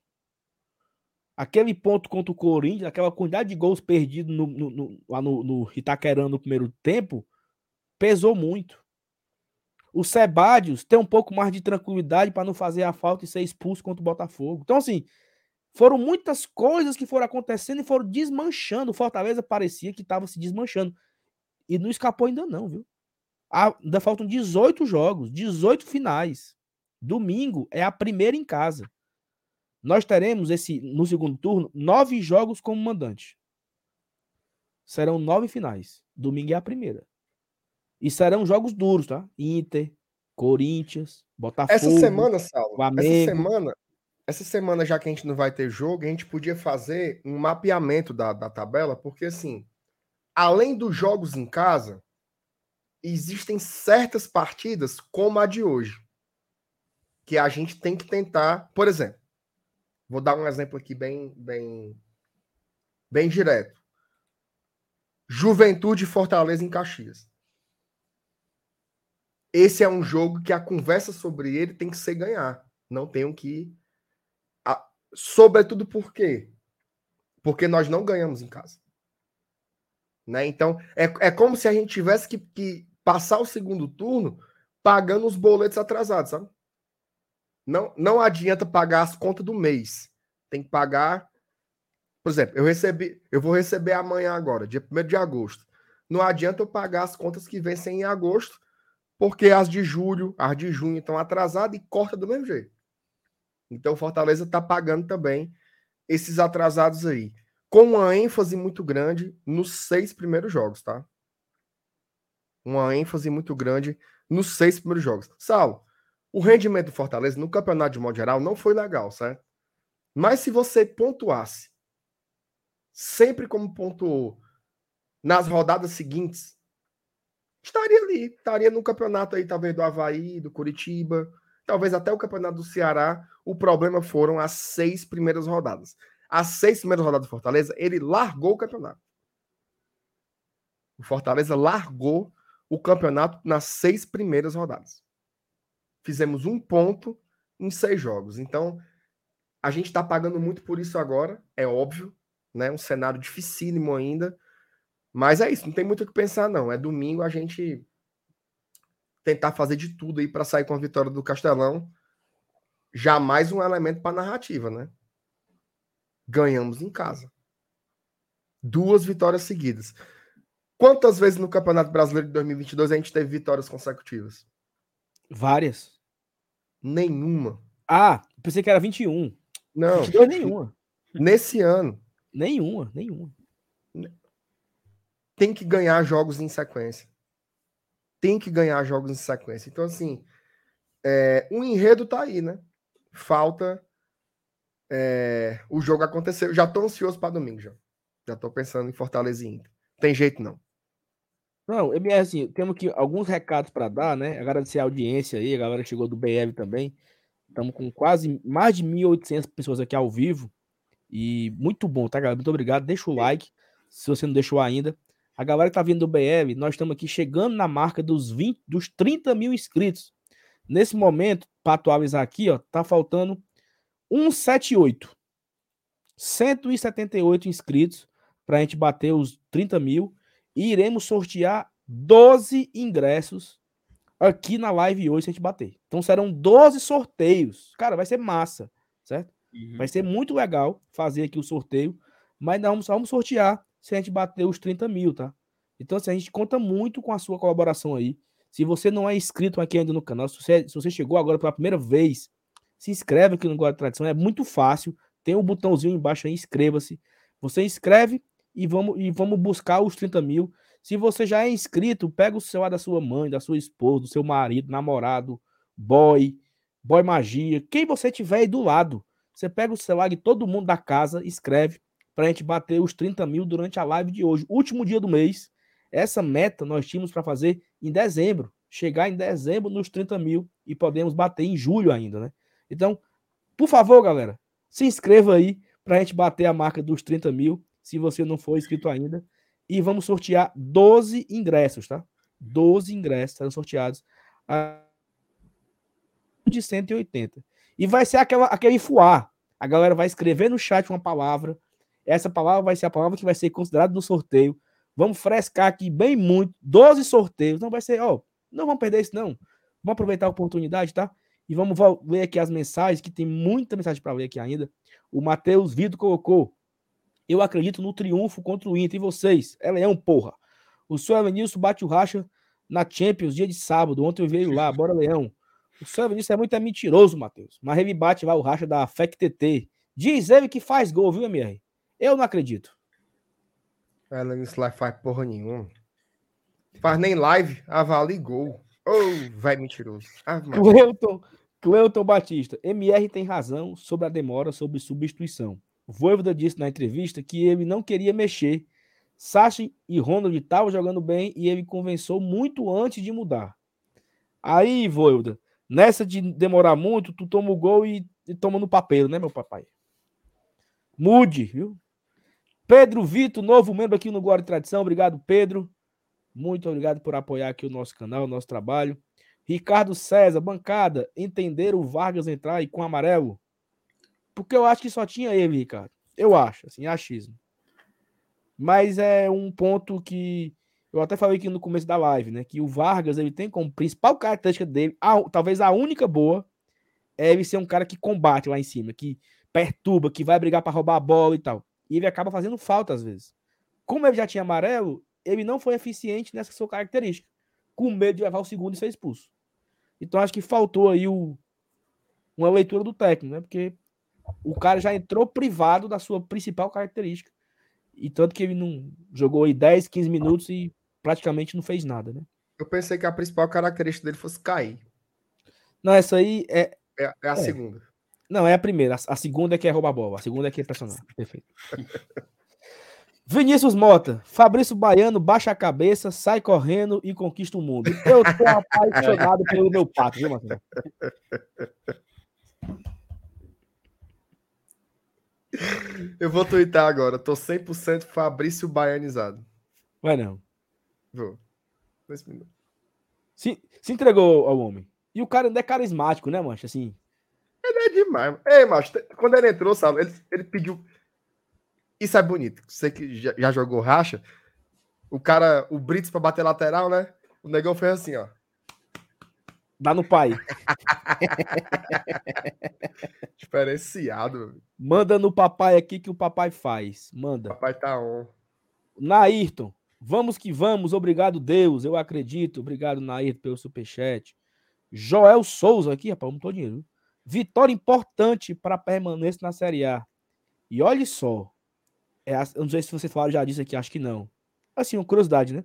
Aquele ponto contra o Corinthians, aquela quantidade de gols perdidos no, no, no, lá no, no Itaquerã no primeiro tempo, pesou muito. O Sebadios tem um pouco mais de tranquilidade para não fazer a falta e ser expulso contra o Botafogo. Então, assim, foram muitas coisas que foram acontecendo e foram desmanchando. O Fortaleza parecia que estava se desmanchando. E não escapou ainda, não, viu? Ah, ainda faltam 18 jogos, 18 finais. Domingo é a primeira em casa. Nós teremos esse no segundo turno nove jogos como mandante. Serão nove finais. Domingo é a primeira. E serão jogos duros, tá? Inter, Corinthians, Botafogo. Essa semana, Saulo, Flamengo. essa semana, essa semana, já que a gente não vai ter jogo, a gente podia fazer um mapeamento da, da tabela, porque assim, além dos jogos em casa, existem certas partidas, como a de hoje, que a gente tem que tentar. Por exemplo, vou dar um exemplo aqui bem, bem, bem direto. Juventude Fortaleza em Caxias esse é um jogo que a conversa sobre ele tem que ser ganhar. Não tenho que. A... Sobretudo por quê? Porque nós não ganhamos em casa. Né? Então, é, é como se a gente tivesse que, que passar o segundo turno pagando os boletos atrasados, sabe? Não, não adianta pagar as contas do mês. Tem que pagar. Por exemplo, eu recebi, eu vou receber amanhã agora, dia 1 de agosto. Não adianta eu pagar as contas que vencem em agosto porque as de julho, as de junho estão atrasadas e corta do mesmo jeito. Então, Fortaleza está pagando também esses atrasados aí, com uma ênfase muito grande nos seis primeiros jogos, tá? Uma ênfase muito grande nos seis primeiros jogos. Sal, o rendimento do Fortaleza no campeonato de modo geral não foi legal, certo? Mas se você pontuasse sempre como pontuou nas rodadas seguintes, estaria ali, estaria no campeonato aí, talvez do Havaí, do Curitiba, talvez até o campeonato do Ceará. O problema foram as seis primeiras rodadas. As seis primeiras rodadas do Fortaleza, ele largou o campeonato. O Fortaleza largou o campeonato nas seis primeiras rodadas. Fizemos um ponto em seis jogos. Então, a gente está pagando muito por isso agora, é óbvio, né? Um cenário dificílimo ainda mas é isso, não tem muito o que pensar, não. É domingo a gente tentar fazer de tudo aí para sair com a vitória do Castelão. Jamais um elemento para narrativa, né? Ganhamos em casa. Duas vitórias seguidas. Quantas vezes no Campeonato Brasileiro de 2022 a gente teve vitórias consecutivas? Várias. Nenhuma. Ah, pensei que era 21. Não. 22 nenhuma. Nesse ano. Nenhuma, nenhuma tem que ganhar jogos em sequência. Tem que ganhar jogos em sequência. Então, assim, é, o enredo tá aí, né? Falta é, o jogo acontecer. Já tô ansioso para domingo, já. Já tô pensando em Fortaleza e Inter. Tem jeito, não. Não, é assim, temos aqui alguns recados para dar, né? Agradecer a audiência aí, a galera que chegou do BL também. Estamos com quase mais de 1.800 pessoas aqui ao vivo. E muito bom, tá, galera? Muito obrigado. Deixa o like, se você não deixou ainda. A galera que tá vindo do BL, nós estamos aqui chegando na marca dos 20, dos 30 mil inscritos. Nesse momento, para atualizar aqui, ó, tá faltando 178. 178 inscritos para a gente bater os 30 mil. E iremos sortear 12 ingressos aqui na live hoje se a gente bater. Então serão 12 sorteios. Cara, vai ser massa, certo? Uhum. Vai ser muito legal fazer aqui o sorteio. Mas não, vamos sortear se a gente bater os 30 mil, tá? Então, assim, a gente conta muito com a sua colaboração aí. Se você não é inscrito aqui ainda no canal, se você, se você chegou agora pela primeira vez, se inscreve aqui no Guarda Tradição. É muito fácil. Tem um botãozinho embaixo aí, inscreva-se. Você inscreve e vamos, e vamos buscar os 30 mil. Se você já é inscrito, pega o celular da sua mãe, da sua esposa, do seu marido, namorado, boy, boy magia, quem você tiver aí do lado. Você pega o celular de todo mundo da casa, escreve para a gente bater os 30 mil durante a live de hoje. Último dia do mês. Essa meta nós tínhamos para fazer em dezembro. Chegar em dezembro nos 30 mil e podemos bater em julho ainda, né? Então, por favor, galera, se inscreva aí para a gente bater a marca dos 30 mil, se você não for inscrito ainda. E vamos sortear 12 ingressos, tá? 12 ingressos serão sorteados a de 180. E vai ser aquela, aquele fuar. A galera vai escrever no chat uma palavra. Essa palavra vai ser a palavra que vai ser considerada no sorteio. Vamos frescar aqui bem muito. 12 sorteios. Não vai ser, ó, não vamos perder isso, não. Vamos aproveitar a oportunidade, tá? E vamos ler aqui as mensagens, que tem muita mensagem para ler aqui ainda. O Matheus Vido colocou: Eu acredito no triunfo contra o Inter. E vocês? É leão, porra. O senhor Evanilson bate o racha na Champions, dia de sábado. Ontem eu veio lá, bora, Leão. O senhor Evanilson é muito é mentiroso, Matheus. Mas ele bate lá o racha da FEC TT. Diz ele que faz gol, viu, MR? Eu não acredito. Ela nisso lá faz porra nenhuma. Faz nem live, avali gol. Oh, vai mentiroso. Ah, Cleuton, Cleuton Batista. MR tem razão sobre a demora sobre substituição. Voivoda disse na entrevista que ele não queria mexer. Sachi e Ronald estavam jogando bem e ele convenceu muito antes de mudar. Aí, Voivoda, nessa de demorar muito, tu toma o gol e, e toma no papel, né, meu papai? Mude, viu? Pedro Vitor, novo membro aqui no Guarda Tradição. Obrigado, Pedro. Muito obrigado por apoiar aqui o nosso canal, o nosso trabalho. Ricardo César, bancada, entender o Vargas entrar e com amarelo? Porque eu acho que só tinha ele, Ricardo. Eu acho, assim, achismo. Mas é um ponto que eu até falei aqui no começo da live, né? Que o Vargas ele tem como principal característica dele, a, talvez a única boa, é ele ser um cara que combate lá em cima, que perturba, que vai brigar para roubar a bola e tal. E ele acaba fazendo falta às vezes. Como ele já tinha amarelo, ele não foi eficiente nessa sua característica. Com medo de levar o segundo e ser expulso. Então acho que faltou aí o, uma leitura do técnico, né? Porque o cara já entrou privado da sua principal característica. E tanto que ele não jogou aí 10, 15 minutos e praticamente não fez nada, né? Eu pensei que a principal característica dele fosse cair. Não, essa aí é. É, é a é. segunda. Não, é a primeira. A, segunda é que é roubar bola. A segunda é que é pressionar. Perfeito. Vinícius Mota, Fabrício Baiano baixa a cabeça, sai correndo e conquista o mundo. Eu tô apaixonado pelo meu pato, viu, Marcelo? Eu vou twittar agora. Tô 100% Fabrício Baianizado. Vai não. Vou. Se, se entregou ao homem. E o cara ainda é carismático, né, mancha? Assim, ele é demais. Ei, macho, quando ele entrou, sabe, ele, ele pediu. Isso é bonito. Você que já, já jogou racha, o cara, o Brits para bater lateral, né? O negão fez assim, ó. Dá no pai. Diferenciado. Manda no papai aqui que o papai faz. Manda. O papai tá on. Nairton, vamos que vamos. Obrigado, Deus. Eu acredito. Obrigado, Nairton, pelo superchat. Joel Souza aqui, rapaz, não tô dinheiro. Vitória importante para permanência na Série A. E olhe só, é, eu não sei se você falaram já disso aqui, acho que não. Assim, uma curiosidade, né?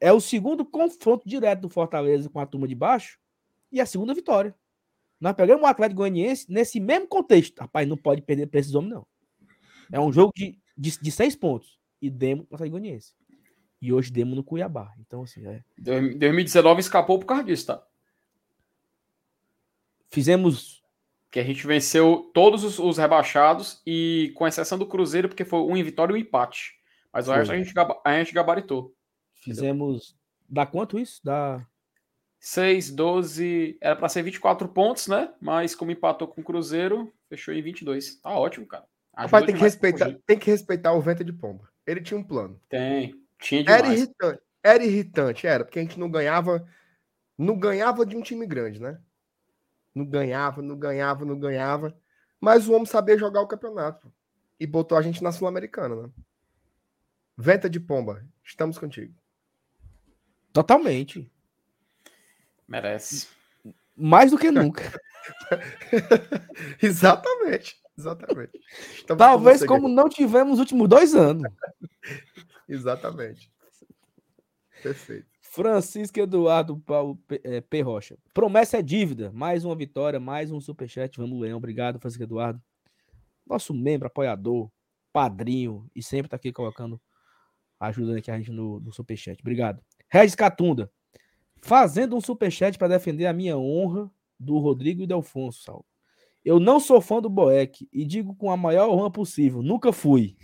É o segundo confronto direto do Fortaleza com a turma de baixo e a segunda vitória. Nós pegamos o Atlético Goianiense nesse mesmo contexto. Rapaz, não pode perder para esses homens, não. É um jogo de, de, de seis pontos. E demos para o Atlético Goianiense. E hoje demos no Cuiabá. Então, assim, é. 2019 escapou por causa disso, tá? Fizemos que a gente venceu todos os, os, rebaixados e com exceção do Cruzeiro, porque foi um em vitória e um empate. Mas o resto a gente, a gente gabaritou. Fizemos. Entendeu? Dá quanto isso? Dá. 6, 12. Era para ser 24 pontos, né? Mas como empatou com o Cruzeiro, fechou em 22. Tá ótimo, cara. Rapaz, tem que, respeitar, tem que respeitar o vento de pomba. Ele tinha um plano. Tem. Tinha demais. Era irritante, era irritante, era, porque a gente não ganhava. Não ganhava de um time grande, né? Não ganhava, não ganhava, não ganhava. Mas o homem sabia jogar o campeonato. E botou a gente na Sul-Americana, né? Venta de pomba, estamos contigo. Totalmente. Merece. Mais do que nunca. exatamente. Exatamente. Estamos Talvez como não tivemos nos últimos dois anos. exatamente. Perfeito. Francisco Eduardo Paulo é, P. Rocha. Promessa é dívida. Mais uma vitória, mais um superchat. Vamos, Leão. Obrigado, Francisco Eduardo. Nosso membro, apoiador, padrinho e sempre tá aqui colocando ajuda aqui a gente no, no superchat. Obrigado. Regis Catunda. Fazendo um superchat para defender a minha honra do Rodrigo e do Alfonso, Sal. Eu não sou fã do Boeck e digo com a maior honra possível. Nunca fui.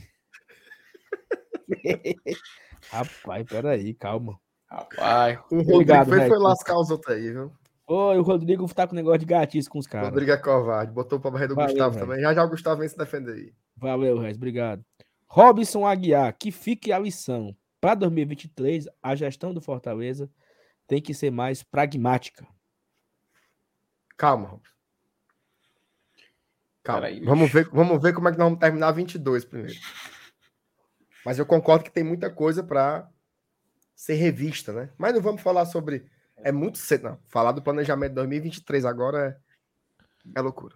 Rapaz, peraí, calma. Rapaz, o Rodrigo Obrigado, foi, foi lascar os outros aí, viu? Oi, o Rodrigo tá com negócio de gatice com os caras. Rodrigo é covarde, botou pra barreira do Valeu, Gustavo Reis. também. Já já o Gustavo vem se defender aí. Valeu, Reis, obrigado. Robson Aguiar, que fique a lição. Para 2023, a gestão do Fortaleza tem que ser mais pragmática. Calma, Robson. Calma. Aí, vamos, ver, vamos ver como é que nós vamos terminar 22 primeiro. Mas eu concordo que tem muita coisa para ser revista, né? Mas não vamos falar sobre. É muito cedo, não. Falar do planejamento de 2023 agora é, é loucura.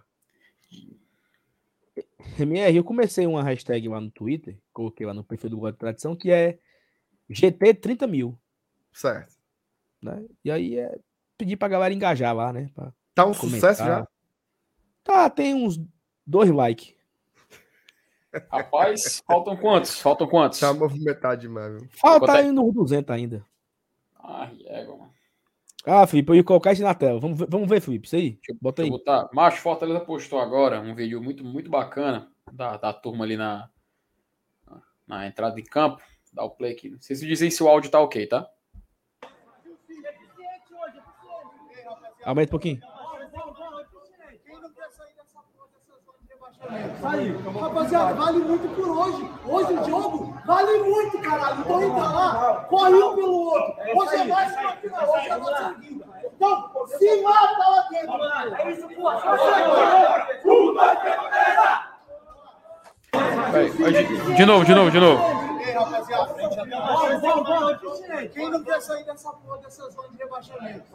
MR, eu comecei uma hashtag lá no Twitter, coloquei lá no perfil do de Tradição, que é GT 30 mil. Certo. Né? E aí é pedir pra galera engajar lá, né? Pra tá um comentar. sucesso já? Tá, tem uns dois likes. Rapaz, faltam quantos? Faltam quantos? Tá movimentado demais, viu? Falta aí nos 200 ainda. Ah, égua, mano. Ah, Felipe, eu ia colocar isso na tela. Vamos ver, vamos ver Felipe, isso aí. Bota aí. Botar. Macho Fortaleza postou agora um vídeo muito, muito bacana da, da turma ali na, na entrada de campo. Dá o play aqui. Vocês me dizem se o áudio tá ok, tá? Aumenta um pouquinho. Aí, rapaziada, vale muito por hoje. Hoje o jogo vale muito, caralho. Então entra lá, corre um pelo outro. Hoje é mais uma final, hoje é nossa vida. Então, se mata lá dentro. É isso, pô. De novo, de novo, de novo. Quem não quer sair dessa porra dessa zona de rebaixamento?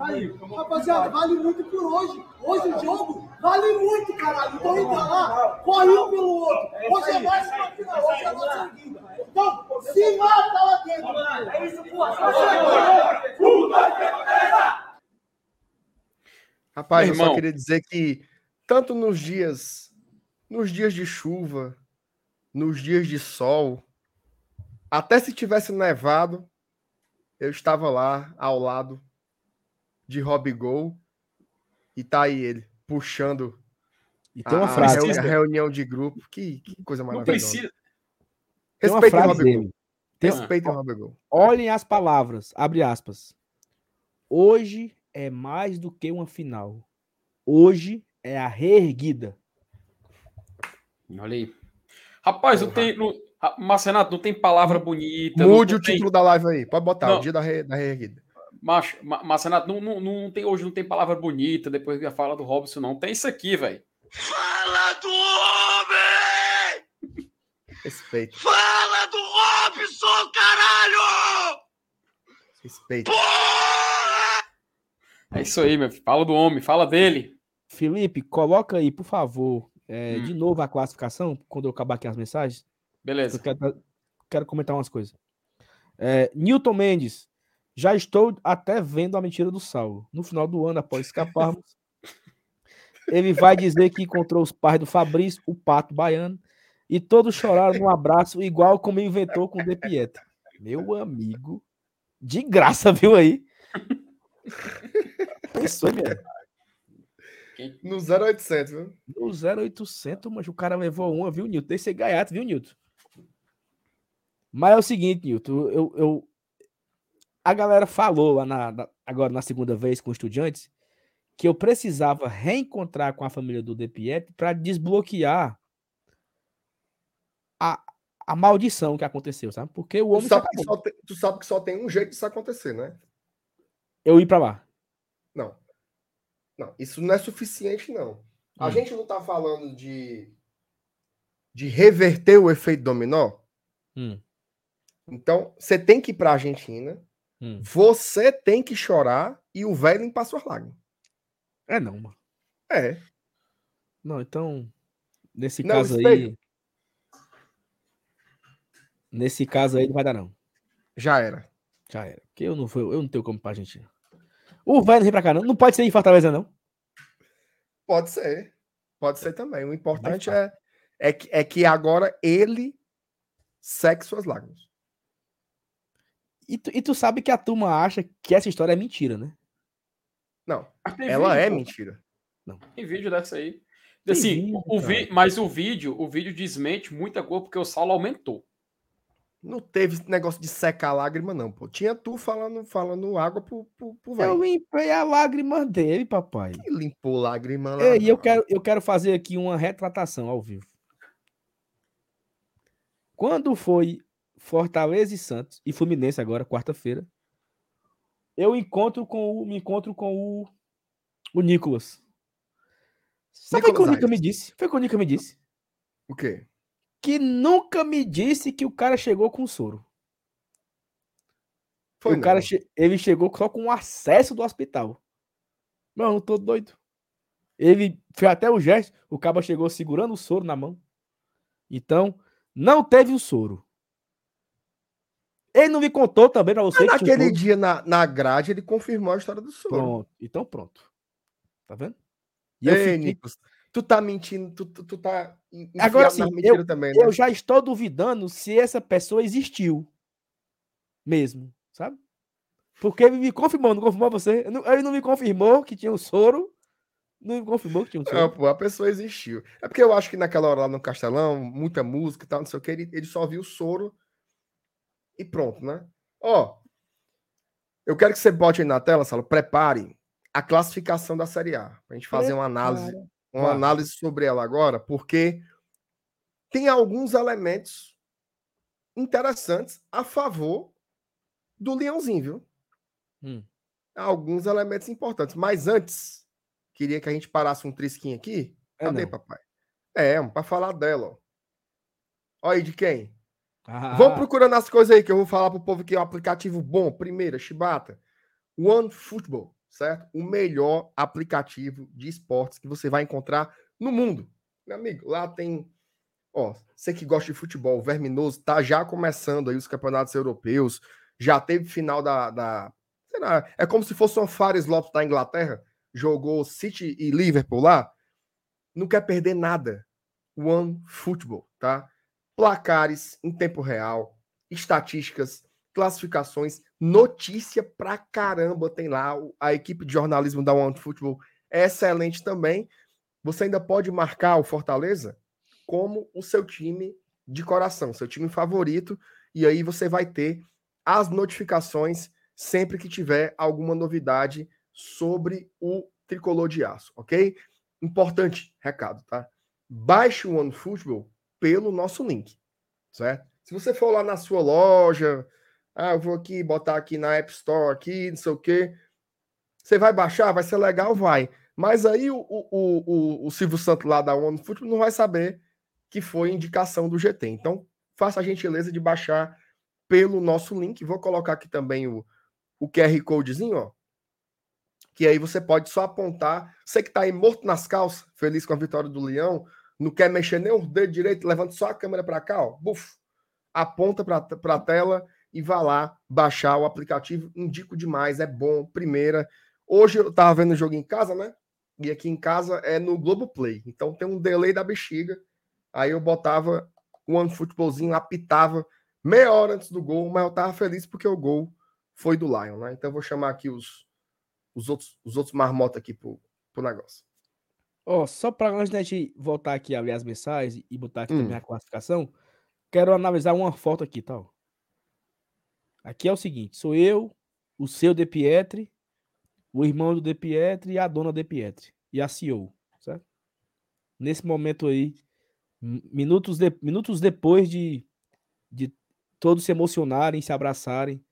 Rapaziada, vale muito por hoje. Hoje o jogo vale muito, caralho. Então entra lá, corre um pelo outro. Hoje é mais uma final, hoje é nossa vida. Então, se mata lá dentro. É isso, pô. Rapaz, eu só queria dizer que tanto nos dias, nos dias de chuva, nos dias de sol, até se tivesse nevado, eu estava lá ao lado de Rob Gol e tá aí ele puxando e tem uma a, frase, a, reunião de grupo. Que, que coisa maravilhosa. Respeitem o Rob Gol. Respeitem o Rob Gol. Olhem as palavras, abre aspas. Hoje é mais do que uma final. Hoje é a reerguida. Olha aí. Rapaz, não tem. Não, Marcenato, não tem palavra bonita. Mude o tem... título da live aí. Pode botar, não. o dia da, re, da reerguida. Macho, Marcenato, não, não, não tem, hoje não tem palavra bonita depois que a fala do Robson, não. Tem isso aqui, velho. Fala do homem! Respeito. Fala do Robson, caralho! Respeito. Porra! É isso aí, meu filho. Fala do homem, fala dele. Felipe, coloca aí, por favor, é, hum. de novo a classificação, quando eu acabar aqui as mensagens. Beleza. Eu quero, quero comentar umas coisas. É, Newton Mendes, já estou até vendo a mentira do Saulo. No final do ano, após escaparmos, ele vai dizer que encontrou os pais do Fabrício, o pato baiano, e todos choraram no abraço, igual como inventou com o De Pietro. Meu amigo, de graça, viu aí? Pensou, mesmo. No 0800, viu? No 0800, mas o cara levou uma, viu, Nilton? Esse é gaiato, viu, Nilton? Mas é o seguinte, Nilton, eu, eu... a galera falou lá na, na- agora na segunda vez com estudantes que eu precisava reencontrar com a família do De Pietri para desbloquear a, a maldição que aconteceu, sabe? Porque o Tu homem se sabe, que só tem, tu sabe que só tem um jeito disso acontecer, né? eu ir para lá. Não. Não, isso não é suficiente, não. A Hum. gente não tá falando de, de reverter o efeito dominó. Hum, Então, você tem que ir pra Argentina, hum. você tem que chorar e o velho limpar suas lágrimas. É não, mano. É. Não, então nesse Não, caso aí, nesse caso aí não vai dar não. Já era. Já era. Porque eu não vou, eu não tenho como ir pra Argentina. O velho não vem pra cá não. Não pode ser em Fortaleza não. Pode ser. Pode ser também. O importante é, é, que, é que agora ele segue suas lágrimas. E tu, e tu sabe que a turma acha que essa história é mentira, né? Não, ela vídeo, é pô. mentira. Tem vídeo dessa aí. Tem Assim, vídeo, o, vi, mas o vídeo, o vídeo desmente muita coisa porque o Saulo aumentou. Não teve esse negócio de secar a lágrima, não, pô. Tinha tu falando, falando água pro, pro, pro velho. Eu limpei a lágrima dele, papai. Que limpou lágrima lá. Ei, eu não. quero, eu quero fazer aqui uma retratação ao vivo. Quando foi Fortaleza e Santos e Fluminense agora, quarta-feira, eu encontro com o, me encontro com o, o Nicolas. Sabe o que o Nicolas Nico me disse? Foi o que o Nico me disse. O quê? Que nunca me disse que o cara chegou com soro. Foi o cara, não. che- ele chegou só com o acesso do hospital. Não, eu tô doido. Ele fez até o gesto, o cabo chegou segurando o soro na mão. Então, não teve o soro. Ele não me contou também pra você naquele dia na, na grade ele confirmou a história do soro. Pronto. Então, pronto. Tá vendo? E eu, Ei, fiquei- Nicos, tu tá mentindo, tu, tu, tu tá Agora sim, mentiras também, né? eu já estou duvidando se essa pessoa existiu. Mesmo, sabe? Porque ele me confirmou, não confirmou você? Ele não- não me confirmou que tinha um soro. Não me confirmou que tinha um Não, soro. pô, a pessoa existiu. É porque eu acho que naquela hora lá no Castelão, muita música e tal, não sei o que, ele, ele só viu o soro e pronto, né? Ó, eu quero que você bote aí na tela, Salo, prepare a classificação da Série A, pra gente fazer uma análise, uma análise sobre ela agora, porque tem alguns elementos interessantes a favor do Leãozinho, viu? Hum. Alguns elementos importantes. Mas antes, queria que a gente parasse um trisquinho aqui. É, Cadê, não. papai? É, para falar dela, ó. Olha aí de quem? Ah, Vamos procurando as coisas aí que eu vou falar pro povo que é um aplicativo bom. Primeira, Shibata. One Football, certo? O melhor aplicativo de esportes que você vai encontrar no mundo. Meu amigo, lá tem. Ó, você que gosta de futebol, verminoso, tá já começando aí os campeonatos europeus. Já teve final da. da sei lá, é como se fosse uma Fares Lopes da Inglaterra. Jogou City e Liverpool lá. Não quer perder nada. One Football, tá? Placares em tempo real, estatísticas, classificações, notícia pra caramba tem lá. A equipe de jornalismo da One Football é excelente também. Você ainda pode marcar o Fortaleza como o seu time de coração, seu time favorito, e aí você vai ter as notificações sempre que tiver alguma novidade sobre o tricolor de aço, ok? Importante recado, tá? Baixe o OneFootball pelo nosso link, certo? Se você for lá na sua loja, ah, eu vou aqui botar aqui na App Store, aqui, não sei o quê, você vai baixar, vai ser legal, vai. Mas aí o, o, o, o- Silvio Santos lá da OneFootball não vai saber que foi indicação do GT. Então, faça a gentileza de baixar pelo nosso link. Vou colocar aqui também o, o QR Codezinho, ó. Que aí você pode só apontar. Você que tá aí morto nas calças, feliz com a vitória do Leão, não quer mexer nem o dedo direito, levanta só a câmera para cá, ó. Buf, aponta para a tela e vá lá baixar o aplicativo. Indico demais, é bom. Primeira. Hoje eu tava vendo o jogo em casa, né? E aqui em casa é no Globoplay. Então tem um delay da bexiga. Aí eu botava o um futebolzinho, apitava meia hora antes do gol, mas eu tava feliz porque o gol foi do Lion, né? Então eu vou chamar aqui os, os outros os outros marmotas aqui pro, pro negócio. Ó, só para antes da gente voltar aqui a ler as mensagens e botar aqui Hum. também a classificação, quero analisar uma foto aqui, tal. Aqui é o seguinte, sou eu o seu De Pietri, o irmão do De Pietri e a dona De Pietri. E a CEO, certo? Nesse momento aí, mi- minutos, de- minutos depois de, de todos se emocionarem, se abraçarem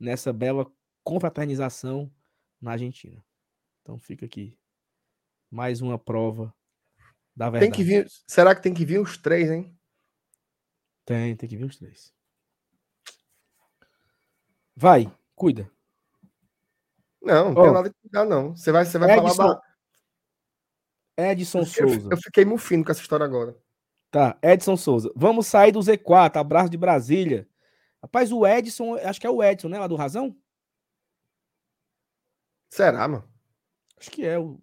nessa bela confraternização na Argentina. Então fica aqui mais uma prova da verdade. Tem que vir. Será que tem que vir os três, hein? Tem, tem que vir os três. Vai, cuida. Não, não Ó. tem nada que cuidar, não. Você vai, você vai falar Edson da. Edson Eu, Souza. eu fiquei mufino com essa história agora. Tá, Edson Souza. Vamos sair do Z4. Abraço de Brasília. Rapaz, o Edson, acho que é o Edson, né? Lá do Razão? Será, mano? Acho que é. o-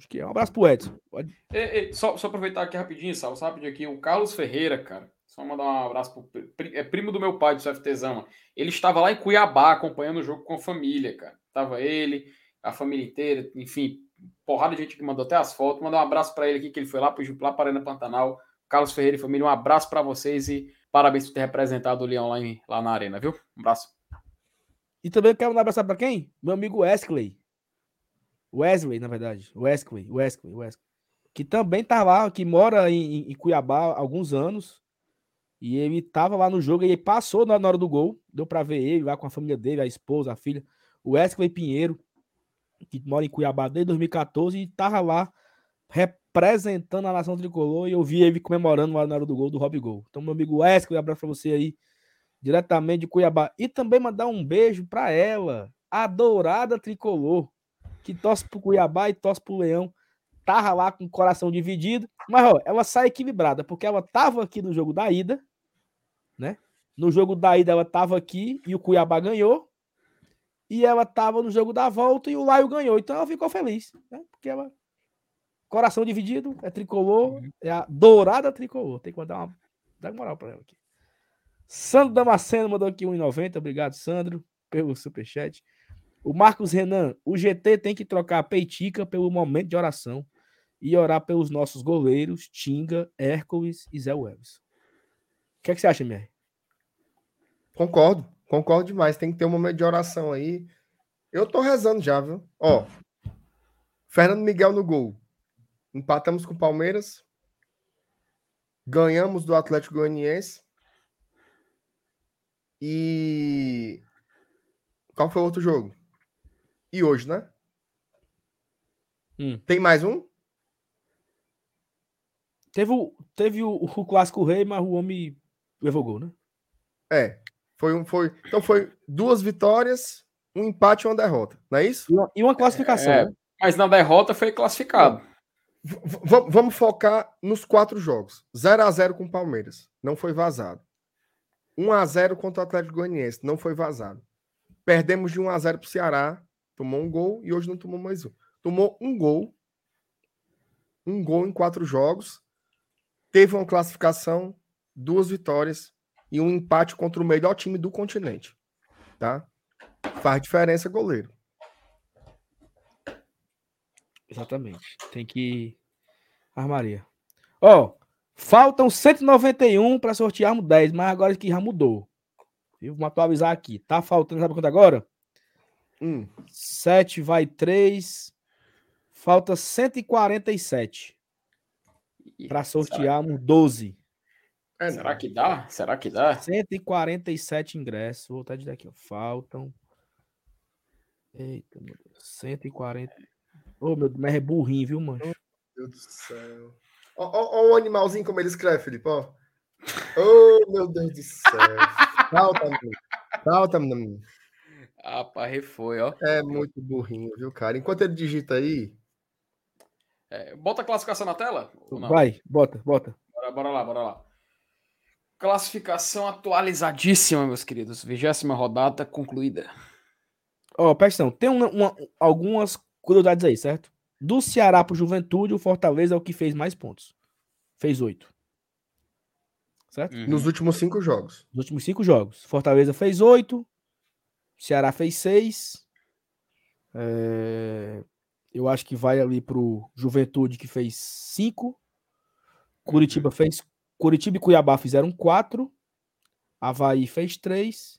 Acho que é. Um abraço pro Edson. Pode- Ei, ei, só, só aproveitar aqui rapidinho, Sal, só rapidinho aqui. O Carlos Ferreira, cara. Só mandar um abraço pro é primo do meu pai, do CFTzão. Ele estava lá em Cuiabá acompanhando o jogo com a família, cara. Tava ele, a família inteira, enfim, porrada de gente que mandou até as fotos. Mandar um abraço para ele aqui, que ele foi lá, pro, lá para a Arena Pantanal. Carlos Ferreira e família, um abraço para vocês e parabéns por ter representado o Leão lá, em- lá na Arena, viu? Um abraço. E também quero mandar um abraço pra quem? Meu amigo Wesley. Wesley, na verdade. Wesley, Wesley, Wesley. Que também tá lá, que mora em, em Cuiabá há alguns anos. E ele tava lá no jogo e ele passou na hora do gol. Deu pra ver ele lá com a família dele, a esposa, a filha. O Wesley Pinheiro, que mora em Cuiabá desde 2014 e tava lá representando a nação tricolor. E eu vi ele comemorando lá na hora do gol do Rob Gol. Então, meu amigo Wesley, um abraço pra você aí diretamente de Cuiabá. E também mandar um beijo para ela, a dourada tricolor, que torce pro Cuiabá e torce pro Leão. Tava lá com o coração dividido, mas ó, ela sai equilibrada, porque ela tava aqui no jogo da ida, né? No jogo da ida ela tava aqui e o Cuiabá ganhou. E ela tava no jogo da volta e o Laio ganhou. Então ela ficou feliz, né? Porque ela coração dividido, é tricolor, é a dourada tricolor. Tem que mandar uma dar moral para ela aqui. Sandro Damasceno mandou aqui 1,90. Obrigado, Sandro, pelo superchat. O Marcos Renan, o GT tem que trocar a peitica pelo momento de oração e orar pelos nossos goleiros, Tinga, Hércules e Zé Wells. O que, é que você acha, MR? Concordo, concordo demais. Tem que ter um momento de oração aí. Eu tô rezando já, viu? Ó, Fernando Miguel no gol. Empatamos com o Palmeiras. Ganhamos do Atlético Goianiense. E qual foi o outro jogo? E hoje, né? Hum. Tem mais um? Teve, o, teve o, o clássico rei, mas o homem levou gol, né? É. Foi um, foi. Então foi duas vitórias, um empate e uma derrota. Não é isso? E uma, classificação, É. né? Mas na derrota foi classificado. V- vamos focar nos quatro jogos. 0 a 0 com o Palmeiras, não foi vazado. 1 a 0 contra o Atlético Goianiense, não foi vazado. Perdemos de 1 a 0 para o Ceará, tomou um gol e hoje não tomou mais um. Tomou um gol, um gol em quatro jogos, teve uma classificação, duas vitórias e um empate contra o melhor time do continente, tá? Faz diferença goleiro. Exatamente. Tem que. Armaria. Ó, faltam 191 para sortearmos 10, mas agora que já mudou. Vamos atualizar aqui. Tá faltando, sabe quanto agora? Hum, 7 vai 3. Falta 147 Ih, para será- sortearmos 12. é, Será que dá? Será que dá? 147 ingressos. Vou botar de aqui, ó. Faltam. Eita, meu Deus. 140. Ô, meu Deus, mas é burrinho, viu, mancho? Meu Deus do céu. Ó, ó, ó o animalzinho como ele escreve, Felipe, ó. Oh, meu Deus do céu. Falta, menino. Falta, menino. Ah, pá, foi, ó. É muito burrinho, viu, cara? Enquanto ele digita aí, É, bota a classificação na tela? Vai, bota, bota. Bora, bora lá, bora lá. Classificação atualizadíssima, meus queridos. Vigésima rodada concluída. Ó, presta atenção, tem uma- uma- algumas curiosidades aí, certo? Do Ceará pro Juventude, o Fortaleza é o que fez mais pontos. Fez oito. Certo? Uhum. nos últimos cinco jogos. Nos últimos cinco jogos. Fortaleza fez oito. Ceará fez seis. É, Eu acho que vai ali pro Juventude, que fez cinco. Curitiba fez. Curitiba e Cuiabá fizeram quatro. Havaí fez três.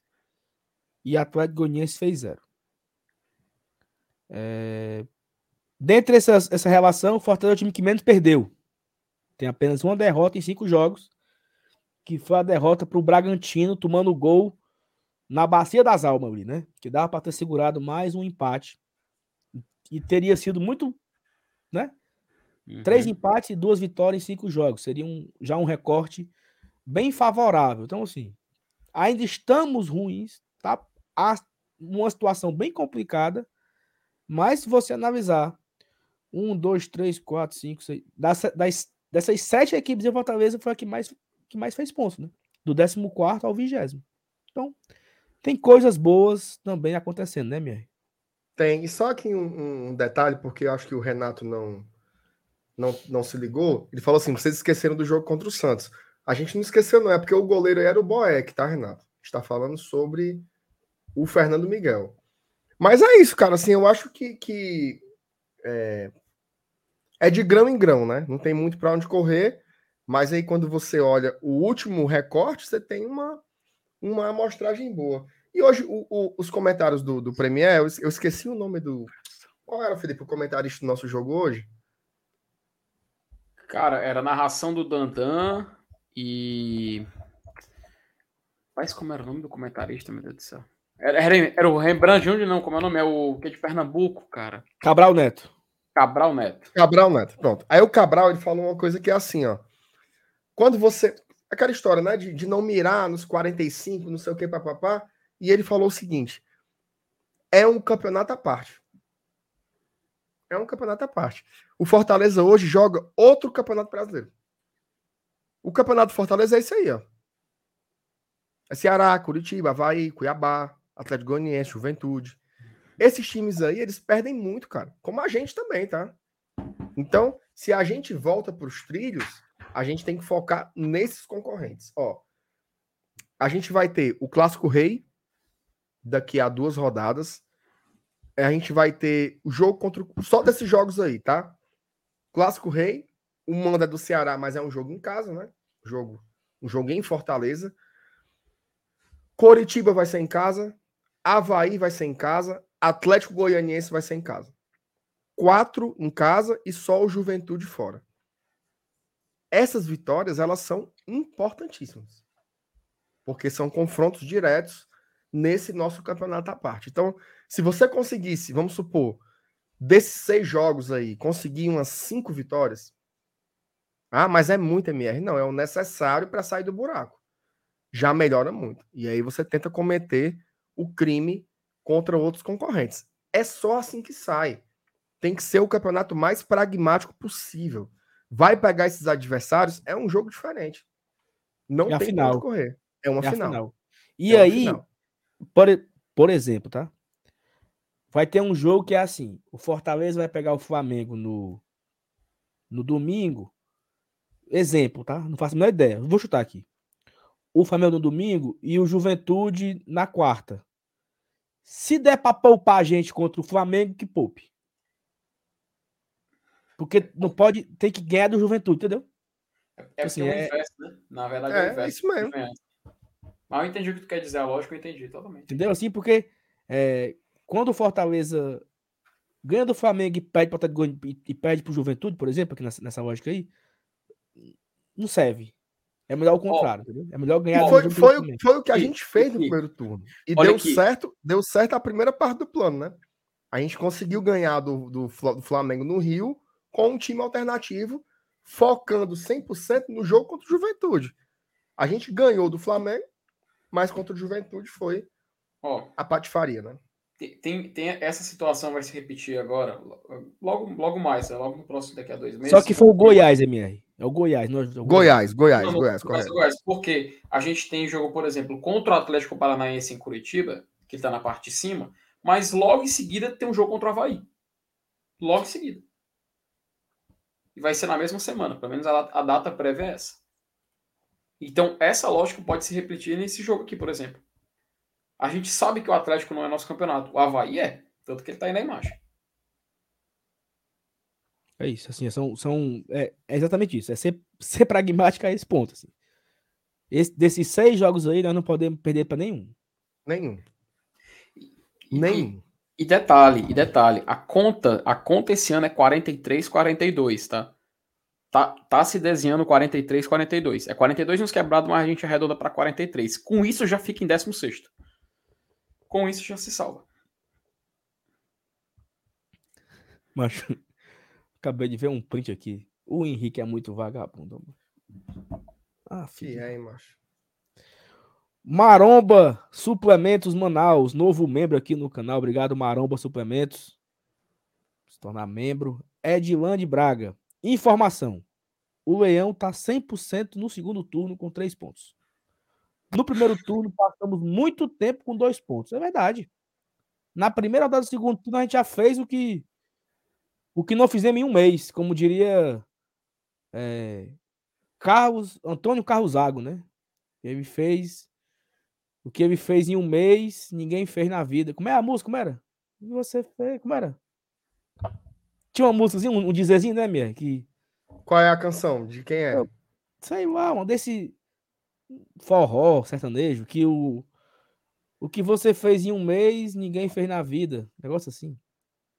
E Atlético Goianiense fez zero. É... Dentre essas, essa relação, o Fortaleza é o time que menos perdeu. Tem apenas uma derrota em cinco jogos, que foi a derrota para o Bragantino, tomando gol na Bacia das Almas ali, né? Que dava para ter segurado mais um empate. E teria sido muito, né? Uhum. Três empates e duas vitórias em cinco jogos. Seria um, já um recorte bem favorável. Então, assim, ainda estamos ruins, tá? Há uma situação bem complicada, mas se você analisar um, dois, três, quatro, cinco, seis, das, das, dessas sete equipes de Fortaleza foi a que mais, que mais fez pontos, né? Do 14 ao 20. Então, tem coisas boas também acontecendo, né, Mier? Tem. E só aqui um, um detalhe, porque eu acho que o Renato não, não, não se ligou. Ele falou assim: vocês esqueceram do jogo contra o Santos. A gente não esqueceu, não, é porque o goleiro era o Boeck, tá, Renato? está falando sobre o Fernando Miguel. Mas é isso, cara. Assim, eu acho que, que é, é de grão em grão, né? Não tem muito para onde correr. Mas aí, quando você olha o último recorte, você tem uma, uma amostragem boa. E hoje, o, o, os comentários do, do Premier, eu, esqueci o nome do. Qual era, Felipe, o comentarista do nosso jogo hoje? Cara, era a narração do Dandan e. Mas como era o nome do comentarista, meu Deus do céu? Era, era, era o Rembrandt Júnior, não, como é o nome? É o que é de Pernambuco, cara. Cabral Neto. Cabral Neto. Cabral Neto, pronto. Aí o Cabral ele falou uma coisa que é assim, ó. Quando você. Aquela história, né? De, de não mirar nos 45, não sei o que, papapá. E ele falou o seguinte: é um campeonato à parte. É um campeonato à parte. O Fortaleza hoje joga outro campeonato brasileiro. O campeonato Fortaleza é isso aí, ó. É Ceará, Curitiba, Havaí, Cuiabá, Atlético Goianiense, Juventude. Esses times aí, eles perdem muito, cara. Como a gente também, tá? Então, se a gente volta para os trilhos, a gente tem que focar nesses concorrentes. Ó, a gente vai ter o Clássico Rei daqui a duas rodadas. A gente vai ter o jogo contra só desses jogos aí, tá? Clássico Rei, o manda é do Ceará, mas é um jogo em casa, né? Jogo, um jogo em Fortaleza. Coritiba vai ser em casa, Havaí vai ser em casa, Atlético Goianiense vai ser em casa. Quatro em casa e só o Juventude fora. Essas vitórias, elas são importantíssimas. Porque são confrontos diretos nesse nosso campeonato à parte. Então, se você conseguisse, vamos supor, desses seis jogos aí, conseguir umas cinco vitórias, ah, mas é muito MR. Não, é o necessário para sair do buraco. Já melhora muito. E aí você tenta cometer o crime contra outros concorrentes. É só assim que sai. Tem que ser o campeonato mais pragmático possível. Vai pegar esses adversários, é um jogo diferente. Não É tem final. como correr. É uma É final. final. E É aí, final. por, por exemplo, tá? Vai ter um jogo que é assim: o Fortaleza vai pegar o Flamengo no, no domingo. Exemplo, tá? Não faço a menor ideia. Vou chutar aqui. O Flamengo no domingo e o Juventude na quarta. Se der pra poupar a gente contra o Flamengo, que poupe. Porque não pode, tem que ganhar do Juventude, entendeu? É Assim, porque é o é- inverso, né? Na verdade, É, é o é inverso. isso mesmo. Mas eu entendi o que tu quer dizer, a lógica eu entendi totalmente. Entendeu? Assim, porque é, quando o Fortaleza ganha do Flamengo e perde para e, e perde pro Juventude, por exemplo, aqui nessa, nessa lógica aí, não serve. É melhor o contrário, entendeu? É melhor ganhar do foi, Juventude foi, também. foi o que a gente fez no e- primeiro turno. E olha deu aqui. certo, deu certo a primeira parte do plano, né? A gente conseguiu ganhar do, do, do Flamengo no Rio com um time alternativo, focando 100% no jogo contra o Juventude. A gente ganhou do Flamengo, mas contra o Juventude foi Ó, a patifaria, né? tem, tem, essa situação vai se repetir agora, logo, logo mais, né? logo no próximo, daqui a dois meses. Só que foi o Goiás, MR. É o Goiás. Nós, é o Goiás, Goiás, Não, Goiás, caso correto. do Goiás, Porque a gente tem jogo, por exemplo, contra o Atlético Paranaense em Curitiba, que está na parte de cima, mas logo em seguida tem um jogo contra o Havaí. Logo em seguida. E vai ser na mesma semana, pelo menos a, a data prévia é essa. Então, essa lógica pode se repetir nesse jogo aqui, por exemplo. A gente sabe que o Atlético não é nosso campeonato. O Havaí é, tanto que ele está aí na imagem. É isso, assim, são, são, é, é exatamente isso. É ser, ser pragmático a esse ponto. Assim. Esse- desses seis jogos aí, nós não podemos perder para nenhum. Nenhum. E- Nenhum. E detalhe, e detalhe, a conta, a conta esse ano é 43, 42, tá? Tá, tá se desenhando 43, 42. É 42 nos quebrados, mas a gente arredonda para 43. Com isso já fica em 16. Com isso já se salva. Mas acabei de ver um print aqui. O Henrique é muito vagabundo. Ah, filho. é, hein, macho? Maromba Suplementos Manaus, novo membro aqui no canal. Obrigado, Maromba Suplementos. Se tornar membro. Edilande Braga. Informação. O Leão tá 100% no segundo turno com três pontos. No primeiro turno, passamos muito tempo com dois pontos. É verdade. Na primeira rodada do segundo turno, a gente já fez o que o que não fizemos em um mês, como diria é, Carlos, Antônio Carlos Zago, né? Ele fez o que ele fez em um mês, ninguém fez na vida. Como é a música? Como era? Você fez? Como era? Tinha uma música, um, um dizerzinho, né, Mier? Que, Qual é a canção? De quem é? Eu- sei lá, um desse forró sertanejo, que o, o que você fez em um mês, ninguém fez na vida. Negócio assim.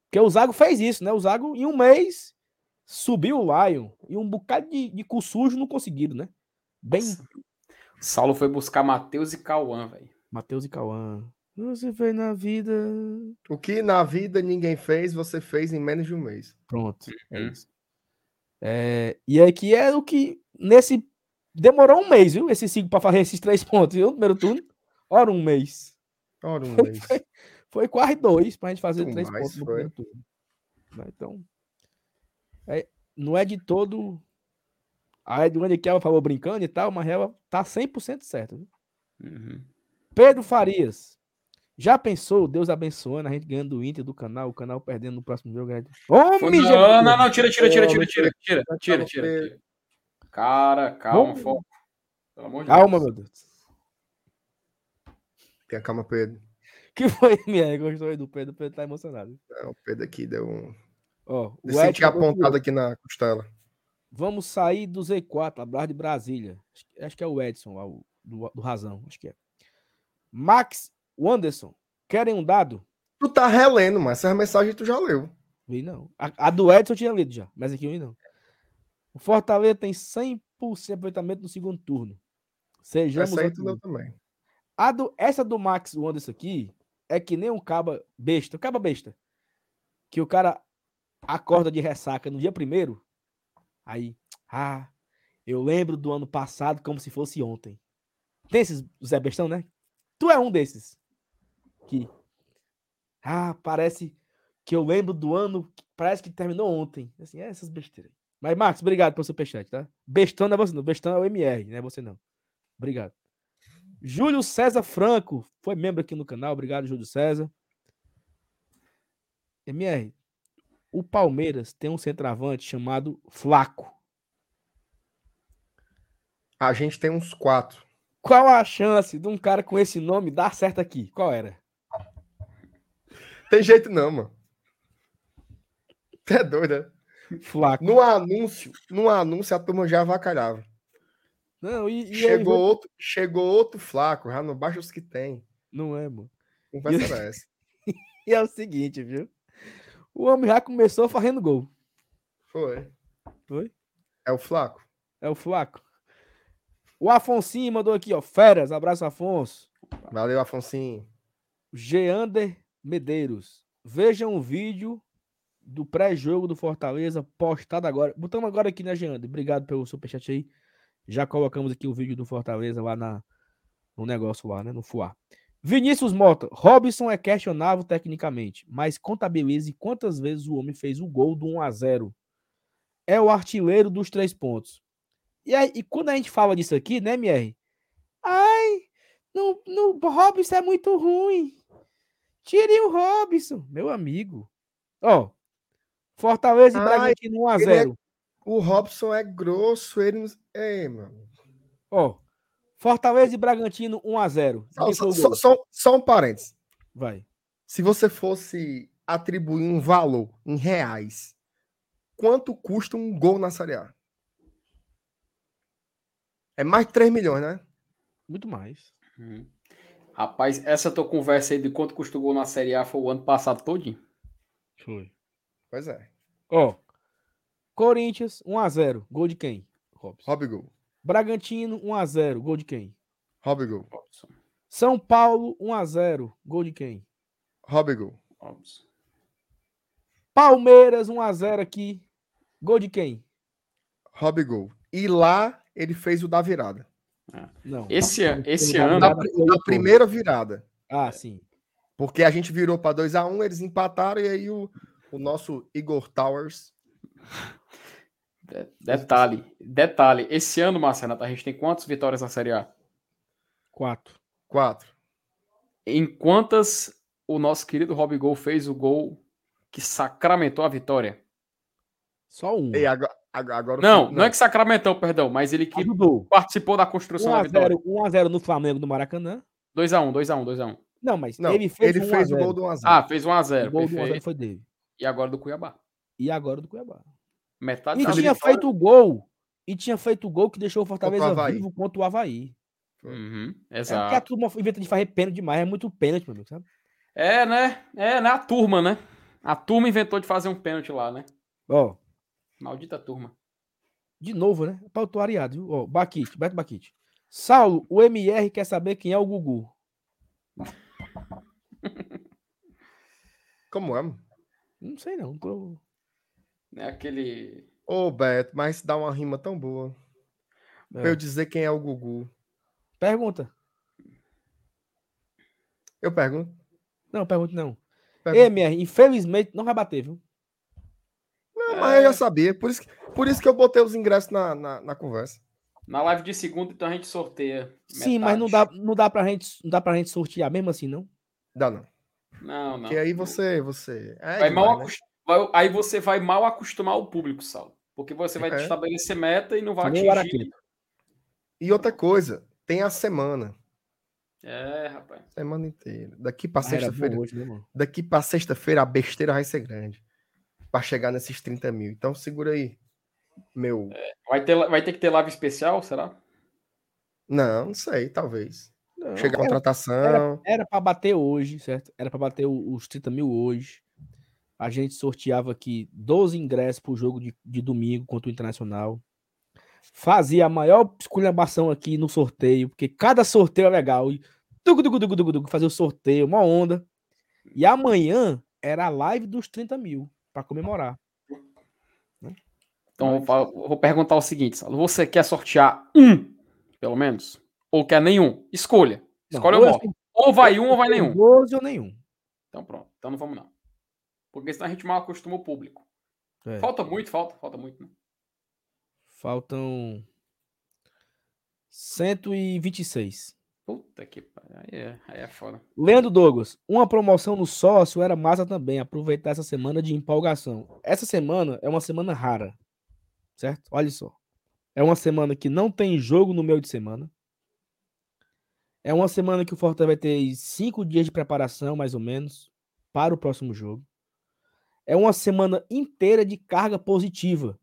Porque o Zago fez isso, né? O Zago, em um mês, subiu o Lion. E um bocado de, de cu sujo não conseguiram, né? Bem Saulo foi buscar Matheus e Cauã, velho. Matheus e Cauã. Você fez na vida. O que na vida ninguém fez, você fez em menos de um mês. Pronto. É Uhum. isso. É, e aqui é o que. Nesse. Demorou um mês, viu? Esses cinco para fazer esses três pontos, viu? No primeiro turno. Ora, um mês. Ora, um mês. foi, foi quase dois pra gente fazer Muito três mais, pontos no foi. primeiro turno. Então. é- não é de todo. A Edwine que ela falou brincando e tal, mas ela tá 100% certa. Uhum. Pedro Farias. Já pensou, Deus abençoando, a gente ganhando do Inter do canal, o canal perdendo no próximo jogo? Ô, Foi- misericórdia! Não, não, não, tira, tira, tira, tira, tira, tira, calma, tira, tira, tira. Cara, calma, foco. Pelo amor de Calma, Deus. meu Deus. Tenha calma, Pedro. que foi, minha? Gostou aí do Pedro? O Pedro tá emocionado. É, o Pedro aqui deu um. Ó, o Eu senti aqui na costela. Vamos sair do Z4, abraço de Brasília. Acho, que- acho que é o Edson lá, o- do, do Razão. Acho que é. Max Wanderson. Querem um dado? Tu tá relendo, mas essa mensagem tu já leu. Vi não. A, a do Edson eu tinha lido já, mas aqui eu vi não. O Fortaleza tem 100% de aproveitamento no segundo turno. Sejamos Essa aí tu leu também. A do, essa do Max Wanderson aqui é que nem um caba besta, um caba besta. Que o cara acorda de ressaca no dia primeiro. Aí, ah, eu lembro do ano passado como se fosse ontem. Tem esses Zé Bestão, né? Tu é um desses. Que, ah, parece que eu lembro do ano, parece que terminou ontem. Assim, é essas besteiras. Mas, Max, obrigado pelo superchat, tá? Bestão não é você não, Bestão é o MR, não é você não. Obrigado. Júlio César Franco foi membro aqui no canal. Obrigado, Júlio César. MR, o Palmeiras tem um centroavante chamado Flaco. A gente tem uns quatro. Qual a chance de um cara com esse nome dar certo aqui? Qual era? Tem jeito não, mano. Tu é doido, né? Flaco. No anúncio, no anúncio a turma já avacalhava. Não, e, e Chegou veio- outro, chegou outro flaco, já não baixa os que tem. Não é, mano. Conversa era essa. E é o seguinte, viu? O homem já começou fazendo gol. Foi. Foi? É o flaco. É o Flaco. O Afonsinho mandou aqui, ó. Feras, abraço, Afonso. Valeu, Afonsinho. Geander Medeiros. Vejam o vídeo do pré-jogo do Fortaleza postado agora. Botamos agora aqui, né, Geander? Obrigado pelo superchat aí. Já colocamos aqui o vídeo do Fortaleza lá na, no negócio lá, né? No FUA. Vinícius Mota. Robson é questionável tecnicamente, mas contabilize quantas vezes o homem fez o gol do 1 a 0 É o artilheiro dos três pontos. E, aí, e quando a gente fala disso aqui, né, MR? Ai, no, no Robson é muito ruim. Tire o Robson, meu amigo. Ó, Fortaleza e Ai, Bragantino 1 a ele é- 0. O Robson é grosso, ele não... Ei, mano. Ó, Fortaleza e Bragantino 1 a 0. Só, só- gol? só- só um parênteses. Vai. Se você fosse atribuir um valor em reais, quanto custa um gol na Série A? É mais de 3 milhões, né? Muito mais. Uhum. Rapaz, essa tua conversa aí de quanto custa o gol na Série A foi o ano passado todinho. Foi. Pois é. Ó. Corinthians, 1x0. Gol de quem? Robson. Robigol. Bragantino, 1x0. Gol de quem? Robigol. Robson. São Paulo, 1x0. Gol de quem? Robigol. Robson. Palmeiras, 1x0 aqui. Gol de quem? Robigol. E lá ele fez o da virada. Não. Esse, an- esse ano. Da o primeira virada. Ah, sim. Porque a gente virou para 2 a 1 eles empataram e aí o, o nosso Igor Towers. De- Detalhe, detalhe. Esse ano, Marcelo, a gente tem quantas vitórias na Série A? 4. 4. Em quantas o nosso querido Rob Gol fez o gol que sacramentou a vitória? Só um. E agora, agora, o Não, Felipe- não é que sacramentou, perdão, mas ele que Ajudou. participou da construção da vitória. 1x0 1x0 no Flamengo do Maracanã. 2x1, 2x1, 2x1. Não, mas Não, ele fez, ele um fez 1 a o 0. gol do 1 a 0. Ah, fez O 1x0. gol do 1x0 Perfeito. foi dele. E agora do Cuiabá. E agora do Cuiabá. Metade E da tinha vitória- feito o gol. E tinha feito o gol que deixou o Fortaleza Contra o vivo contra o Havaí. Uhum, É porque a exato. turma inventa de fazer pênalti demais. É muito pênalti, meu amigo, sabe? É, né? É, né? A turma, né? A turma inventou de fazer um pênalti lá, né? Ó, Maldita turma. de novo, né? Pra eu tô areado, viu? Ó, Baquite, Beto Baquite. Saulo, o MR quer saber quem é o Gugu. Como é? mano? Não sei não. Tô- É aquele. Ô, Beto, mas dá uma rima tão boa. Pra É. eu dizer quem é o Gugu. Pergunta. Eu pergunto. Não, pergunta não. pergunto. MR, infelizmente, não vai bater, viu? Não, mas eu já sabia. Por isso, que- por isso que eu botei os ingressos na, na, na conversa. Na live de segunda, então a gente sorteia. Sim, mas não dá, não, dá pra gente, não dá pra gente sortear mesmo assim, não? Dá não. Não, não. Porque aí você. você é Vai mal demais, né? Vai- Aí você vai mal acostumar o público, Saulo. Porque você vai É. estabelecer meta e não vai Nem o atingir. E outra coisa, tem a semana. É, rapaz. Semana inteira. Daqui pra Ah, sexta-feira. né, mano? Daqui pra sexta-feira a besteira vai ser grande. Pra chegar nesses 30 mil. Então segura aí. Meu. Vai ter, vai ter que ter live especial, será? Não, não sei, talvez. Não, Chega a era- contratação. Era pra bater hoje, certo? Era pra bater o- os 30 mil hoje. A gente sorteava aqui 12 ingressos pro jogo de, de domingo contra o Internacional. Fazia a maior esculhambação aqui no sorteio, porque cada sorteio é legal. E tugu, tugu, tugu, tugu, tugu, fazer o sorteio, uma onda. E amanhã era a live dos 30 mil pra comemorar. Então eu fa- eu vou perguntar o seguinte. Você quer sortear um, pelo menos? Ou quer nenhum? Escolha. Não, Escolhe ou o. Ou vai um ou vai nenhum. 12 ou nenhum. Então pronto. Então não vamos não. Porque senão a gente mal acostuma o público. É. Falta muito, falta, falta muito. Né? Faltam 126. Puta que pariu. Aí é, aí é foda. Leandro Douglas, uma promoção no sócio era massa também. Aproveitar essa semana de empolgação. Essa semana é uma semana rara, certo? Olha só. É uma semana que não tem jogo no meio de semana. É uma semana que o Fortaleza vai ter cinco dias de preparação, mais ou menos, para o próximo jogo. É uma semana inteira de carga positiva.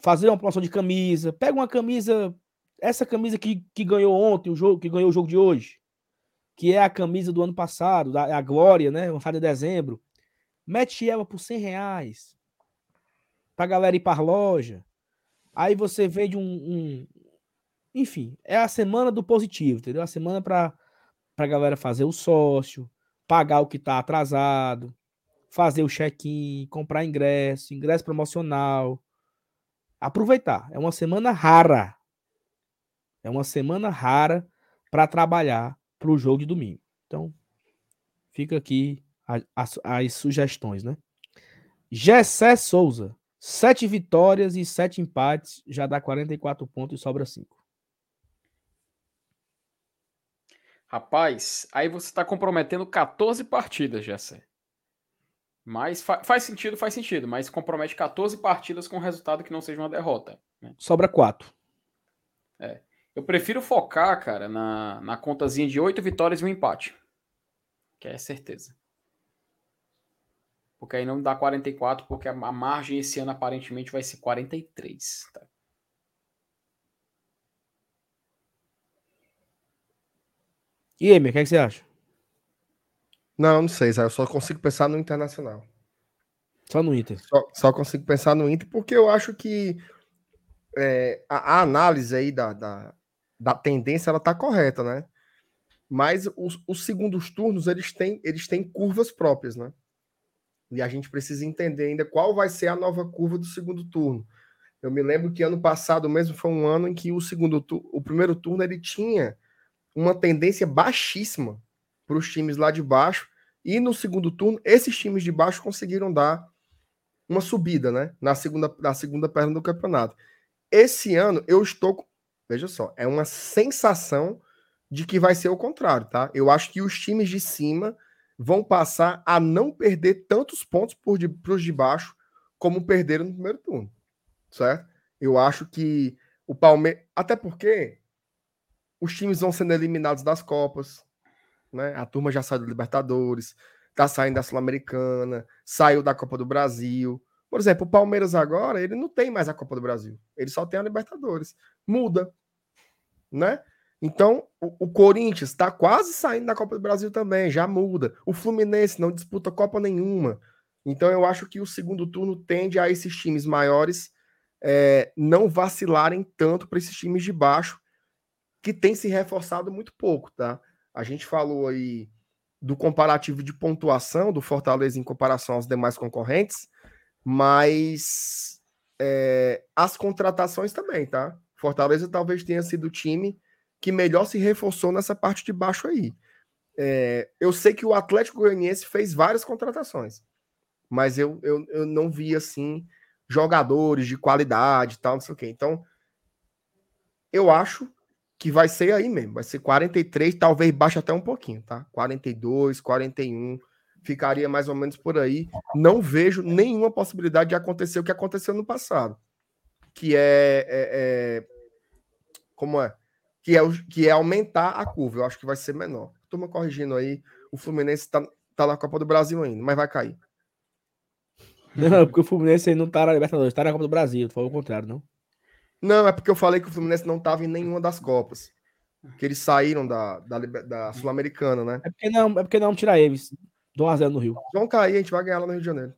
Fazer uma promoção de camisa. Pega uma camisa essa camisa que, que ganhou ontem o jogo, que ganhou o jogo de hoje, que é a camisa do ano passado, da, a Glória, né? Lançada em dezembro. Mete ela por 100 reais pra galera ir para loja. Aí você vende um, um- Enfim, é a semana do positivo, entendeu? A semana pra, pra galera fazer o sócio, pagar o que tá atrasado, fazer o check-in, comprar ingresso, ingresso promocional. Aproveitar. É uma semana rara. É uma semana rara para trabalhar para o jogo de domingo. Então, fica aqui as, as sugestões, né? Gessé Souza. Sete vitórias e sete empates, já dá 44 pontos e sobra cinco. Rapaz, aí você tá comprometendo 14 partidas, Jessé. Mas fa- faz sentido, faz sentido, mas compromete 14 partidas com resultado que não seja uma derrota. né? Sobra quatro. Eu prefiro focar, cara, na, na contazinha de 8 vitórias e um empate. Que é certeza. Porque aí não dá 44, porque a, margem esse ano aparentemente vai ser 43. Tá? E aí, o que, é que você acha? Não, não sei, Zé. Eu só consigo pensar no Internacional. Só no Inter. Só, só consigo pensar no Inter porque eu acho que é, a, a análise aí da, da, da tendência ela tá correta, né? Mas os, os segundos turnos eles têm, eles têm curvas próprias, né? E a gente precisa entender ainda qual vai ser a nova curva do segundo turno. Eu me lembro que ano passado mesmo foi um ano em que o segundo o primeiro turno ele tinha uma tendência baixíssima para os times lá de baixo e no segundo turno esses times de baixo conseguiram dar uma subida, né, na segunda na segunda perna do campeonato. Esse ano eu estou, veja só, é uma sensação de que vai ser o contrário, tá? Eu acho que os times de cima vão passar a não perder tantos pontos para os de baixo como perderam no primeiro turno certo? Eu acho que o Palmeiras. Até porque os times vão sendo eliminados das Copas, né? A turma já saiu da Libertadores, tá saindo da Sul-Americana, saiu da Copa do Brasil. Por exemplo, o Palmeiras agora, ele não tem mais a Copa do Brasil, ele só tem a Libertadores. Muda, né? Então, o, o Corinthians está quase saindo da Copa do Brasil também, já muda. O Fluminense não disputa Copa nenhuma. Então, eu acho que o segundo turno tende a esses times maiores é, não vacilarem tanto para esses times de baixo, que tem se reforçado muito pouco, tá? A gente falou aí do comparativo de pontuação do Fortaleza em comparação aos demais concorrentes, mas é, as contratações também, tá? Fortaleza talvez tenha sido o time que melhor se reforçou nessa parte de baixo aí. É, eu sei que o Atlético Goianiense fez várias contratações, mas eu, eu, eu não vi assim jogadores de qualidade e tal, não sei o quê. Então, eu acho que vai ser aí mesmo. Vai ser 43, talvez baixe até um pouquinho, tá? 42, 41, ficaria mais ou menos por aí. Não vejo nenhuma possibilidade de acontecer o que aconteceu no passado, que é, é, é como é? Que é, que é aumentar a curva. Eu acho que vai ser menor. Turma corrigindo aí, o Fluminense tá, tá na Copa do Brasil ainda, mas vai cair. Não, porque o Fluminense não tá na Libertadores, tá na Copa do Brasil. Falou o contrário, não? Não, é porque eu falei que o Fluminense não tava em nenhuma das Copas. Que eles saíram da, da, da Sul-Americana, né? É porque não, é porque não tirar eles. Do 1x0 no Rio. Vão cair, a gente vai ganhar lá no Rio de Janeiro.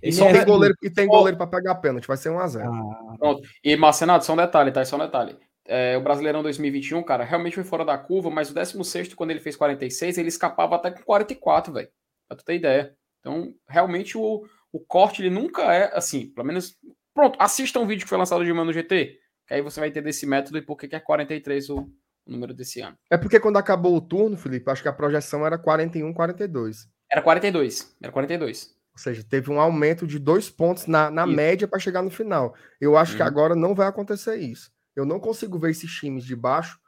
E, só é... tem goleiro, e tem goleiro para pegar pênalti, vai ser 1x0. Ah. Pronto. E, Marcenato, só um detalhe, tá? Só um detalhe. É, o Brasileirão 2021, cara, realmente foi fora da curva, mas o 16, quando ele fez 46, ele escapava até com 44, velho. Pra tu ter ideia. Então, realmente, o, o corte ele nunca é assim, pelo menos. Pronto, assista um vídeo que foi lançado de Mano GT, que aí você vai entender esse método e por que é 43 o, o número desse ano. É porque quando acabou o turno, Felipe, acho que a projeção era 41, 42. Era 42, era 42. Ou seja, teve um aumento de dois pontos na, na média para chegar no final. Eu acho que uhum. agora não vai acontecer isso. Eu não consigo ver esses times de baixo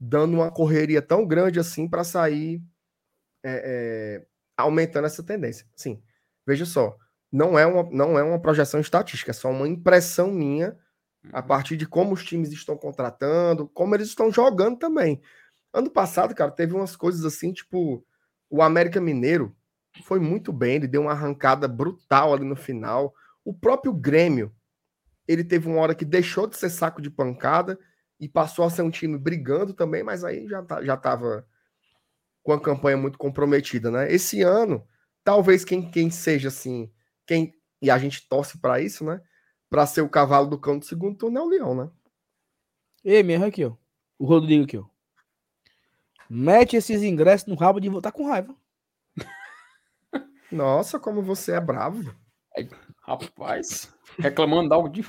dando uma correria tão grande assim para sair é, é, aumentando essa tendência. Sim, veja só não é uma, não é uma projeção estatística, é só uma impressão minha a uhum. partir de como os times estão contratando, como eles estão jogando também. Ano passado, cara, teve umas coisas assim, tipo, o América Mineiro foi muito bem, ele deu uma arrancada brutal ali no final. O próprio Grêmio, ele teve uma hora que deixou de ser saco de pancada e passou a ser um time brigando também, mas aí já, tá, já tava com a campanha muito comprometida, né? Esse ano, talvez quem, quem seja assim, quem e a gente torce para isso, né? Para ser o cavalo do cão do segundo turno é o Leão, né? Ei, mesmo aqui, ó. O Rodrigo aqui, ó. Mete esses ingressos no rabo de voltar com raiva. Nossa, como você é bravo. rapaz, reclamando algo de.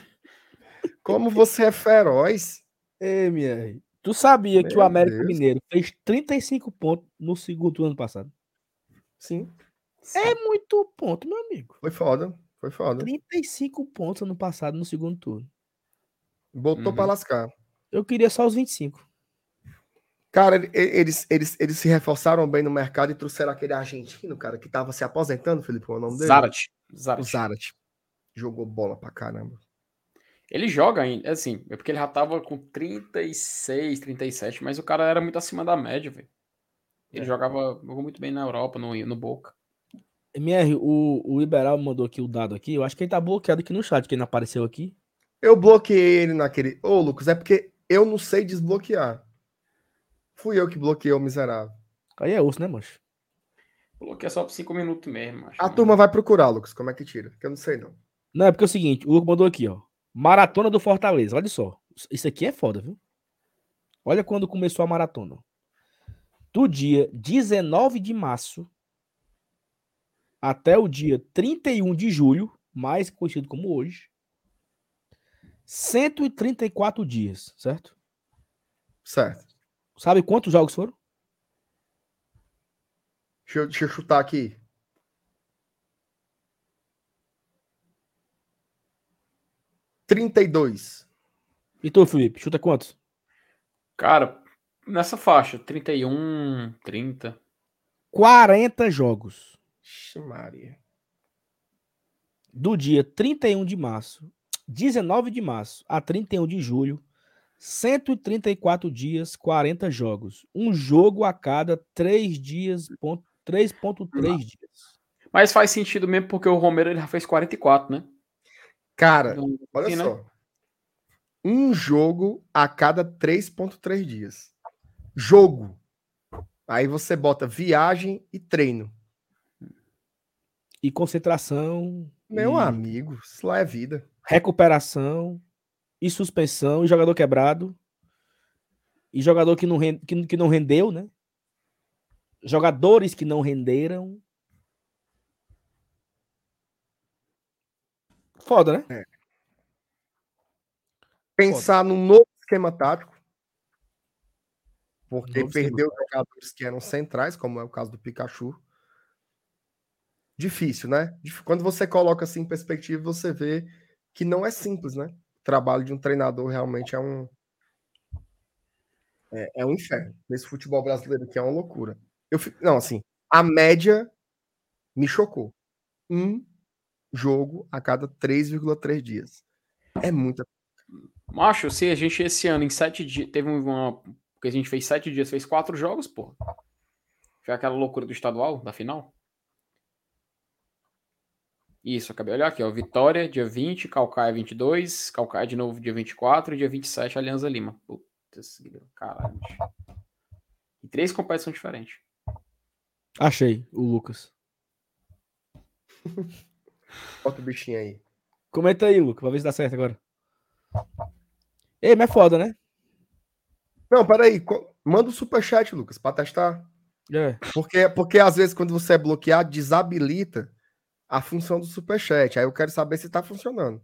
Como você é feroz. Ei, minha. Tu sabia Meu que o América Deus. Mineiro fez 35 pontos no segundo ano passado? Sim. É muito ponto, meu amigo. Foi foda, foi foda. 35 pontos ano passado no segundo turno. Botou uhum. pra lascar. Eu queria só os 25. Cara, eles, eles, eles se reforçaram bem no mercado e trouxeram aquele argentino, cara, que tava se aposentando, Felipe, o nome dele? Zarat. Zarat. O Zarat. Jogou bola pra caramba. Ele joga ainda, assim, é porque ele já tava com 36, 37, mas o cara era muito acima da média, velho. Ele é. jogava, jogou muito bem na Europa, no, no Boca. MR, o, o Liberal mandou aqui o dado aqui. Eu acho que ele tá bloqueado aqui no chat, que ele não apareceu aqui. Eu bloqueei ele naquele. Ô, Lucas, é porque eu não sei desbloquear. Fui eu que bloqueei o miserável. Aí é osso, né, mancho? Coloquei só por 5 minutos mesmo. Acho, A turma vai procurar, Lucas, como é que tira? Que eu não sei, não. Não, é porque é o seguinte, o Lucas mandou aqui, ó. Maratona do Fortaleza. Olha só. Isso aqui é foda, viu? Olha quando começou a maratona. Do dia 19 de março até o dia 31 de julho, mais conhecido como hoje, 134 dias, certo? Certo. Sabe quantos jogos foram? Deixa eu, deixa eu chutar aqui. Trinta e dois. E tu, Felipe, chuta quantos? Cara, nessa faixa, 31, 30. 40 jogos. Ixi, Maria. Do dia 31 de março, 19 de março a 31 de julho, 134 dias, 40 jogos. Um jogo a cada 3 dias, ponto- 3.3 dias. Mas faz sentido mesmo porque o Romero ele já fez 44, né? Cara, Então, olha assim, né? só. Um jogo a cada 3.3 dias. Jogo. Aí você bota viagem e treino. E concentração, Meu e amigo, isso lá é vida. recuperação, e suspensão, e jogador quebrado, e jogador que não, ren- que, que não rendeu, né? Jogadores que não renderam. Foda, né? Pensar num novo esquema tático. Porque Novo esquema perdeu jogadores que eram centrais, como é o caso do Pikachu. Difícil, né? Quando você coloca assim em perspectiva, você vê que não é simples, né? O trabalho de um treinador realmente é um. É, é um inferno. Nesse futebol brasileiro que é uma loucura. Eu fico, não, assim, a média me chocou. Um jogo a cada 3,3 dias. É muita. Macho, se a gente esse ano em sete dias teve uma. Porque a gente fez sete dias, fez quatro jogos, pô. Foi aquela loucura do estadual, da final. Isso, acabei de olhar aqui, ó. Vitória, dia 20, Calcaia 22, Calcaia de novo dia 24, dia 27, Alianza Lima. Putz, caralho. bicho. E três competições diferentes. Achei o Lucas. Bota o bichinho aí. Comenta aí, Lucas, pra ver se dá certo agora. Ei, mas é foda, né? Não, peraí. Manda o superchat, Lucas, pra testar. É. Porque, porque às vezes, quando você é bloqueado, desabilita a função do superchat. Aí eu quero saber se tá funcionando.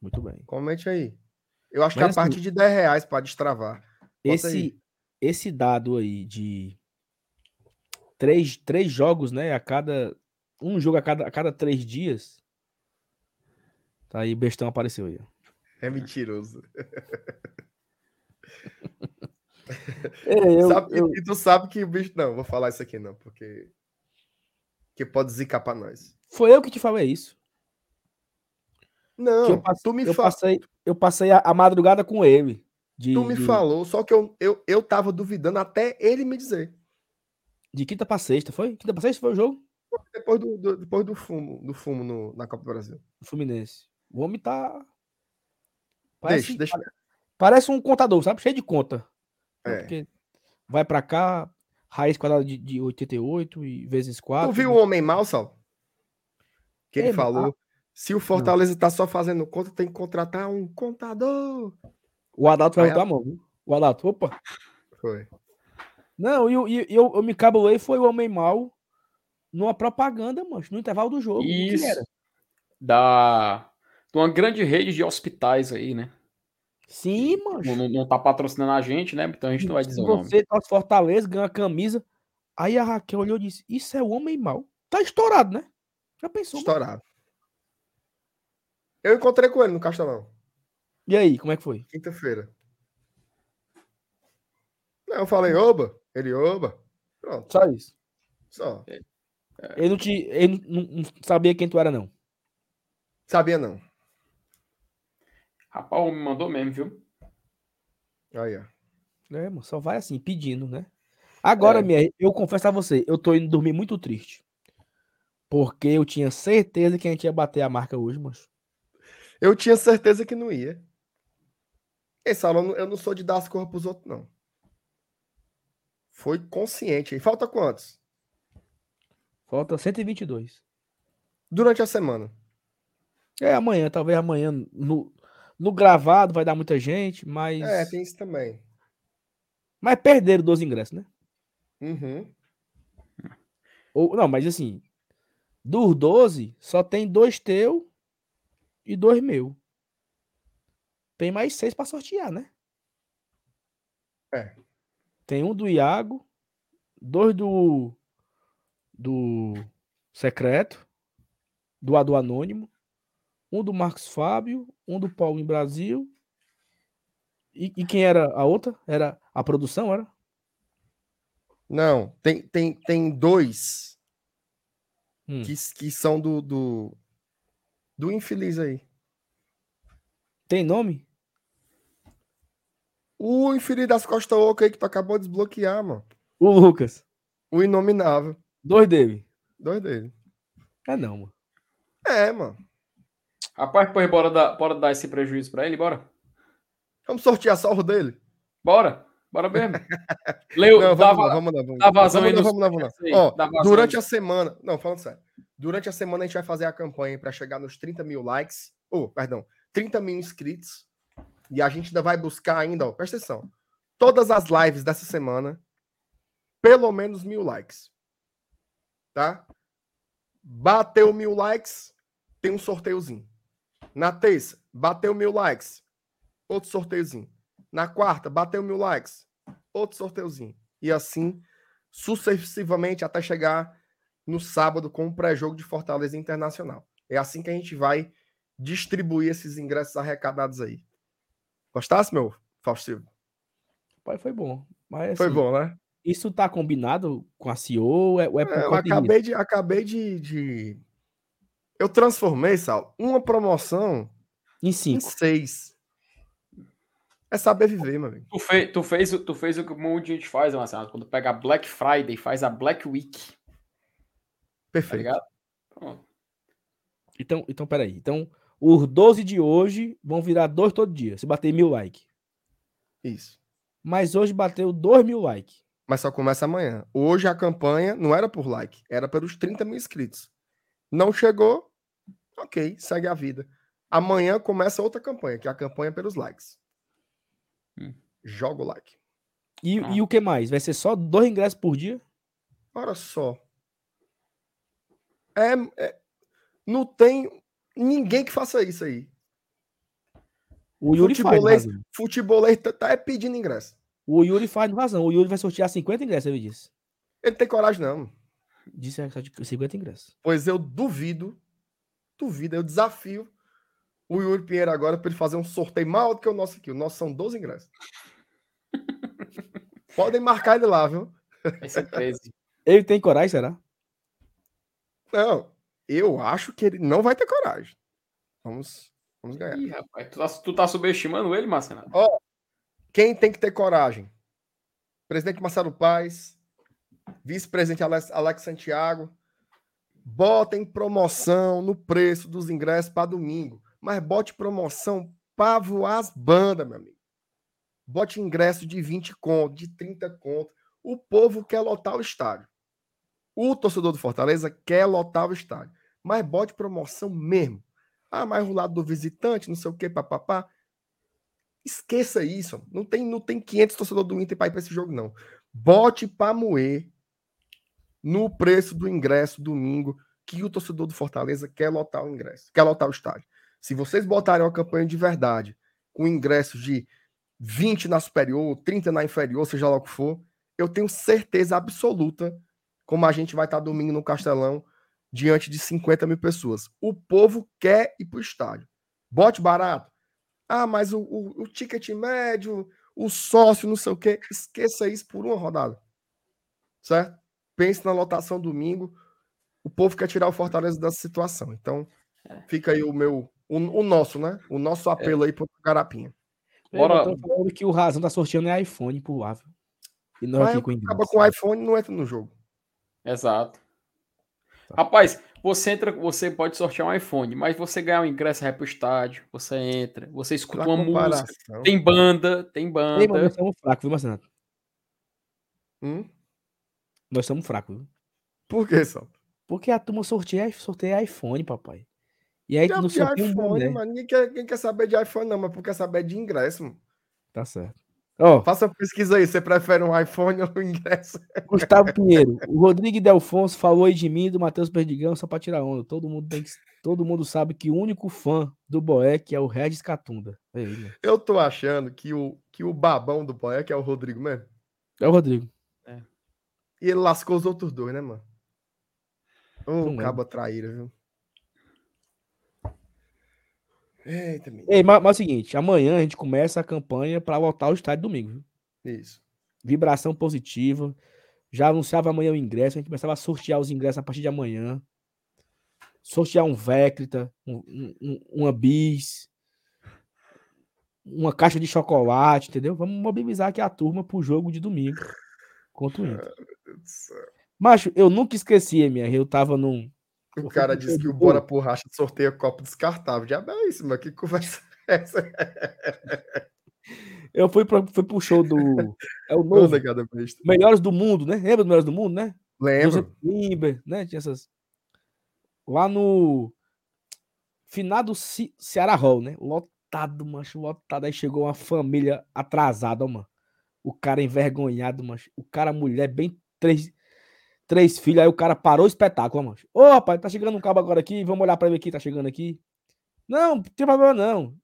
Muito bem. Comente aí. Eu acho Mas que a assim- partir de 10 reais pode destravar. Bota Esse, aí. esse dado aí de três, três jogos, né? A cada. Um jogo a cada, a cada três dias. Tá aí, bestão apareceu aí. É mentiroso. É, eu- sabe, eu- E tu sabe que o bicho. Não, vou falar isso aqui não, porque. Que pode zicar pra nós. Foi eu que te falei isso. Não, passe- tu me, eu fa- passei, eu passei a, a madrugada com ele. De, tu me de, falou, só que eu, eu, eu tava duvidando até ele me dizer. de quinta pra sexta, foi? Quinta pra sexta foi o jogo? Depois do, do- depois do fumo, do fumo no- na Copa do Brasil. Fluminense. O homem tá. Deixa, Parece, deixa. parece um contador, sabe? Cheio de conta. É. Porque vai pra cá, raiz quadrada de, de 88 e vezes 4. Tu viu o homem mal, Sal? Que ele É, falou. Se o Fortaleza tá só fazendo conta, tem que contratar um contador. O Adalto vai botar a mão, viu? O Adalto, opa. Foi. Não, e, eu- e eu, eu me cabulei, foi o homem mal numa propaganda, mano, no intervalo do jogo. Isso. era? Da. De uma grande rede de hospitais aí, né? Sim, mano. Não, não, tá patrocinando a gente, né? Então a gente não vai dizer o nome. Você torce Fortaleza, ganha a camisa. Aí a Raquel olhou e disse: Isso é o homem mal. Tá estourado, né? Já pensou? mano? Estourado. Eu encontrei com ele no Castelão, E aí, como é que foi? quinta-feira. Não, eu falei, oba. Ele, oba. Pronto, Só isso. só. Ele não, te, ele não, não sabia quem tu era, não. Sabia não. Rapaz, o homem mandou mesmo, viu? Aí, ó. É, mano, só vai assim, pedindo, né? Agora, É. minha, eu confesso a você, eu tô indo dormir muito triste. Porque eu tinha certeza que a gente ia bater a marca hoje, mano. Eu tinha certeza que não ia. Esse aluno, eu não sou de dar as cores pros outros, não. Foi consciente. E falta quantos? Falta 122. Durante a semana. É amanhã, talvez amanhã no, no gravado vai dar muita gente, mas. É, tem isso também. Mas perderam 12 ingressos, né? Uhum. Ou, não, mas assim, dos 12, só tem dois teu e dois meu. Tem mais seis para sortear, né? É. Tem um do Iago, dois do do secreto, do A do Anônimo, um do Marcos Fábio, um do Paulo em Brasil. E, e quem era a outra? Era a produção, era? Não, tem, tem, tem dois Hum. que, que são do, do, do infeliz aí. Tem nome? O infeliz das Costas Oca aí que tu acabou de desbloquear, mano. O Lucas. O inominável. Dois dele. Dois dele. É não, mano. É, mano. Rapaz, pois bora dar, bora dar esse prejuízo pra ele, bora? Vamos sortear só o dele? Bora, bora mesmo. Leu, Não, dá, vamos, lá, va- vamos lá, vamos dá lá. vazão Vamos aí lá, nos vamos lá, vamos lá. aí, Ó, dá durante aí. a semana. Não, falando sério. Durante a semana a gente vai fazer a campanha para chegar nos 30 mil likes. Ou, perdão, 30 mil inscritos. E a gente ainda vai buscar ainda, ó, presta atenção. Todas as lives dessa semana, pelo menos mil likes. Tá? Bateu mil likes, tem um sorteiozinho. Na terça, bateu mil likes, outro sorteiozinho. Na quarta, bateu mil likes, outro sorteiozinho. E assim sucessivamente até chegar no sábado com o pré-jogo de Fortaleza Internacional. É assim que a gente vai distribuir esses ingressos arrecadados aí. Gostasse, meu Faustivo? Pai, foi bom. Mas, Foi assim, bom, né? Isso tá combinado com a CEO ou é, é É, eu acabei de, acabei de, de- Eu transformei, Sal, uma promoção Em em cinco. seis. É saber viver, meu amigo. Tu, fe, tu, fez, o- tu fez o que um monte de gente faz, Marcelo. Quando pega a Black Friday, faz a Black Week, tá Perfeito. Pronto. Então, então, peraí. Então, os 12 de hoje vão virar dois todo dia, se bater mil likes. Isso. Mas hoje bateu dois mil likes. Mas só começa amanhã. Hoje a campanha não era por like, era pelos 30 mil inscritos. Não chegou, ok, segue a vida. Amanhã começa outra campanha, que é a campanha pelos likes. Hum. Joga o like. E, Ah. e o que mais? Vai ser só dois ingressos por dia? Olha só. É, é- não tem ninguém que faça isso aí. O Yuri faz. Futebolês, tá, tá é pedindo ingresso. O Yuri faz razão. O Yuri vai sortear 50 ingressos, ele disse. Ele tem coragem, não. Disse só de 50 ingressos. Pois eu duvido, duvido, eu desafio o Yuri Pinheiro agora para ele fazer um sorteio maior do que o nosso aqui. O nosso são 12 ingressos. Podem marcar ele lá, viu? Vai ser 13. Ele tem coragem, será? Não, eu acho que ele não vai ter coragem. Vamos, vamos ganhar. Ih, rapaz, tu tá, tu tá subestimando ele, Marcelo? Quem tem que ter coragem? Presidente Marcelo Paes, vice-presidente Alex, Alex Santiago. Botem promoção no preço dos ingressos para domingo. Mas bote promoção para voar as bandas, meu amigo. Bote ingresso de 20 conto, de 30 conto. O povo quer lotar o estádio. O torcedor do Fortaleza quer lotar o estádio. Mas bote promoção mesmo. Ah, mas o lado do visitante, não sei o que, papapá. Esqueça isso. Não tem, não tem 500 torcedores do Inter para ir para esse jogo, não. Bote para moer no preço do ingresso domingo que o torcedor do Fortaleza quer lotar o ingresso, quer lotar o estádio. Se vocês botarem uma campanha de verdade, com ingressos de 20 na superior, 30 na inferior, seja lá o que for, eu tenho certeza absoluta como a gente vai estar domingo no Castelão diante de 50 mil pessoas. O povo quer ir para o estádio. Bote barato. Ah, mas o, o, o ticket médio, o sócio, não sei o quê. Esqueça isso por uma rodada. Certo? Pense na lotação domingo. O povo quer tirar o Fortaleza dessa situação. Então, fica aí o meu, o, o nosso, né? O nosso apelo aí pro Garapinha. Bora- Estão falando que o Razão tá sorteando é iPhone por lá. viu? E não Mas aqui com acaba com o iPhone e não entra no jogo. Exato. Tá. Rapaz, você entra, você pode sortear um iPhone, mas você ganhar um ingresso vai pro estádio, você entra, você escuta uma música, tem banda, tem banda. mas nós estamos fracos, viu, Marcelo? Hum? Nós somos fracos, viu? Por que, só? Porque a turma sorteia, sorteia iPhone, papai. E aí tu não sorteia um iPhone, boné. mano. Ninguém quer, ninguém quer saber de iPhone, não, mas porque quer saber de ingresso, mano. Tá certo. Ó, Faça uma pesquisa aí. Você prefere um iPhone ou um ingresso? Gustavo Pinheiro. O Rodrigo Delfonso falou aí de mim e do Matheus Perdigão só pra tirar onda. Todo mundo, tem que, todo mundo sabe que o único fã do Boeck é o Regis Catunda. É ele. Eu tô achando que o, que o babão do Boeck é o Rodrigo mesmo. É o Rodrigo. E ele lascou os outros dois, né, mano? Ô, cabo traíra, viu? Eita, menino. Ei, mas, mas é o seguinte, amanhã a gente começa a campanha pra lotar o estádio domingo. Viu? Isso. Vibração positiva. Já anunciava amanhã o ingresso, a gente começava a sortear os ingressos a partir de amanhã. Sortear um Vectrita, um- um- uma bis, uma caixa de chocolate, entendeu? Vamos mobilizar aqui a turma pro jogo de domingo contra o Inter. Macho, eu nunca esqueci, MR. Eu tava num. O cara disse que o Bora. Porracha sorteia copo descartável. Diabo é isso, mas que conversa é essa? Eu fui, pro, fui pro show do. É o novo. besta. Melhores do Mundo, né? Lembra do Melhores do Mundo, né? Lembro. Limber, né? Tinha essas. Lá no. Finado Ce- Ceará Hall, né? Lotado, macho, lotado. Aí chegou uma família atrasada, ó, mano. O cara envergonhado, macho. O cara, mulher, bem três, três filhos. Aí o cara parou o espetáculo, ó, macho. Ô, rapaz, tá chegando um cabo agora aqui. Vamos olhar pra ele aqui, tá chegando aqui. Não, não tem problema não.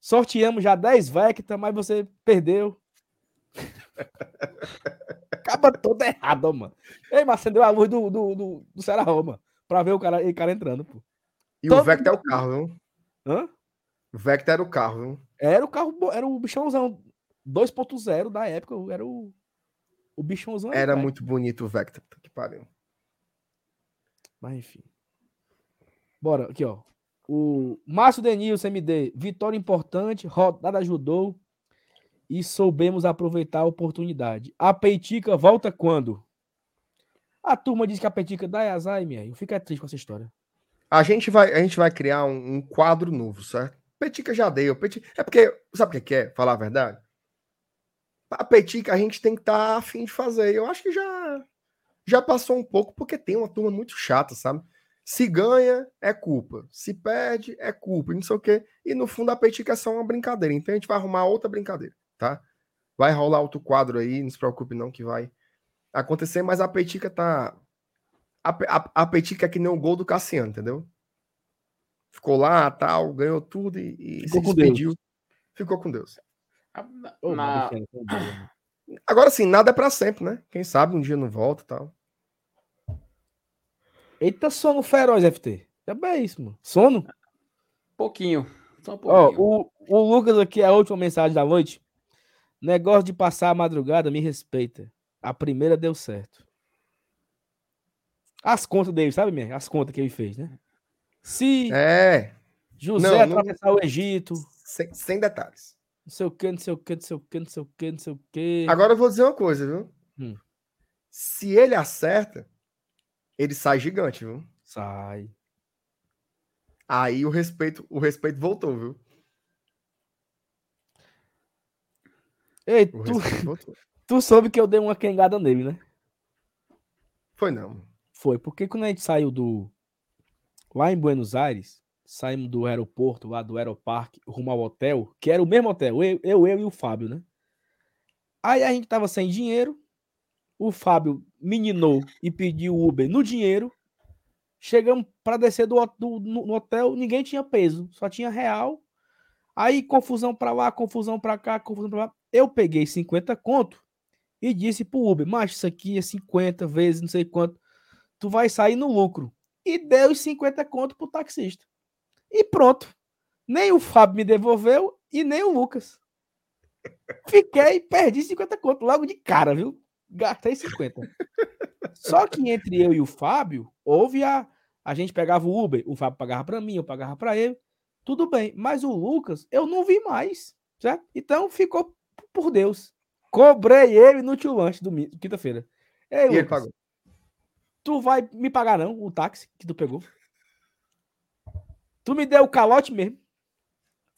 Sorteamos já 10 Vecta, mas você perdeu. Acaba todo errado, mano. Ei, mas acendeu a luz do, do, do, do Ceará mano. Pra ver o cara, o cara entrando, pô. E Todo o Vecta é o carro, viu? Hã? O Vecta era o carro, viu? Era o carro, era o bichãozão 2.0 da época, era o, o bichãozão. Era muito bonito o puta Que pariu. Mas enfim. Bora, aqui, ó. O Márcio Denilson, MD. Vitória importante, rodada ajudou e soubemos aproveitar a oportunidade. A Peitica volta quando? A turma diz que a Peitica dá azar, minha. Eu fico é triste com essa história. A gente vai, a gente vai criar um, um quadro novo, certo? Petica já deu. Petica... É porque, sabe o que é? Falar a verdade? A Petica a gente tem que estar afim de fazer. Eu acho que já, já passou um pouco, porque tem uma turma muito chata, sabe? Se ganha, é culpa. Se perde, é culpa. Não sei o quê. E no fundo a Petica é só uma brincadeira. Então a gente vai arrumar outra brincadeira, tá? Vai rolar outro quadro aí, não se preocupe não que vai acontecer, mas a Petica tá... A, a, a Petica é que nem o gol do Cassiano, entendeu? Ficou lá, tal, ganhou tudo e, e Ficou se com Deus. despediu. Ficou com Deus. Na- Deus, mano. Agora sim, nada é pra sempre, né? Quem sabe um dia não volta e tal. Eita, sono feroz, FT. Já é isso, mano. Sono? pouquinho. Só um Ó, pouquinho. o, o Lucas aqui, a última mensagem da noite. Negócio de passar a madrugada, me respeita. A primeira deu certo. As contas dele, sabe, minha? As contas que ele fez, né? Se É, José não, não- atravessar o Egito, sem, sem detalhes. Não sei o que, não sei o que, não sei o que, não sei o que, não sei o que. Agora eu vou dizer uma coisa, viu? Hum. Se ele acerta, ele sai gigante, viu? Sai. Aí o respeito, o respeito voltou, viu? Ei, O tu, tu soube que eu dei uma quengada nele, né? Foi não. Foi, porque quando a gente saiu do. Lá em Buenos Aires, saímos do aeroporto, lá do Aeroparque, rumo ao hotel, que era o mesmo hotel, eu, eu, eu e o Fábio, né? Aí a gente tava sem dinheiro, o Fábio meninou e pediu Uber no dinheiro. Chegamos para descer do, do- no, no hotel, ninguém tinha peso, só tinha real. Aí confusão para lá, confusão para cá, confusão para lá. Eu peguei 50 conto e disse pro Uber, mas isso aqui é 50 vezes, não sei quanto tu vai sair no lucro. E deu os 50 conto pro taxista. E pronto. Nem o Fábio me devolveu e nem o Lucas. Fiquei, perdi 50 conto logo de cara, viu? Gastei 50. Só que entre eu e o Fábio, houve a. A gente pegava o Uber, o Fábio pagava pra mim, eu pagava pra ele. Tudo bem. Mas o Lucas, eu não vi mais. Certo? Então ficou por Deus. Cobrei ele no tio lanche domingo, quinta-feira. Ei, E ele Lucas, pagou. tu vai me pagar não, o táxi que tu pegou. Tu me deu o calote mesmo.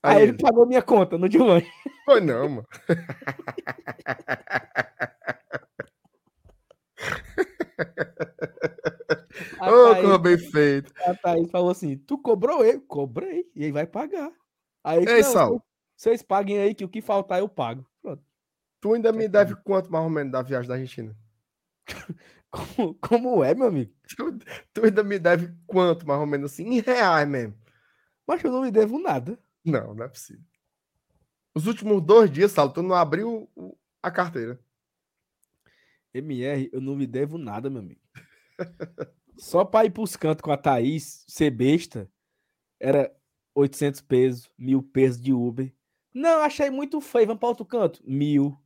Aí, Aí ele ele, pagou minha conta no Dilane. Foi não, mano. Ô, Thaís- como bem feito. A Thaís falou assim: Tu cobrou ele? Cobrei. E aí vai pagar. Aí, Ei, não, Saulo. Vocês paguem aí que o que faltar eu pago. Pronto. Tu ainda me deve quanto mais ou menos da viagem da Argentina? Como, como é, meu amigo? Tu, tu ainda me deve quanto mais ou menos assim? Em reais mesmo. Mas eu não me devo nada. Não, não é possível. Os últimos dois dias, Saulo, tu não abriu a carteira. MR, eu não me devo nada, meu amigo. Só pra ir pros cantos com a Thaís, ser besta, era 800 pesos, mil pesos de Uber. Não, achei muito feio, vamos pra outro canto. Mil.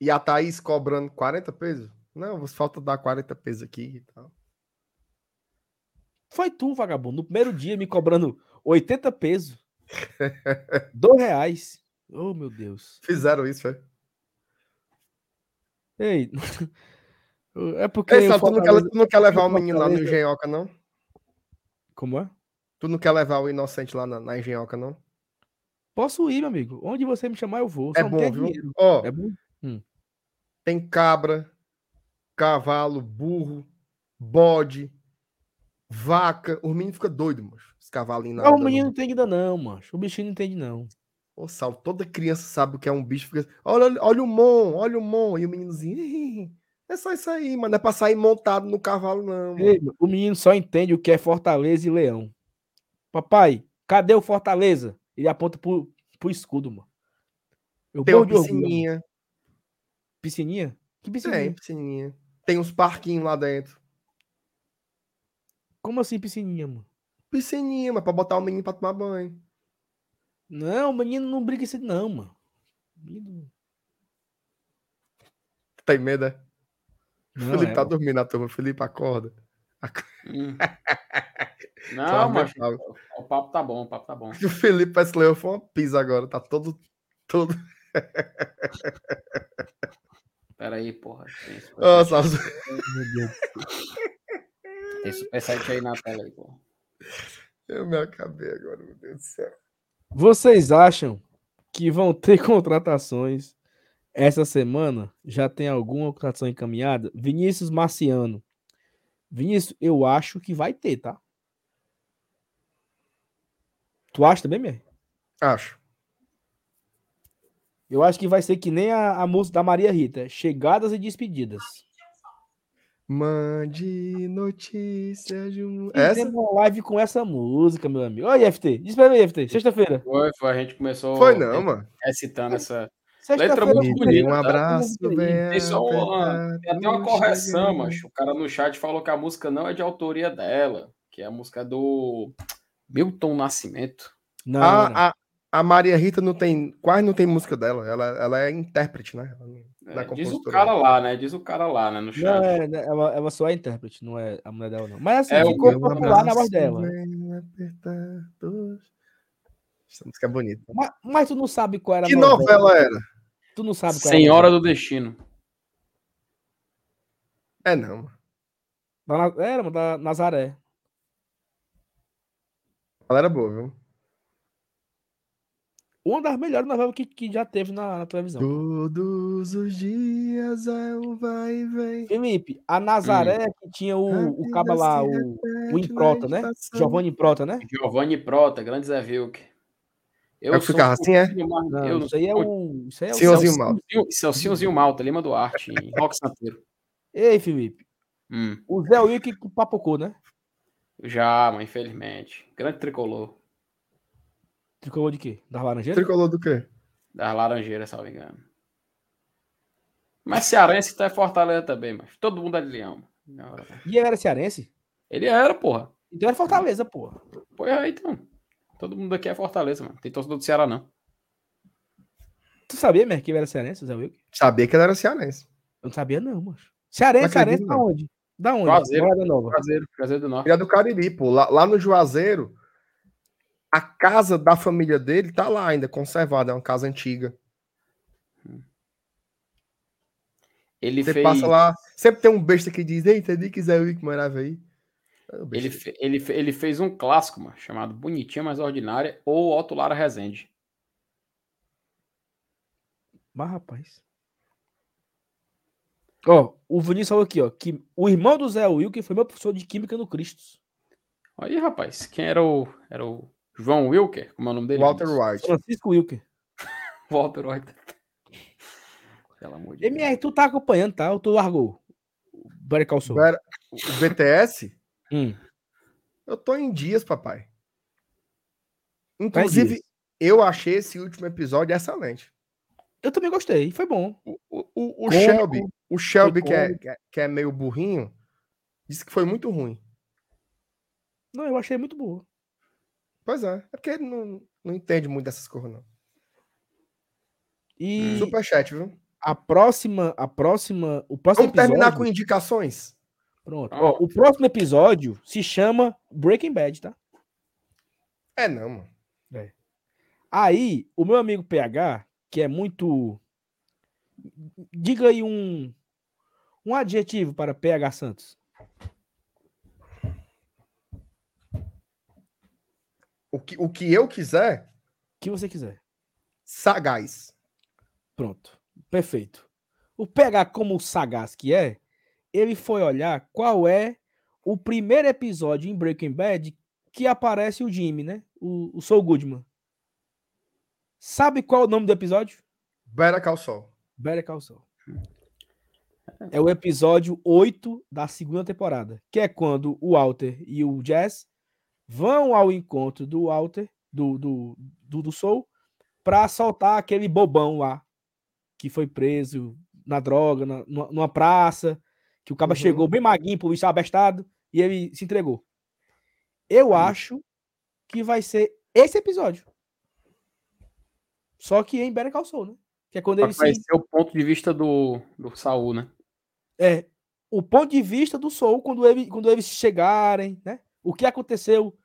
E a Thaís cobrando 40 pesos? Não, você falta dar 40 pesos aqui e tal. Foi tu, vagabundo. No primeiro dia, me cobrando 80 pesos. Dois reais. Oh, meu Deus. Fizeram isso, foi? Ei. É porque. Ei, Saulo, tu não, quer, tu não quer levar o menino lá no Engenhoca, não? Como é? Tu não quer levar o inocente lá na, na Engenhoca, não? Posso ir, meu amigo. Onde você me chamar, eu vou. É Só não bom, viu? dinheiro. Ó, É bom? tem cabra, cavalo, burro, bode, vaca. Os meninos ficam doidos, mano. Os cavalinhos na Não, o menino não noite. entende ainda não, macho. O bichinho não entende não. Ô, Saulo, toda criança sabe o que é um bicho. Fica... assim, Olha, olha o mon, olha o mon. E o meninozinho. "Ih, É só isso aí, mano. Não é pra sair montado no cavalo, não. Mano. Ei, o menino só entende o que é Fortaleza e Leão. Papai, cadê o Fortaleza? Ele aponta pro, pro escudo, mano. Eu Tem uma de orgulho, mano. piscininha. Piscininha? Que Tem, piscininha? piscininha. Tem uns parquinhos lá dentro. Como assim piscininha, mano? Piscininha, mas pra botar o menino pra tomar banho. Não, o menino não brinca isso não, mano. Menino- Tem medo, é? O Não, Felipe é, tá mano. dormindo na turma. Felipe, acorda. Hum. Não, mas o papo tá bom, o papo tá bom. O Felipe parece que foi uma pisa agora. Tá todo. todo... Pera aí, porra. Nossa, Meu Deus. tem superchat aí na tela aí, porra. eu me acabei agora, meu Deus do céu. Vocês acham que vão ter contratações essa semana? Já tem alguma contratação encaminhada? Vinícius Marciano. Vinícius, eu acho que vai ter, tá? Tu acha também, Mer? Acho. Eu acho que vai ser que nem a, a música da Maria Rita. Chegadas e despedidas. Mande notícias de um. Essa? Uma live com essa música, meu amigo. Oi, FT. Diz pra mim, FT. Sexta-feira. Foi, foi, a gente começou Foi não, mano. recitando essa. Letra muito bonita, um tá? abraço, Tem bem Tem só uma- apertado, Tem até uma correção, macho. O cara no chat falou que a música não é de autoria dela, que é a música do Milton Nascimento. Não, não, não. A, a, Maria Rita não tem, quase não tem música dela. Ela, ela é intérprete, né? É, da diz o cara lá, né? Diz o cara lá, né? No chat. Não, é, né, ela, ela só é intérprete, não é a mulher dela, não. Mas assim, É, o ficou meu popular na voz dela. Essa música é bonita. Mas, mas tu não sabe qual era a Que novela era? Tu não sabe qual era Senhora novela. do Destino. É não. Da Era, da Nazaré. Ela era boa, viu? Uma das melhores novelas que, que já teve na, na televisão. Todos os dias é um vai e vem. Felipe, a Nazaré que tinha o, o caba lá, o, o Improta, né? Giovanni Improta, né? Giovanni Prota, grande Zé Vilk. Eu É que ficava assim, é? Não, eu não isso aí é o. Isso aí é o. Senhorzinho Isso é o Malta. Zinho- Isso é o Senhorzinho Malta, Lima Duarte, em Rock Santeiro. Ei, Felipe. Hum, O Zé Wilk papocou, né? já, mas infelizmente. Grande tricolor. Tricolor de quê? Da Laranjeira? Tricolor do quê? Das Laranjeiras, salvo engano. Mas cearense tá é Fortaleza também, mas todo mundo é de leão. mano. E ele era cearense? Ele era, porra. Então era Fortaleza, porra. Pois é, então. Todo mundo aqui é Fortaleza, mano. Tem torcedor do Ceará, não. Tu sabia, mesmo que ele era cearense, Zé Wilk? Sabia que ele era cearense. Eu não sabia, não, mano. Cearense, Não cearense da onde? Da onde? Juazeiro. Morada Nova. Cruzeiro, Cruzeiro do Norte. Ele é do Cariri, pô. Lá, lá no Juazeiro, a casa da família dele tá lá ainda, conservada. É uma casa antiga. Ele Você fez, passa lá, sempre tem um besta que diz, ei, entendi que Zé Wick morava aí. É ele, fe- ele, fe- ele fez um clássico, mano, chamado Bonitinha Mais Ordinária ou Otto Lara Rezende. Mas, rapaz. Ó, o Vinícius falou aqui, ó, que o irmão do Zé Wilker foi meu professor de química no Cristo. Aí, rapaz, quem era o. Era o João Wilker? Como é o nome dele? Walter? White. Francisco Wilker. Walter White. Pelo amor de Deus. MR, tu tá acompanhando, tá? Ou tu largou? O Better Call Saul. O BTS, Hum. eu tô em dias, papai. Tá Inclusive, dias. eu achei esse último episódio excelente. Eu também gostei, foi bom. O, o, o- Shelby, o Shelby que é, que é- que é meio burrinho, disse que foi muito ruim. Não, eu achei muito boa. Pois é, é porque ele não, não entende muito dessas coisas, não. E Superchat, viu? a próxima, a próxima, o próximo Vamos terminar episódio- com indicações? Pronto. Ah. Ó, o próximo episódio se chama Breaking Bad, tá? É, não, mano. Aí, o meu amigo PH, que é muito. Diga aí um, um adjetivo para PH Santos. O que, o que eu quiser, que você quiser. sagaz. Pronto. Perfeito. O PH, como sagaz que é, ele foi olhar qual é o primeiro episódio em Breaking Bad que aparece o Jimmy, né? O, o Saul Goodman. Sabe qual é o nome do episódio? Better Call Saul. Better Call Saul. É o episódio 8 da segunda temporada, que é quando o Walter e o Jazz vão ao encontro do Walter, do, do, do, do Soul, pra soltar aquele bobão lá, que foi preso na droga, na, numa, praça, que o cara Uhum. chegou bem maguinho, por bicho abestado, e ele se entregou. Eu acho que vai ser esse episódio. Só que em Better Call Saul, né? Que é quando ele Vai se ser o ponto de vista do, do Saul, né? é o ponto de vista do Soul quando, ele, quando eles chegarem, né? O que aconteceu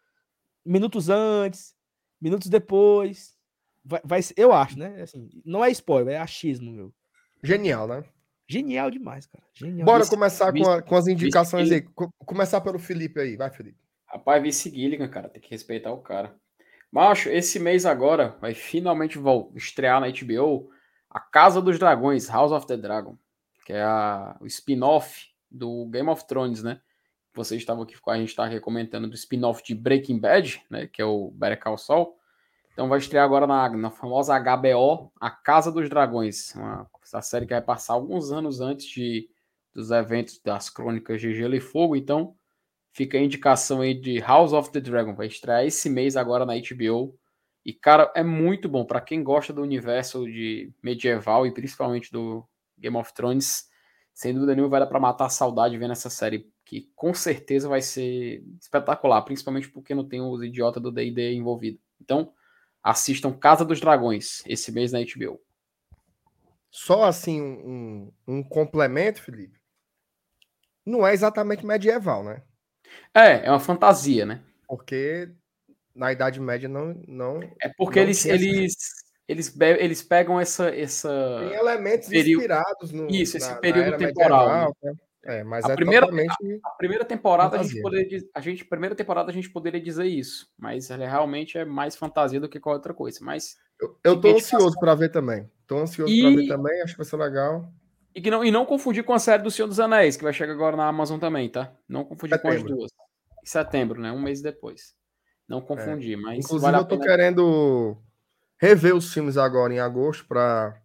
minutos antes, minutos depois. Vai, vai eu acho, né? Assim, não é spoiler, é achismo, meu. Genial, né? Genial demais, cara. Genial. Bora demais. começar com, vice- a- com as indicações vice- aí. Co- começar pelo Felipe aí. Vai, Felipe. Rapaz, vice Gilligan, cara, tem que respeitar o cara. Macho, esse mês agora vai finalmente estrear na HBO A Casa dos Dragões, House of the Dragon, que é a- o spin-off do Game of Thrones, né? Vocês estavam aqui, a gente estava aqui comentando do spin-off de Breaking Bad, né? Que é o Better Call Saul. Então vai estrear agora na, na famosa HBO, A Casa dos Dragões, uma, série que vai passar alguns anos antes de, dos eventos das Crônicas de Gelo e Fogo. Então fica a indicação aí de House of the Dragon. Vai estrear esse mês agora na HBO. E, cara, é muito bom. para quem gosta do universo de medieval e principalmente do Game of Thrones, sem dúvida nenhuma vai dar pra matar a saudade vendo essa série. Que com certeza vai ser espetacular. Principalmente porque não tem os idiotas do DD envolvido. Então, assistam Casa dos Dragões esse mês na HBO. Só assim, um, um, complemento, Felipe. Não é exatamente medieval, né? É, é uma fantasia, né? Porque na Idade Média não. não É porque Não eles, eles, eles, eles pegam essa. essa... tem elementos período- inspirados no. Isso, esse na- na período temporal, medieval, né? É, mas A é primeira- totalmente. A primeira temporada a gente poderia a gente primeira temporada a gente poderia dizer isso, mas ela realmente é mais fantasia do que qualquer outra coisa. Mas Eu, eu tô ansioso para ver também. Tô ansioso E- para ver também, acho que vai ser legal. e que não e não confundir com a série do Senhor dos Anéis que vai chegar agora na Amazon também, tá? Não confundir com as Setembro. duas. Em setembro, né? Um mês depois. Não confundir, mas É. Inclusive, vale a eu tô pena. querendo rever os filmes agora em agosto para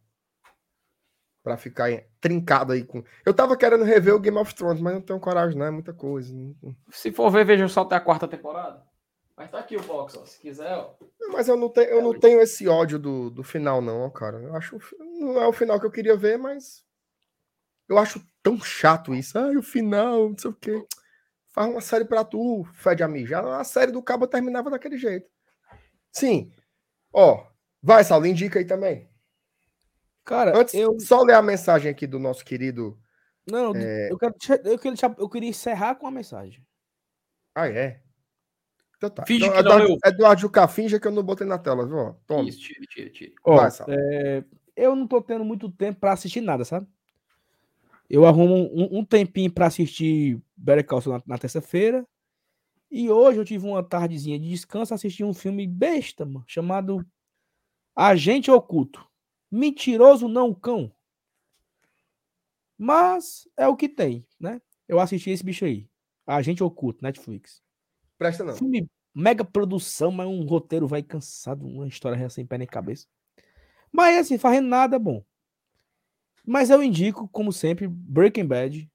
para ficar trincado aí com. Eu tava querendo rever o Game of Thrones, mas não tenho coragem, não, é muita coisa. Não- Se for ver, veja só até a quarta temporada. Mas tá aqui o box, ó. Se quiser, ó. não. Mas eu não tenho, eu não tenho esse ódio do, do final, não, ó, cara. Eu acho não é o final que eu queria ver, mas eu acho tão chato isso. Ah, o final, não sei o quê. Faz uma série pra tu, fede a mijar. A série do Cabo terminava daquele jeito. Sim. Ó, vai, Saulo, indica aí também. Cara, Antes, eu. só ler a mensagem aqui do nosso querido. Não, É. eu, quero, eu, queria, eu queria encerrar com uma mensagem. Ah, é? Então tá. Finge Então, que não Eduardo, leu. Eduardo Jucá, finge que eu não botei na tela, viu? Ó, Toma. Isso, tira, tira, tira. Ó, Vai, é, eu não tô tendo muito tempo pra assistir nada, sabe? Eu arrumo um, um tempinho pra assistir Better Call Saul na, na terça-feira. E hoje eu tive uma tardezinha de descanso assisti um filme besta, mano, chamado Agente Oculto. Mentiroso não cão. Mas é o que tem, né? Eu assisti esse bicho aí. Agente Oculto, Netflix. Presta não. Filme mega produção, mas um roteiro vai cansado, uma história já sem pé nem cabeça. Mas assim, fazendo nada bom. Mas eu indico, como sempre, Breaking Bad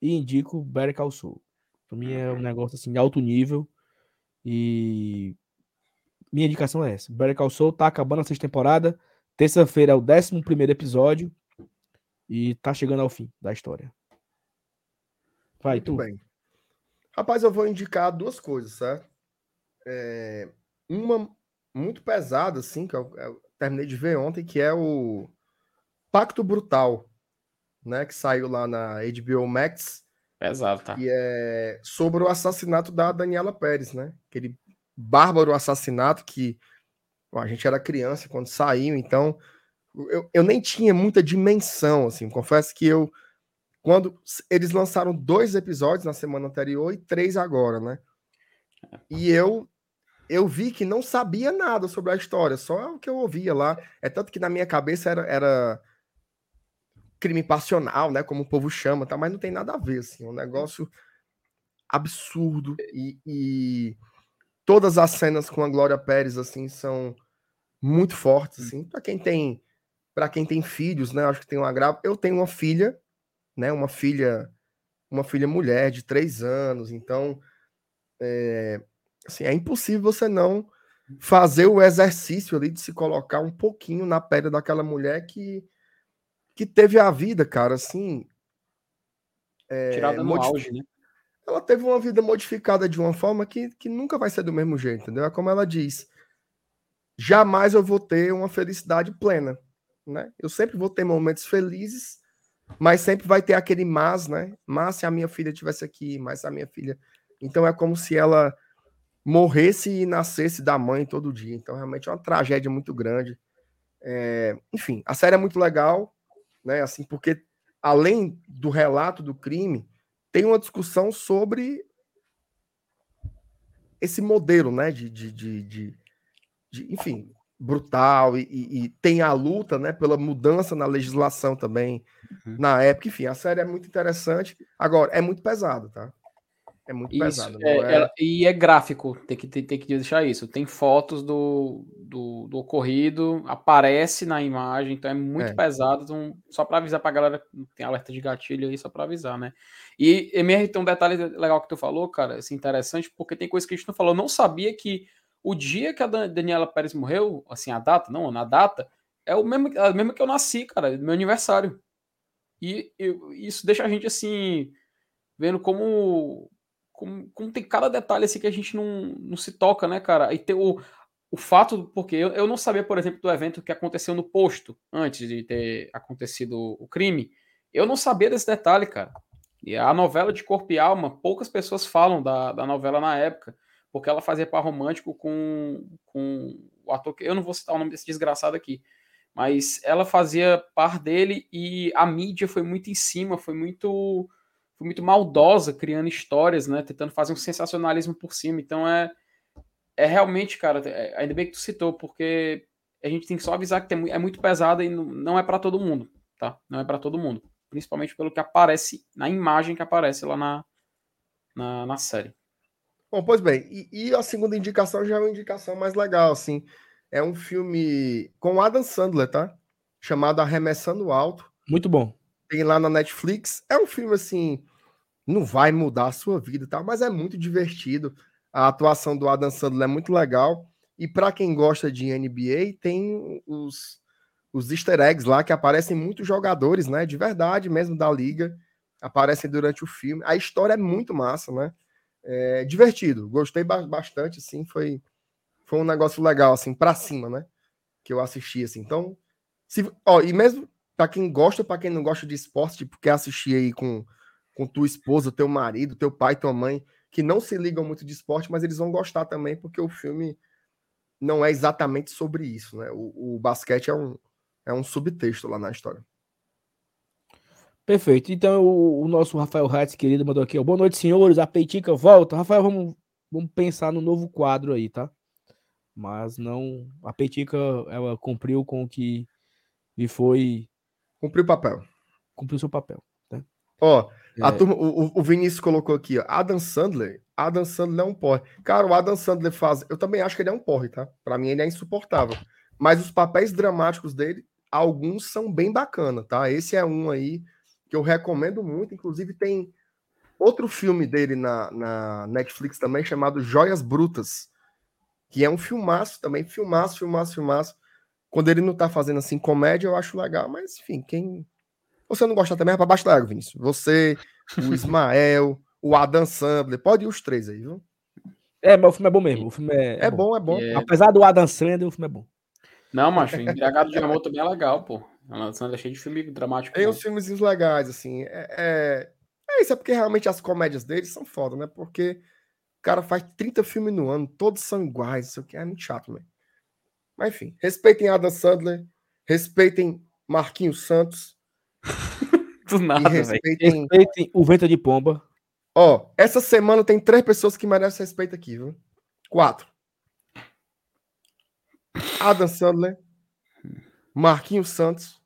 e indico Better Call Saul. Pra mim é um negócio assim, de alto nível. E minha indicação é essa. Better Call Saul tá acabando a sexta temporada. Terça-feira é o 11 primeiro episódio. E tá chegando ao fim da história. Vai, Muito tu. bem. Rapaz, eu vou indicar duas coisas, certo? É, uma muito pesada, assim, que eu, eu terminei de ver ontem, que é o Pacto Brutal, né? Que saiu lá na HBO Max. Pesado, tá? E é sobre o assassinato da Daniela Pérez, né? Aquele bárbaro assassinato que a gente era criança quando saiu, então eu, eu nem tinha muita dimensão, assim. Confesso que eu, quando eles lançaram dois episódios na semana anterior e três agora, né? E eu eu vi que não sabia nada sobre a história, só o que eu ouvia lá. É tanto que na minha cabeça era, era crime passional, né? Como o povo chama, tá? Mas não tem nada a ver, assim. É um negócio absurdo e, e todas as cenas com a Glória Pérez, assim, são muito fortes, assim. Para quem tem para quem tem filhos, né? Acho que tem um agravo. Eu tenho uma filha, né? Uma filha, uma filha mulher de três anos, então é, assim, é impossível você não fazer o exercício ali de se colocar um pouquinho na pele daquela mulher que que teve a vida, cara, assim. é, Tirada no auge, né? ela teve uma vida modificada de uma forma que, que nunca vai ser do mesmo jeito, entendeu? É como ela diz. Jamais eu vou ter uma felicidade plena, né? Eu sempre vou ter momentos felizes, mas sempre vai ter aquele mas, né? Mas se a minha filha tivesse aqui, mas se a minha filha. Então é como se ela morresse e nascesse da mãe todo dia. Então realmente é uma tragédia muito grande. É, Enfim, a série é muito legal, né? Assim, porque além do relato do crime, tem uma discussão sobre esse modelo, né? De, de, de, de- de, enfim, brutal e, e- e tem a luta, né? Pela mudança na legislação também Uhum. na época. Enfim, a série é muito interessante. Agora é muito pesado, tá? É muito Isso, pesado. é, é- ela- e é gráfico, tem que, tem, tem que deixar isso. Tem fotos do, do, do ocorrido, aparece na imagem, então é muito É. pesado. Então, só para avisar pra galera, tem alerta de gatilho aí, só para avisar, né? E, e tem um detalhe legal que tu falou, cara, assim, interessante, porque tem coisa que a gente não falou. Eu não sabia que o dia que a Dan- Daniela Pérez morreu, assim, a data, não, na data, é o mesmo, é o mesmo que eu nasci, cara, meu aniversário. E eu- isso deixa a gente, assim, vendo como como, como tem cada detalhe assim que a gente não, não se toca, né, cara? E tem o, o fato, porque eu, eu não sabia, por exemplo, do evento que aconteceu no posto antes de ter acontecido o crime. Eu não sabia desse detalhe, cara. E a novela de Corpo e Alma, poucas pessoas falam da, da novela na época, porque ela fazia par romântico com, com o ator que eu não vou citar o nome desse desgraçado aqui, mas ela fazia par dele e a mídia foi muito em cima, foi muito foi muito maldosa, criando histórias, né? Tentando fazer um sensacionalismo por cima. Então é, é realmente, cara, é- ainda bem que tu citou, porque a gente tem que só avisar que tem é muito pesada e não, não é para todo mundo, tá? Não é para todo mundo. Principalmente pelo que aparece na imagem que aparece lá na, na, na série. Bom, pois bem, e, e a segunda indicação já é uma indicação mais legal, assim. É um filme com Adam Sandler, tá? Chamado Arremessando Alto. Muito bom. Tem lá na Netflix. É um filme, assim, não vai mudar a sua vida, e tal, mas é muito divertido. A atuação do Adam Sandler é muito legal. E para quem gosta de NBA, tem os, os easter eggs lá que aparecem muitos jogadores, né? De verdade mesmo da liga. Aparecem durante o filme. A história é muito massa, né? É divertido. Gostei ba- bastante, assim. Foi, foi um negócio legal, assim, para cima, né? Que eu assisti, assim. Então, se, ó, e mesmo para quem gosta, para quem não gosta de esporte, tipo, quer assistir aí com, com tua esposa, teu marido, teu pai, tua mãe, que não se ligam muito de esporte, mas eles vão gostar também, porque o filme não é exatamente sobre isso, né? O, o basquete é um, é um subtexto lá na história. Perfeito. Então, o, o nosso Rafael Hatz, querido, mandou aqui. ó, Boa noite, senhores. A Peitica volta. Rafael, vamos, vamos pensar no novo quadro aí, tá? Mas não. A Peitica, ela cumpriu com o que lhe foi. Cumpriu o papel. Cumpriu seu papel. Ó, a É. turma, o, o- o Vinícius colocou aqui, ó. Adam Sandler. Adam Sandler é um porre. Cara, o Adam Sandler faz. Eu também acho que ele é um porre, tá? Pra mim, ele é insuportável. Mas os papéis dramáticos dele, alguns são bem bacana, tá? Esse é um aí que eu recomendo muito. Inclusive, tem outro filme dele na, na Netflix também, chamado Joias Brutas. Que é um filmaço também. Filmaço, filmaço, filmaço. Quando ele não tá fazendo assim comédia, eu acho legal, mas enfim, quem. Você não gosta também é pra baixo da água, Vinícius. Você, o Ismael, o Adam Sandler, pode ir os três aí, viu? É, mas o filme é bom mesmo. O filme é, É, bom, é bom. É. Apesar do Adam Sandler, o filme é bom. Não, macho, Embriagado de Amor também é legal, pô. A lançando é cheio de filme dramático. Tem uns filmezinhos legais, assim. É, é... é isso, é porque realmente as comédias deles são foda, né? Porque o cara faz 30 filmes no ano, todos são iguais, isso aqui é muito chato, né? Mas enfim, respeitem Adam Sandler, respeitem Marquinhos Santos Do nada, velho. respeitem. Respeitem o Vento de Pomba. Ó, essa semana tem três pessoas que merecem respeito aqui, viu? Quatro. Adam Sandler, Marquinhos Santos,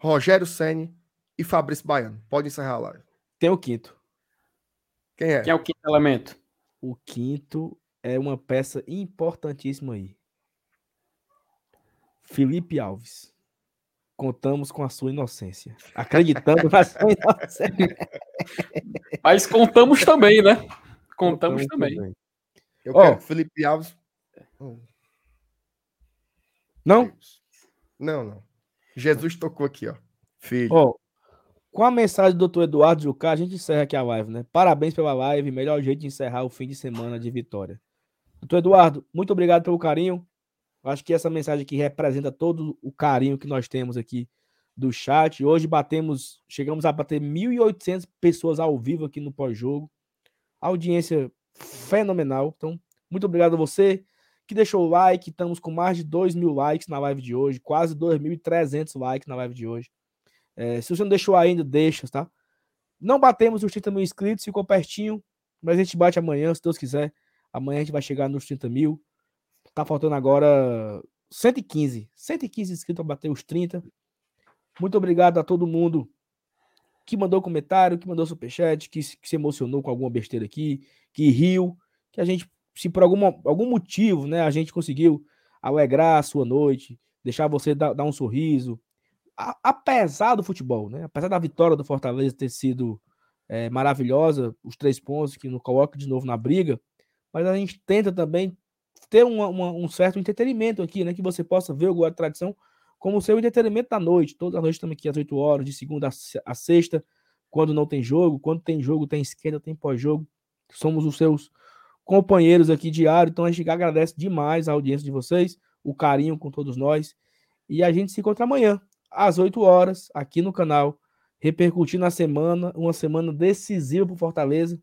Rogério Ceni e Fabrício Baiano. Pode encerrar a live. Tem o quinto. Quem é? Quem é o quinto elemento? O quinto é uma peça importantíssima aí. Felipe Alves. Contamos com a sua inocência. Acreditando na sua inocência. Mas contamos também, né? Contamos também. Eu Ó. quero que Felipe Alves. Não? Não, não. Jesus tocou aqui, ó. Filho. Ó, com a mensagem do doutor Eduardo Jucá, a gente encerra aqui a live, né? Parabéns pela live, melhor jeito de encerrar o fim de semana de vitória. Doutor Eduardo, muito obrigado pelo carinho. Acho que essa mensagem aqui representa todo o carinho que nós temos aqui do chat. Hoje batemos, chegamos a bater 1.800 pessoas ao vivo aqui no pós-jogo. Audiência fenomenal. Então, muito obrigado a você que deixou o like. Estamos com mais de 2 mil likes na live de hoje, quase 2.300 likes na live de hoje. É, se você não deixou ainda, deixa, tá? Não batemos os 30 mil inscritos, ficou pertinho, mas a gente bate amanhã, se Deus quiser. Amanhã a gente vai chegar nos 30 mil. Tá faltando agora 115. 115 inscritos para bater os 30. Muito obrigado a todo mundo que mandou comentário, que mandou superchat, que, que se emocionou com alguma besteira aqui, que riu, que a gente, se por alguma, algum motivo, né, a gente conseguiu alegrar a sua noite, deixar você dar, dar um sorriso, a- apesar do futebol, né? Apesar da vitória do Fortaleza ter sido é, maravilhosa, os três pontos que nos coloca de novo na briga, mas a gente tenta também ter uma- uma- um certo entretenimento aqui, né? Que você possa ver o Guarda Tradição como seu entretenimento da noite. Toda a noite estamos aqui às 8 horas, de segunda a se- a sexta, quando não tem jogo, quando tem jogo, tem esquerda, tem pós-jogo. Somos os seus companheiros aqui diário, então a gente agradece demais a audiência de vocês, o carinho com todos nós. E a gente se encontra amanhã, às 8 horas, aqui no canal, repercutindo a semana, uma semana decisiva para Fortaleza.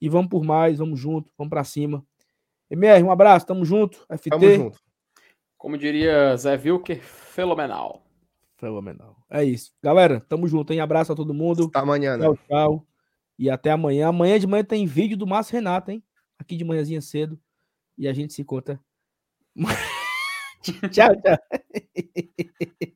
E vamos por mais, vamos junto, vamos para cima. MR, um abraço, tamo junto. FT, Tamo junto. Como diria Zé Wilker, fenomenal. fenomenal. É isso. Galera, tamo junto, hein? Abraço a todo mundo. Até amanhã, né? Tchau, tchau. E até amanhã. Amanhã de manhã tem vídeo do Márcio Renato, hein? Aqui de manhãzinha cedo. E a gente se conta. tchau, tchau.